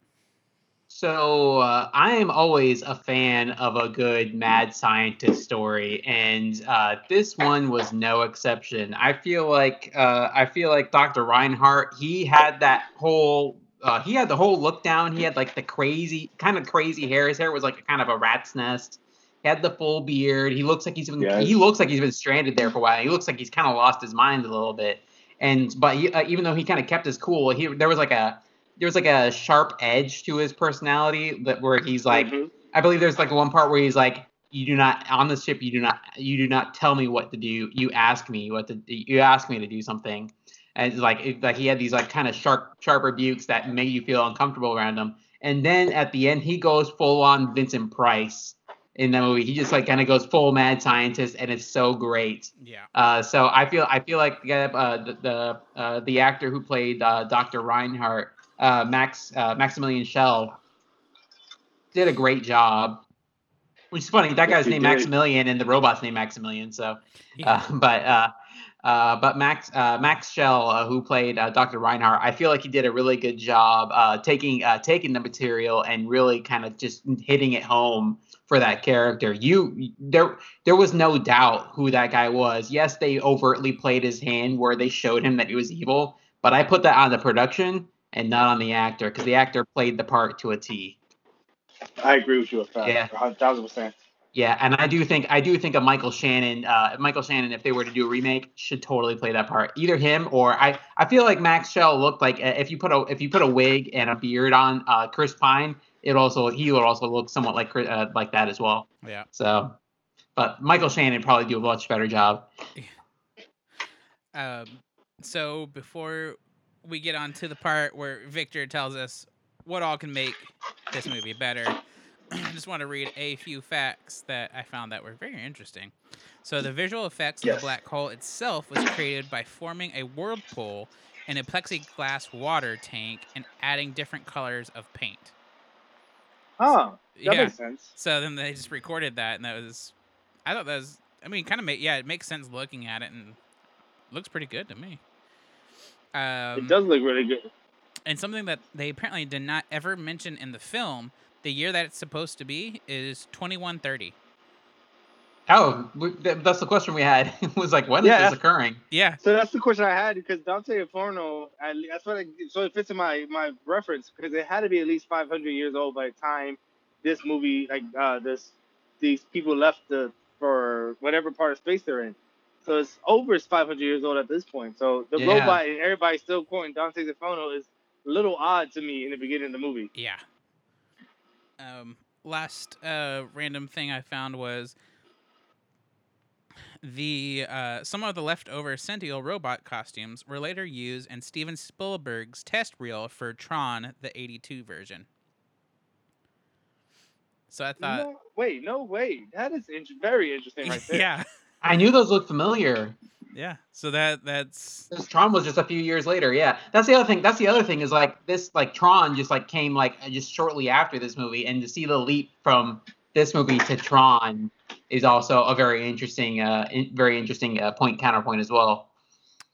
S2: So uh, I am always a fan of a good mad scientist story, and uh, this one was no exception. I feel like uh, I feel like Dr. Reinhardt. He had that whole. Uh, he had the whole look down. He had like the crazy, kind of crazy hair. His hair was like kind of a rat's nest. He had the full beard. He looks like he's been.
S3: Yes.
S2: He looks like he's been stranded there for a while. He looks like he's kind of lost his mind a little bit. And but he, uh, even though he kind of kept his cool, he there was like a there was like a sharp edge to his personality that where he's like
S3: Mhm.
S2: I believe there's like one part where he's like you do not on the ship you do not you do not tell me what to do you ask me what to you ask me to do something and it's like it, like he had these like kind of sharp sharp rebukes that made you feel uncomfortable around him and then at the end he goes full on Vincent Price in that movie he just like kind of goes full mad scientist and it's so great
S1: Yeah.
S2: uh, so I feel I feel like the uh, the the, uh, the actor who played uh, Dr. Reinhardt, uh, Max uh, Maximilian Schell, did a great job. Which is funny. That guy's
S3: he
S2: named
S3: did.
S2: Maximilian, and the robot's named Maximilian. So,
S1: Yeah.
S2: uh, but uh, uh, but Max uh, Max Schell, uh, who played uh, Dr. Reinhardt, I feel like he did a really good job uh, taking uh, taking the material and really kind of just hitting it home for that character. You there there was no doubt who that guy was. Yes, they overtly played his hand where they showed him that he was evil, but I put that on the production and not on the actor because the actor played the part to a T.
S3: I agree with you a.
S2: Yeah.
S3: thousand percent.
S2: Yeah, and I do think I do think a Michael Shannon, uh, Michael Shannon, if they were to do a remake, should totally play that part. Either him or I. I feel like Max Schell looked like if you put a if you put a wig and a beard on uh, Chris Pine, it also he would also look somewhat like uh, like that as well.
S1: Yeah.
S2: So, but Michael Shannon probably do a much better job.
S1: Um, so before we get on to the part where Victor tells us what all can make this movie better, I just want to read a few facts that I found that were very interesting. So the visual effects of the black hole itself was created by forming a whirlpool in a plexiglass water tank and adding different colors of paint.
S3: Huh. That
S1: yeah.
S3: makes sense.
S1: So then they just recorded that, and that was, I thought that was, I mean, kind of make, yeah, it makes sense looking at it, and looks pretty good to me. Um,
S3: it does look really good.
S1: and something that they apparently did not ever mention in the film, the year that it's supposed to be is 2130.
S2: Oh, that's the question we had. It was like, when is
S3: Yeah.
S2: this occurring?
S1: Yeah.
S3: So that's the question I had because Dante Inferno, at le- that's what I, so it fits in my my reference because it had to be at least 500 years old by the time this movie, like uh, this, these people left the for whatever part of space they're in. So it's over 500 years old at this point. So the
S2: Yeah.
S3: robot and everybody still quoting Dante Inferno is a little odd to me in the beginning of the movie.
S1: Yeah. Um, last uh, random thing I found was the uh, some of the leftover Sential robot costumes were later used in Steven Spielberg's test reel for Tron, the '82 version. So I thought,
S3: no, wait, no, wait, that is int- very interesting right there.
S1: yeah,
S2: I knew those looked familiar.
S1: yeah. So that that's
S2: This Tron was just a few years later. Yeah, that's the other thing. That's the other thing is like this, like Tron just like came like just shortly after this movie, and to see the leap from this movie to Tron is also a very interesting, uh, in, very interesting uh, point counterpoint as well.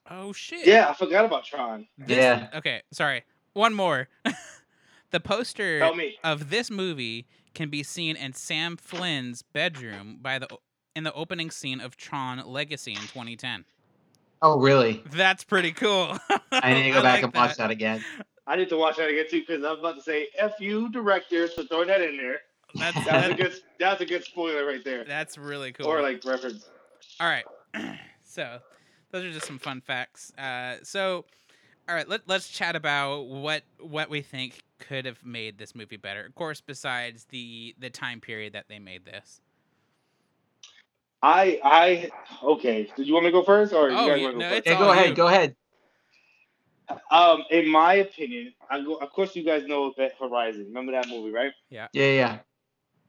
S1: oh shit.
S3: Yeah, I forgot about Tron.
S1: This-
S2: Yeah.
S1: Okay, sorry. One more. the poster of this movie can be seen in Sam Flynn's bedroom by the in the opening scene of Tron Legacy in 2010.
S2: Oh, really?
S1: That's pretty cool.
S2: I need to go back and watch that again.
S3: I need to watch that again too because I was about to say "f you, director," so throw that in there.
S1: That's
S3: That's a
S1: that,
S3: good. That's a good spoiler right there,
S1: that's really cool.
S3: or like reference.
S1: All right. so, those are just some fun facts. Uh, so, all right, let, let's chat about what what we think could have made this movie better. Of course, besides the the time period that they made this.
S3: I I okay. Did you want me to go first, or you
S1: Oh,
S3: guys want to
S1: no,
S3: go
S1: it's
S2: Yeah, go ahead.
S1: you.
S2: Go ahead.
S3: Um, in my opinion, I go. Of course, you guys know Event Horizon. Remember that movie, right?
S2: Yeah. Yeah, yeah.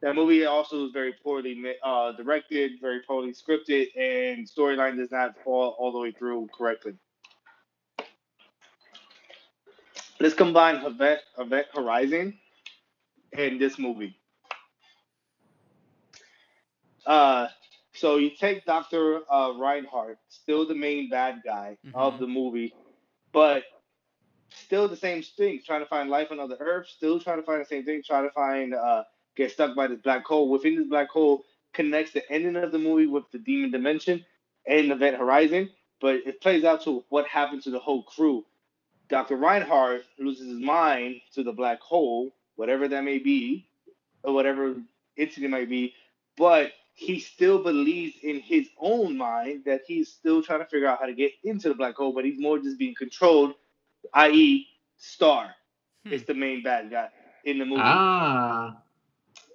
S3: That movie also was very poorly uh, directed, very poorly scripted, and storyline does not fall all the way through correctly. Let's combine Event, Event Horizon and this movie. Uh, so you take Dr. Uh, Reinhardt, still the main bad guy of
S1: Mhm.
S3: the movie, but still the same thing, trying to find life on other Earth, still trying to find the same thing, trying to find uh, get stuck by this black hole. Within this black hole connects the ending of the movie with the demon dimension and Event Horizon, but it plays out to what happened to the whole crew. Dr. Reinhardt loses his mind to the black hole, whatever that may be, or whatever incident might be, but he still believes in his own mind that he's still trying to figure out how to get into the black hole, but he's more just being controlled, i.e., Star
S1: Hmm.
S3: is the main bad guy in the movie.
S2: Ah,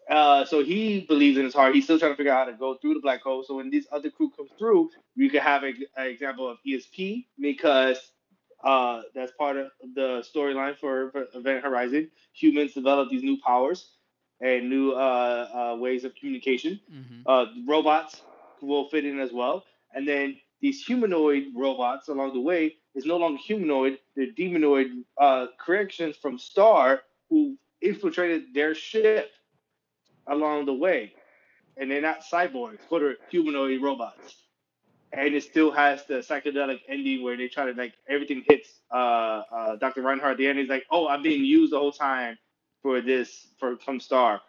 S3: Uh, so he believes in his heart. He's still trying to figure out how to go through the black hole. So when this other crew comes through, you can have an example of ESP because uh, that's part of the storyline for, for Event Horizon. Humans develop these new powers and new uh, uh, ways of communication.
S1: hmm
S3: Uh, robots will fit in as well. And then these humanoid robots along the way is no longer humanoid. They're demonoid uh, corrections from Star who infiltrated their ship along the way. And they're not cyborgs, but they're humanoid robots. And it still has the psychedelic ending where they try to like everything hits uh, uh, Dr. Reinhardt at the end. He's like, "Oh, I'm being used the whole time for this for from Star,"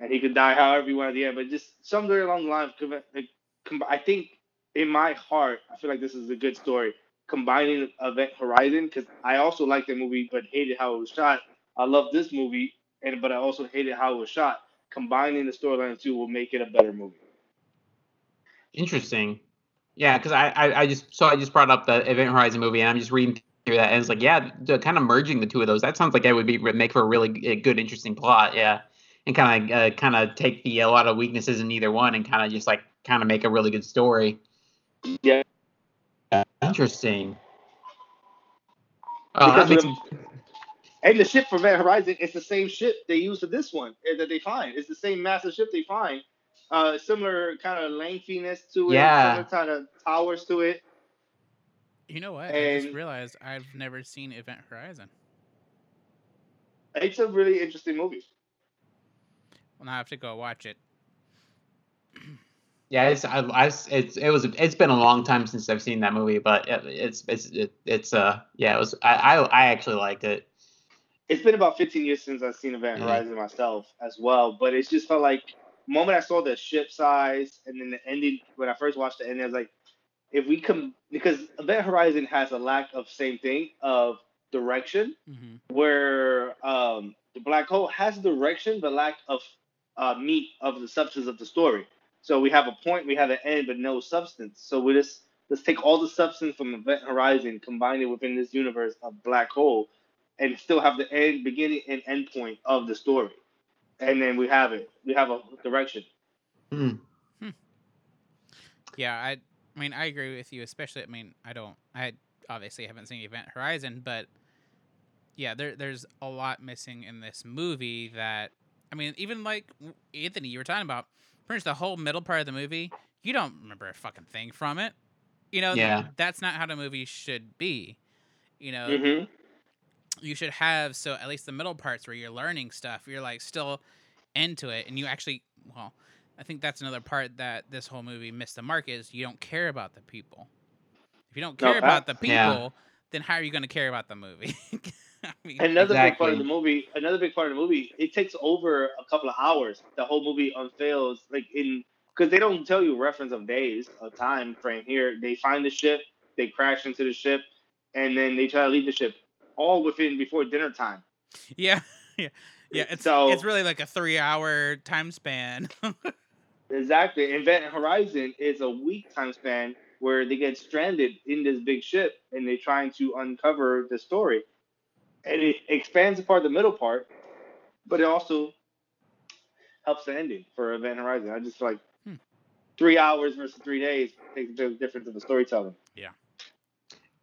S3: and he could die however he wanted at the end. But just somewhere along the line, I think in my heart, I feel like this is a good story. Combining Event Horizon because I also liked the movie but hated how it was shot. I love this movie, and but I also hated how it was shot. Combining the storylines two will make it a better movie.
S2: interesting. Yeah, because I, I, I just so I just brought up the Event Horizon movie, and I'm just reading through that, and it's like, yeah, the, kind of merging the two of those. That sounds like it would be make for a really good, interesting plot. Yeah, and kind of uh, kind of take the a lot of weaknesses in either one, and kind of just like kind of make a really good story.
S3: Yeah.
S2: Interesting. Oh, that makes
S3: And the ship for Event Horizon is the same ship they use for this one eh, that they find. It's the same massive ship they find. Uh, similar kind of lengthiness to it.
S2: Yeah.
S3: Similar kind of towers to it.
S1: You know what? I just realized I've never seen Event Horizon.
S3: It's a really interesting movie.
S1: Well, now I have to go watch it.
S2: Yeah, it's I, I it's it was it's been a long time since I've seen that movie, but it, it's it's it, it's uh yeah it was I, I I actually liked it.
S3: It's been about 15 years since I've seen Event
S2: Yeah.
S3: Horizon myself as well, but it's just felt like moment I saw the ship size and then the ending when I first watched the ending, I was like, if we come because Event Horizon has a lack of same thing of direction,
S1: mm-hmm.
S3: where um, the black hole has direction but lack of uh, meat of the substance of the story. So we have a point, we have an end, but no substance. So we just let's take all the substance from Event Horizon, combine it within this universe of black hole, and still have the end, beginning, and end point of the story. And then we have it. We have a direction.
S2: Hmm.
S1: Yeah, I, I mean, I agree with you. Especially, I mean, I don't, I obviously haven't seen Event Horizon, but yeah, there, there's a lot missing in this movie. That, I mean, even like Anthony, you were talking about, pretty much the whole middle part of the movie, you don't remember a fucking thing from it. You know,
S2: Yeah.
S1: that's not how the movie should be. You know,
S3: Mm-hmm.
S1: You should have so at least the middle parts where you're learning stuff you're like still into it and you actually well i think that's another part that this whole movie missed the mark is you don't care about the people if you don't
S3: No,
S1: care about the people
S2: Yeah.
S1: then how are you going to care about the movie I mean,
S3: Another big part of the movie. Another big part of the movie. It takes over a couple of hours. The whole movie unveils like in because they don't tell you reference of days, a time frame here. They find the ship, they crash into the ship, and then they try to leave the ship, all within before dinner time.
S1: yeah yeah yeah it's
S3: So-
S1: it's really like a three hour time span
S3: Exactly. Event Horizon is a week time span where they get stranded in this big ship and they're trying to uncover the story. And it expands apart the middle part, but it also helps the ending for Event Horizon. I just feel like
S1: Hmm.
S3: three hours versus three days makes a big difference in the storytelling.
S2: Yeah.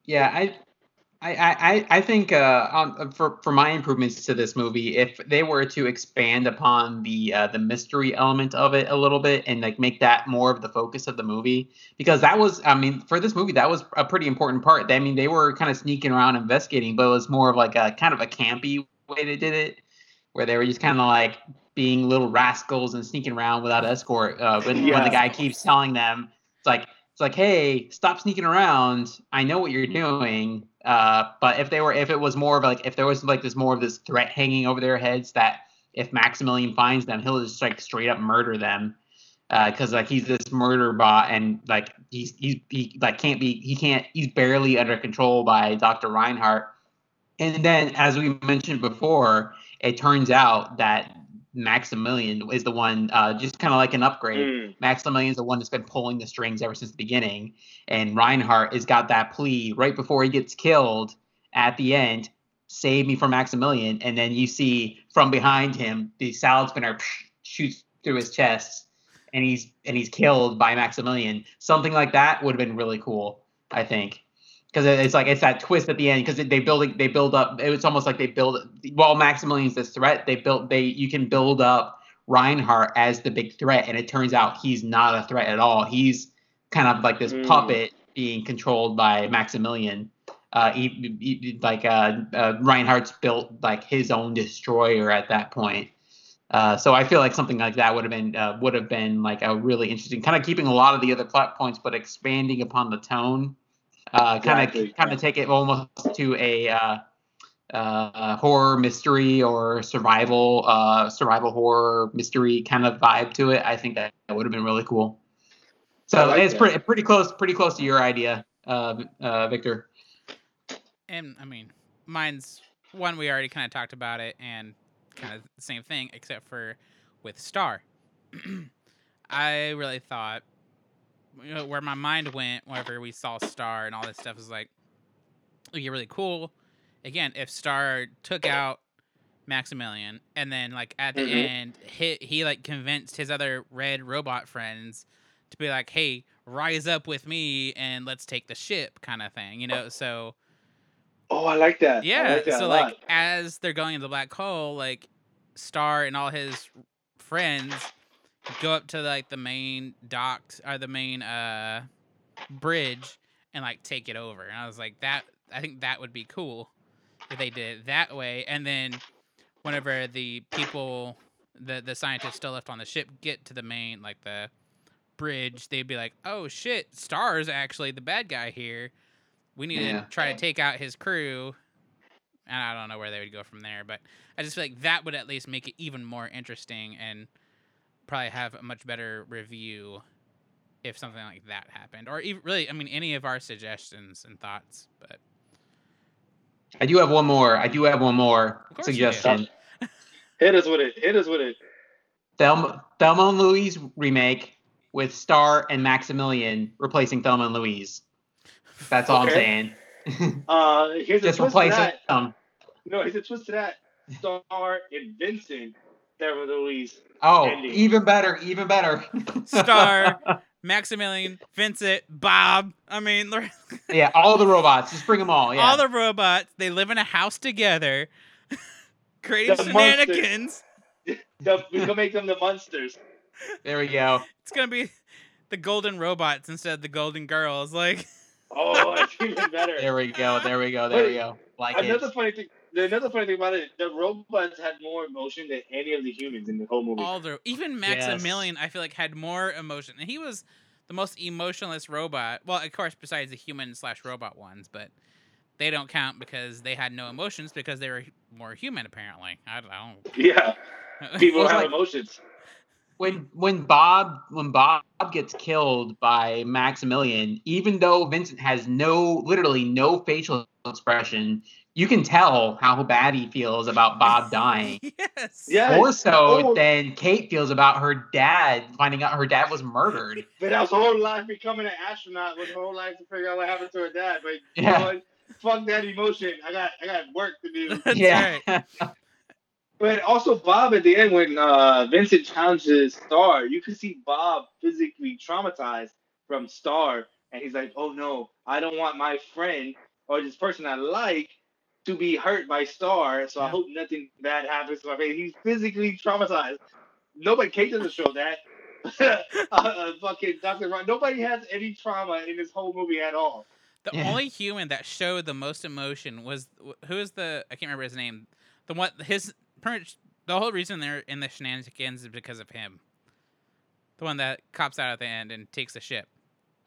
S2: Yeah, I, I, I, I think uh, on, for for my improvements to this movie, if they were to expand upon the uh, the mystery element of it a little bit and like make that more of the focus of the movie, because that was, I mean, for this movie, that was a pretty important part. I mean, they were kind of sneaking around investigating, but it was more of like a kind of a campy way they did it, where they were just kind of like being little rascals and sneaking around without escort. Uh, when, when the guy keeps telling them, it's like it's like, hey, stop sneaking around. I know what you're doing. Uh, but if they were, if it was more of like, if there was like this more of this threat hanging over their heads that if Maximilian finds them, he'll just like straight up murder them. Because like he's this murder bot and like he's he's he like can't be he can't he's barely under control by Dr. Reinhardt. And then as we mentioned before, it turns out that Maximilian is the one uh, just kind of like an upgrade.
S3: Mm.
S2: Maximilian's the one that's been pulling the strings ever since the beginning, and Reinhardt has got that plea right before he gets killed at the end. Save me from Maximilian, and then you see from behind him the salad spinner shoots through his chest, and he's and he's killed by Maximilian. Something like that would have been really cool, I think, because it's like it's that twist at the end because they build they build up. It's almost like they build while Maximilian's this threat. They built they you can build up Reinhardt as the big threat, and it turns out he's not a threat at all. He's kind of like this
S3: Mm.
S2: puppet being controlled by Maximilian. Uh, he, he- like uh, uh, Reinhardt's built like his own destroyer at that point. Uh, so I feel like something like that would have been uh, would have been like a really interesting, kind of keeping a lot of the other plot points, but expanding upon the tone. Uh, kind of kind of take it almost to a uh, uh, horror mystery or survival uh, survival horror mystery kind of vibe to it. I think that, that would have been really cool. So
S3: like
S2: it's
S3: that.
S2: pretty pretty close pretty close to your idea, uh, uh, Victor.
S1: and I mean, mine's one we already kind of talked about it, and kind of the same thing, except for with Star. I really thought you know, where my mind went whenever we saw Star and all this stuff is like, oh, you're really cool. Again, if Star took out Maximilian and then like at the
S3: Mhm.
S1: end, he, he like convinced his other red robot friends to be like, hey, rise up with me and let's take the ship, kind of thing, you know? So.
S3: Oh, I like that.
S1: Yeah.
S3: like that
S1: so like as they're going into the black hole, like Star and all his friends go up to like the main docks or the main uh bridge and like take it over. And I was like that I think that would be cool if they did it that way. And then whenever the people the the scientists still left on the ship get to the main like the bridge, they'd be like, "Oh shit, Star's actually the bad guy here. We need
S2: Yeah.
S1: to try to take out his crew." And I don't know where they would go from there, but I just feel like that would at least make it even more interesting and probably have a much better review if something like that happened, or even really, I mean, any of our suggestions and thoughts. But
S2: I do have one more. I do have one more
S1: Of course you do.
S2: suggestion.
S3: Hit us with it. Hit us with it.
S2: Thelma, Thelma and Louise remake with Star and Maximilian replacing Thelma and Louise. That's all
S3: Okay.
S2: I'm saying.
S3: Uh, here's a
S2: Just
S3: twist to
S2: replace
S3: that.
S2: them.
S3: No, here's a twist to that. Star and Vincent, Thelma and Louise.
S2: Oh,
S3: Ending.
S2: even better, even better.
S1: Star. Maximilian, Vincent, Bob. I mean,
S2: yeah, all the robots. Just bring them all. Yeah.
S1: all the robots. They live in a house together, creating
S3: The monsters.
S1: shenanigans.
S3: The, we can make them the monsters.
S2: there we go.
S1: It's gonna be the golden robots instead of the golden girls. Like,
S3: Oh, that's even better.
S2: There we go. There we go. There we go. Like
S3: Another
S2: it.
S3: funny thing. Another funny thing about it, the robots had more emotion than any of the humans in the whole movie.
S1: all the even Maximilian, I feel like had more emotion, and he was the most emotionless robot. Well, of course, besides the human slash robot ones, but they don't count because they had no emotions because they were more human. Apparently, I don't. know.
S3: yeah, people have
S2: like-
S3: emotions.
S2: when when Bob when Bob gets killed by Maximilian, even though Vincent has no literally no facial expression, you can tell how bad he feels about Bob dying.
S1: yes.
S3: Yeah.
S2: More so
S3: Oh.
S2: than Kate feels about her dad finding out her dad was murdered.
S3: But that was her whole life becoming an astronaut was her whole life to figure out what happened to her dad. But you
S2: Yeah.
S3: know? Fuck that emotion. I got I got work to do.
S1: That's
S2: yeah.
S1: right.
S3: But also Bob at the end when uh, Vincent challenges Star, you can see Bob physically traumatized from Star, and he's like, "Oh no, I don't want my friend or this person I like to be hurt by Star, so I hope nothing bad happens to my friend." He's physically traumatized. Nobody, Kate doesn't show that. uh, uh, fucking Dr. Ron, nobody has any trauma in this whole movie at all.
S1: The
S2: Yeah.
S1: only human that showed the most emotion was who is the I can't remember his name. The one his much the whole reason they're in the shenanigans is because of him. The one that cops out at the end and takes the ship.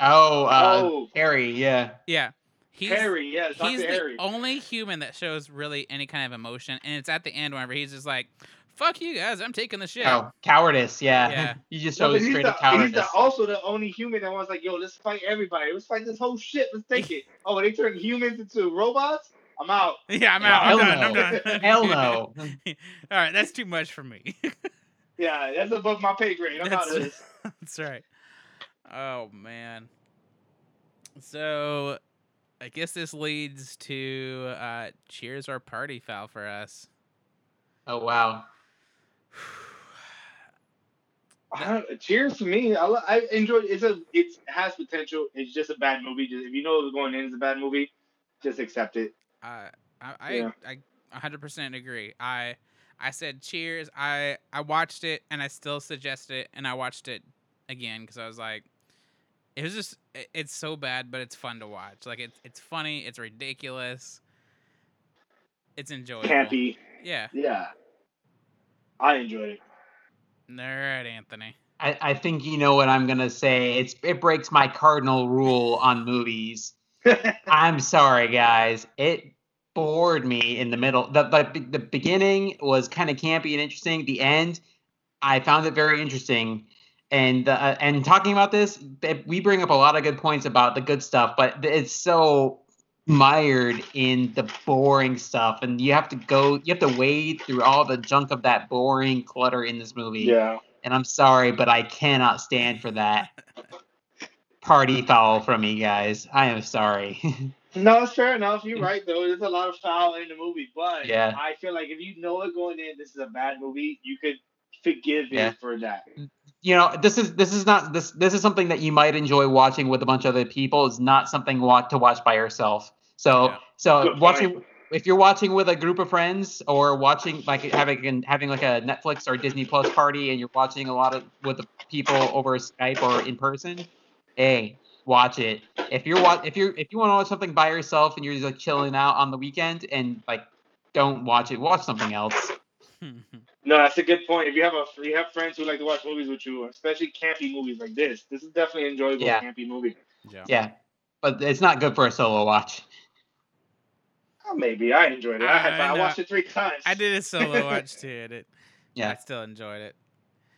S2: Oh, uh,
S3: Oh.
S2: Harry, yeah.
S1: Yeah, he's
S3: Harry, yes, Dr.
S1: he's the
S3: Harry.
S1: only human that shows really any kind of emotion, and it's at the end whenever he's just like, "Fuck you guys, I'm taking the shit."
S2: Oh, cowardice, yeah.
S1: Yeah.
S2: you just
S3: No,
S2: show
S3: but he's
S2: straight
S3: the,
S2: up
S3: he's
S2: cowardice.
S3: the, also the only human that was like, yo, let's fight everybody. Let's fight this whole shit. Let's take it. Oh, they turn humans into robots? I'm out.
S1: Yeah, I'm
S2: Yeah,
S1: out. I'm
S2: hell
S1: done. I'm done.
S2: Hell no.
S1: All right, that's too much for me.
S3: Yeah, that's above my pay grade. I'm out of this.
S1: That's right. Oh man. So, I guess this leads to uh, cheers or party foul for us.
S2: Oh wow.
S3: I Cheers for me. I, lo- I enjoyed. It's a. It's, it has potential. It's just a bad movie. Just, if you know what's going in, it's a bad movie. Just accept it.
S1: Uh, I I,
S3: Yeah.
S1: I 100% agree. I I said cheers. I I watched it and I still suggest it and I watched it again because I was like, it was just it- it's so bad, but it's fun to watch. Like it's it's funny. It's ridiculous. It's enjoyable.
S3: Campy.
S1: Yeah.
S3: Yeah. I enjoyed it.
S1: All right, Anthony.
S2: I, I think you know what I'm gonna say. It's it breaks my cardinal rule on movies. I'm sorry, guys. It bored me in the middle. The the, the beginning was kind of campy and interesting. The end, I found it very interesting. And uh, and talking about this, we bring up a lot of good points about the good stuff, but it's so mired in the boring stuff, and you have to go, you have to wade through all the junk of that boring clutter in this movie.
S3: yeah.
S2: And I'm sorry, but I cannot stand for that party foul from me, guys. I am sorry.
S3: No, it's fair enough. You're right though. There's a lot of foul in the movie, but
S2: Yeah.
S3: I feel like if you know it going in, this is a bad movie. You could forgive
S2: Yeah.
S3: it for that.
S2: You know, this is this is not this this is something that you might enjoy watching with a bunch of other people. It's not something want to watch by yourself. So
S1: Yeah.
S2: so
S3: Good
S2: watching
S3: point.
S2: if you're watching with a group of friends or watching like having having like a Netflix or Disney Plus party and you're watching a lot of with the people over Skype or in person, hey, watch it. If you're wa- if you're if you want to watch something by yourself and you're just like chilling out on the weekend and like don't watch it, watch something else.
S3: No, that's a good point. If you have a you have friends who like to watch movies with you, especially campy movies like this, this is definitely an enjoyable
S2: Yeah.
S3: campy movie.
S1: yeah.
S2: Yeah. But it's not good for a solo watch.
S3: Oh, maybe I enjoyed it. I, had
S1: I.
S3: I watched it three times.
S1: I did a solo watch too, and it,
S2: Yeah.
S1: I still enjoyed it.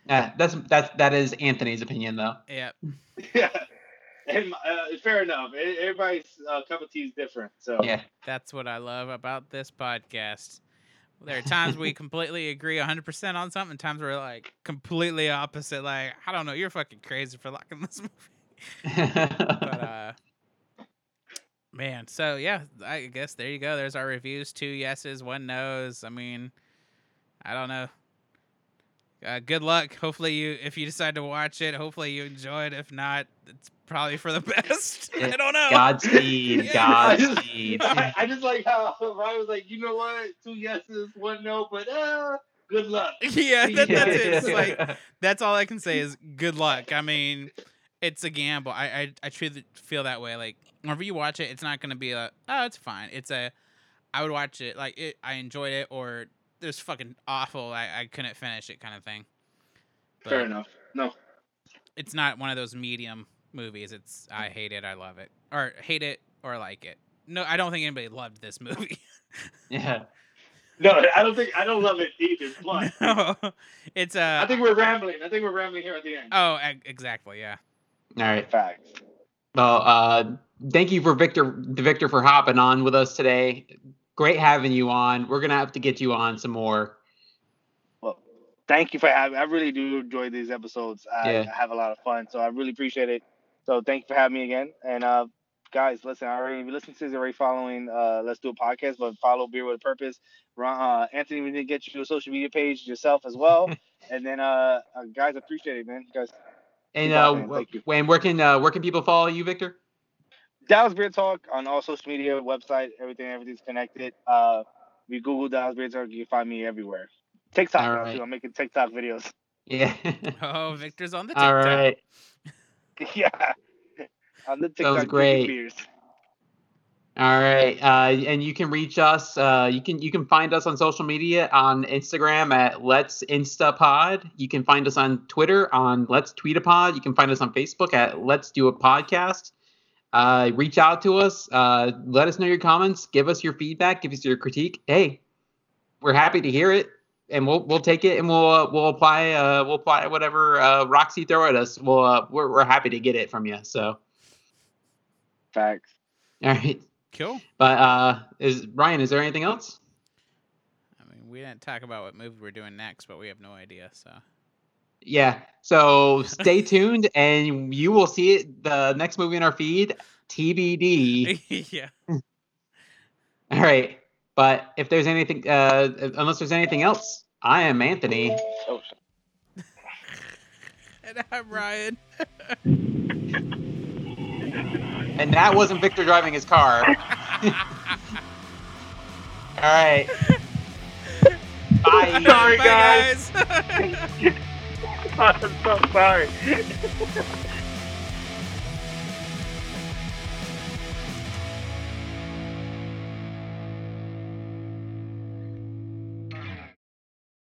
S2: Yeah, that's that's that is Anthony's opinion though.
S1: Yeah.
S3: yeah. And, uh, fair enough. Everybody's uh, cup of tea is different. So
S2: Yeah.
S1: That's what I love about this podcast. There are times we completely agree 100% on something, times we're like completely opposite. Like, I don't know, you're fucking crazy for liking this movie. But, uh, man, so yeah, I guess there you go. There's our reviews two yeses, one no's. I mean, I don't know. Uh, good luck. Hopefully, you, if you decide to watch it, hopefully you enjoy it. If not, it's probably for the best. I don't know.
S2: Godspeed,
S1: Yeah.
S2: Godspeed.
S3: I, I just like how Ryan was like, you know what, two yeses, one no, but uh, good luck.
S1: yeah, that, that's it. It's like that's all I can say is good luck. I mean, it's a gamble. I I, I truly feel that way. Like whenever you watch it, it's not gonna be a oh, it's fine. It's a I would watch it like it. I enjoyed it, or it was fucking awful. I, I couldn't finish it, kind of thing. But Fair
S3: enough. No.
S1: It's not one of those medium movies. It's I hate it, I love it, or hate it or like it. No, I don't think anybody loved this movie.
S2: yeah.
S3: No, I don't think I don't love it either. But
S1: no, it's uh.
S3: I think we're rambling. I think we're rambling here at the end.
S1: oh, exactly. Yeah.
S2: All right.
S3: Facts.
S2: Well, uh, thank you for Victor, Victor, for hopping on with us today. Great having you on. We're gonna have to get you on some more.
S3: Well, thank you for having. I really do enjoy these episodes. I,
S2: Yeah.
S3: I have a lot of fun, so I really appreciate it. So thank you for having me again. And uh, guys, listen, I already if you listen to this, already following. Uh, let's do a podcast, but follow Beer with a Purpose. Ron, uh, Anthony, we did get you a social media page yourself as well. and then, uh, uh, guys, appreciate it, man. You guys,
S2: And uh,
S3: on, man. Thank
S2: when where can uh, where can people follow you, Victor?
S3: Dallas Beer Talk on all social media, website, everything, everything's connected. Uh, if you Google Dallas Beer Talk, you can find me everywhere. TikTok,
S2: All right.
S3: too. I'm making TikTok videos.
S2: Yeah.
S1: Oh, Victor's on the TikTok.
S2: All right.
S3: yeah, on the TikTok. drinking
S2: great.
S3: Beers.
S2: All right, uh, and you can reach us. Uh, you can you can find us on social media on Instagram at Let's Instapod. You can find us on Twitter on Let's Tweet a Pod. You can find us on Facebook at Let's Do a Podcast. Uh, reach out to us. Uh, let us know your comments. Give us your feedback. Give us your critique. Hey, we're happy to hear it, and we'll we'll take it and we'll uh, we'll apply uh, we'll apply whatever uh, rocks you throw at us. We'll uh, we're we're happy to get it from you. So
S3: Facts.
S2: all right.
S1: Cool.
S2: But uh is Ryan, is there anything else?
S1: I mean, we didn't talk about what movie we're doing next, but we have no idea. So
S2: Yeah. So stay tuned and you will see it the next movie in our feed, TBD.
S1: yeah.
S2: All right. But if there's anything uh unless there's anything else, I am Anthony.
S3: Oh.
S1: And I'm Ryan.
S2: And that wasn't Victor driving his car. All right. Bye.
S3: Sorry,
S1: Bye,
S3: guys.
S1: guys.
S3: I'm so sorry.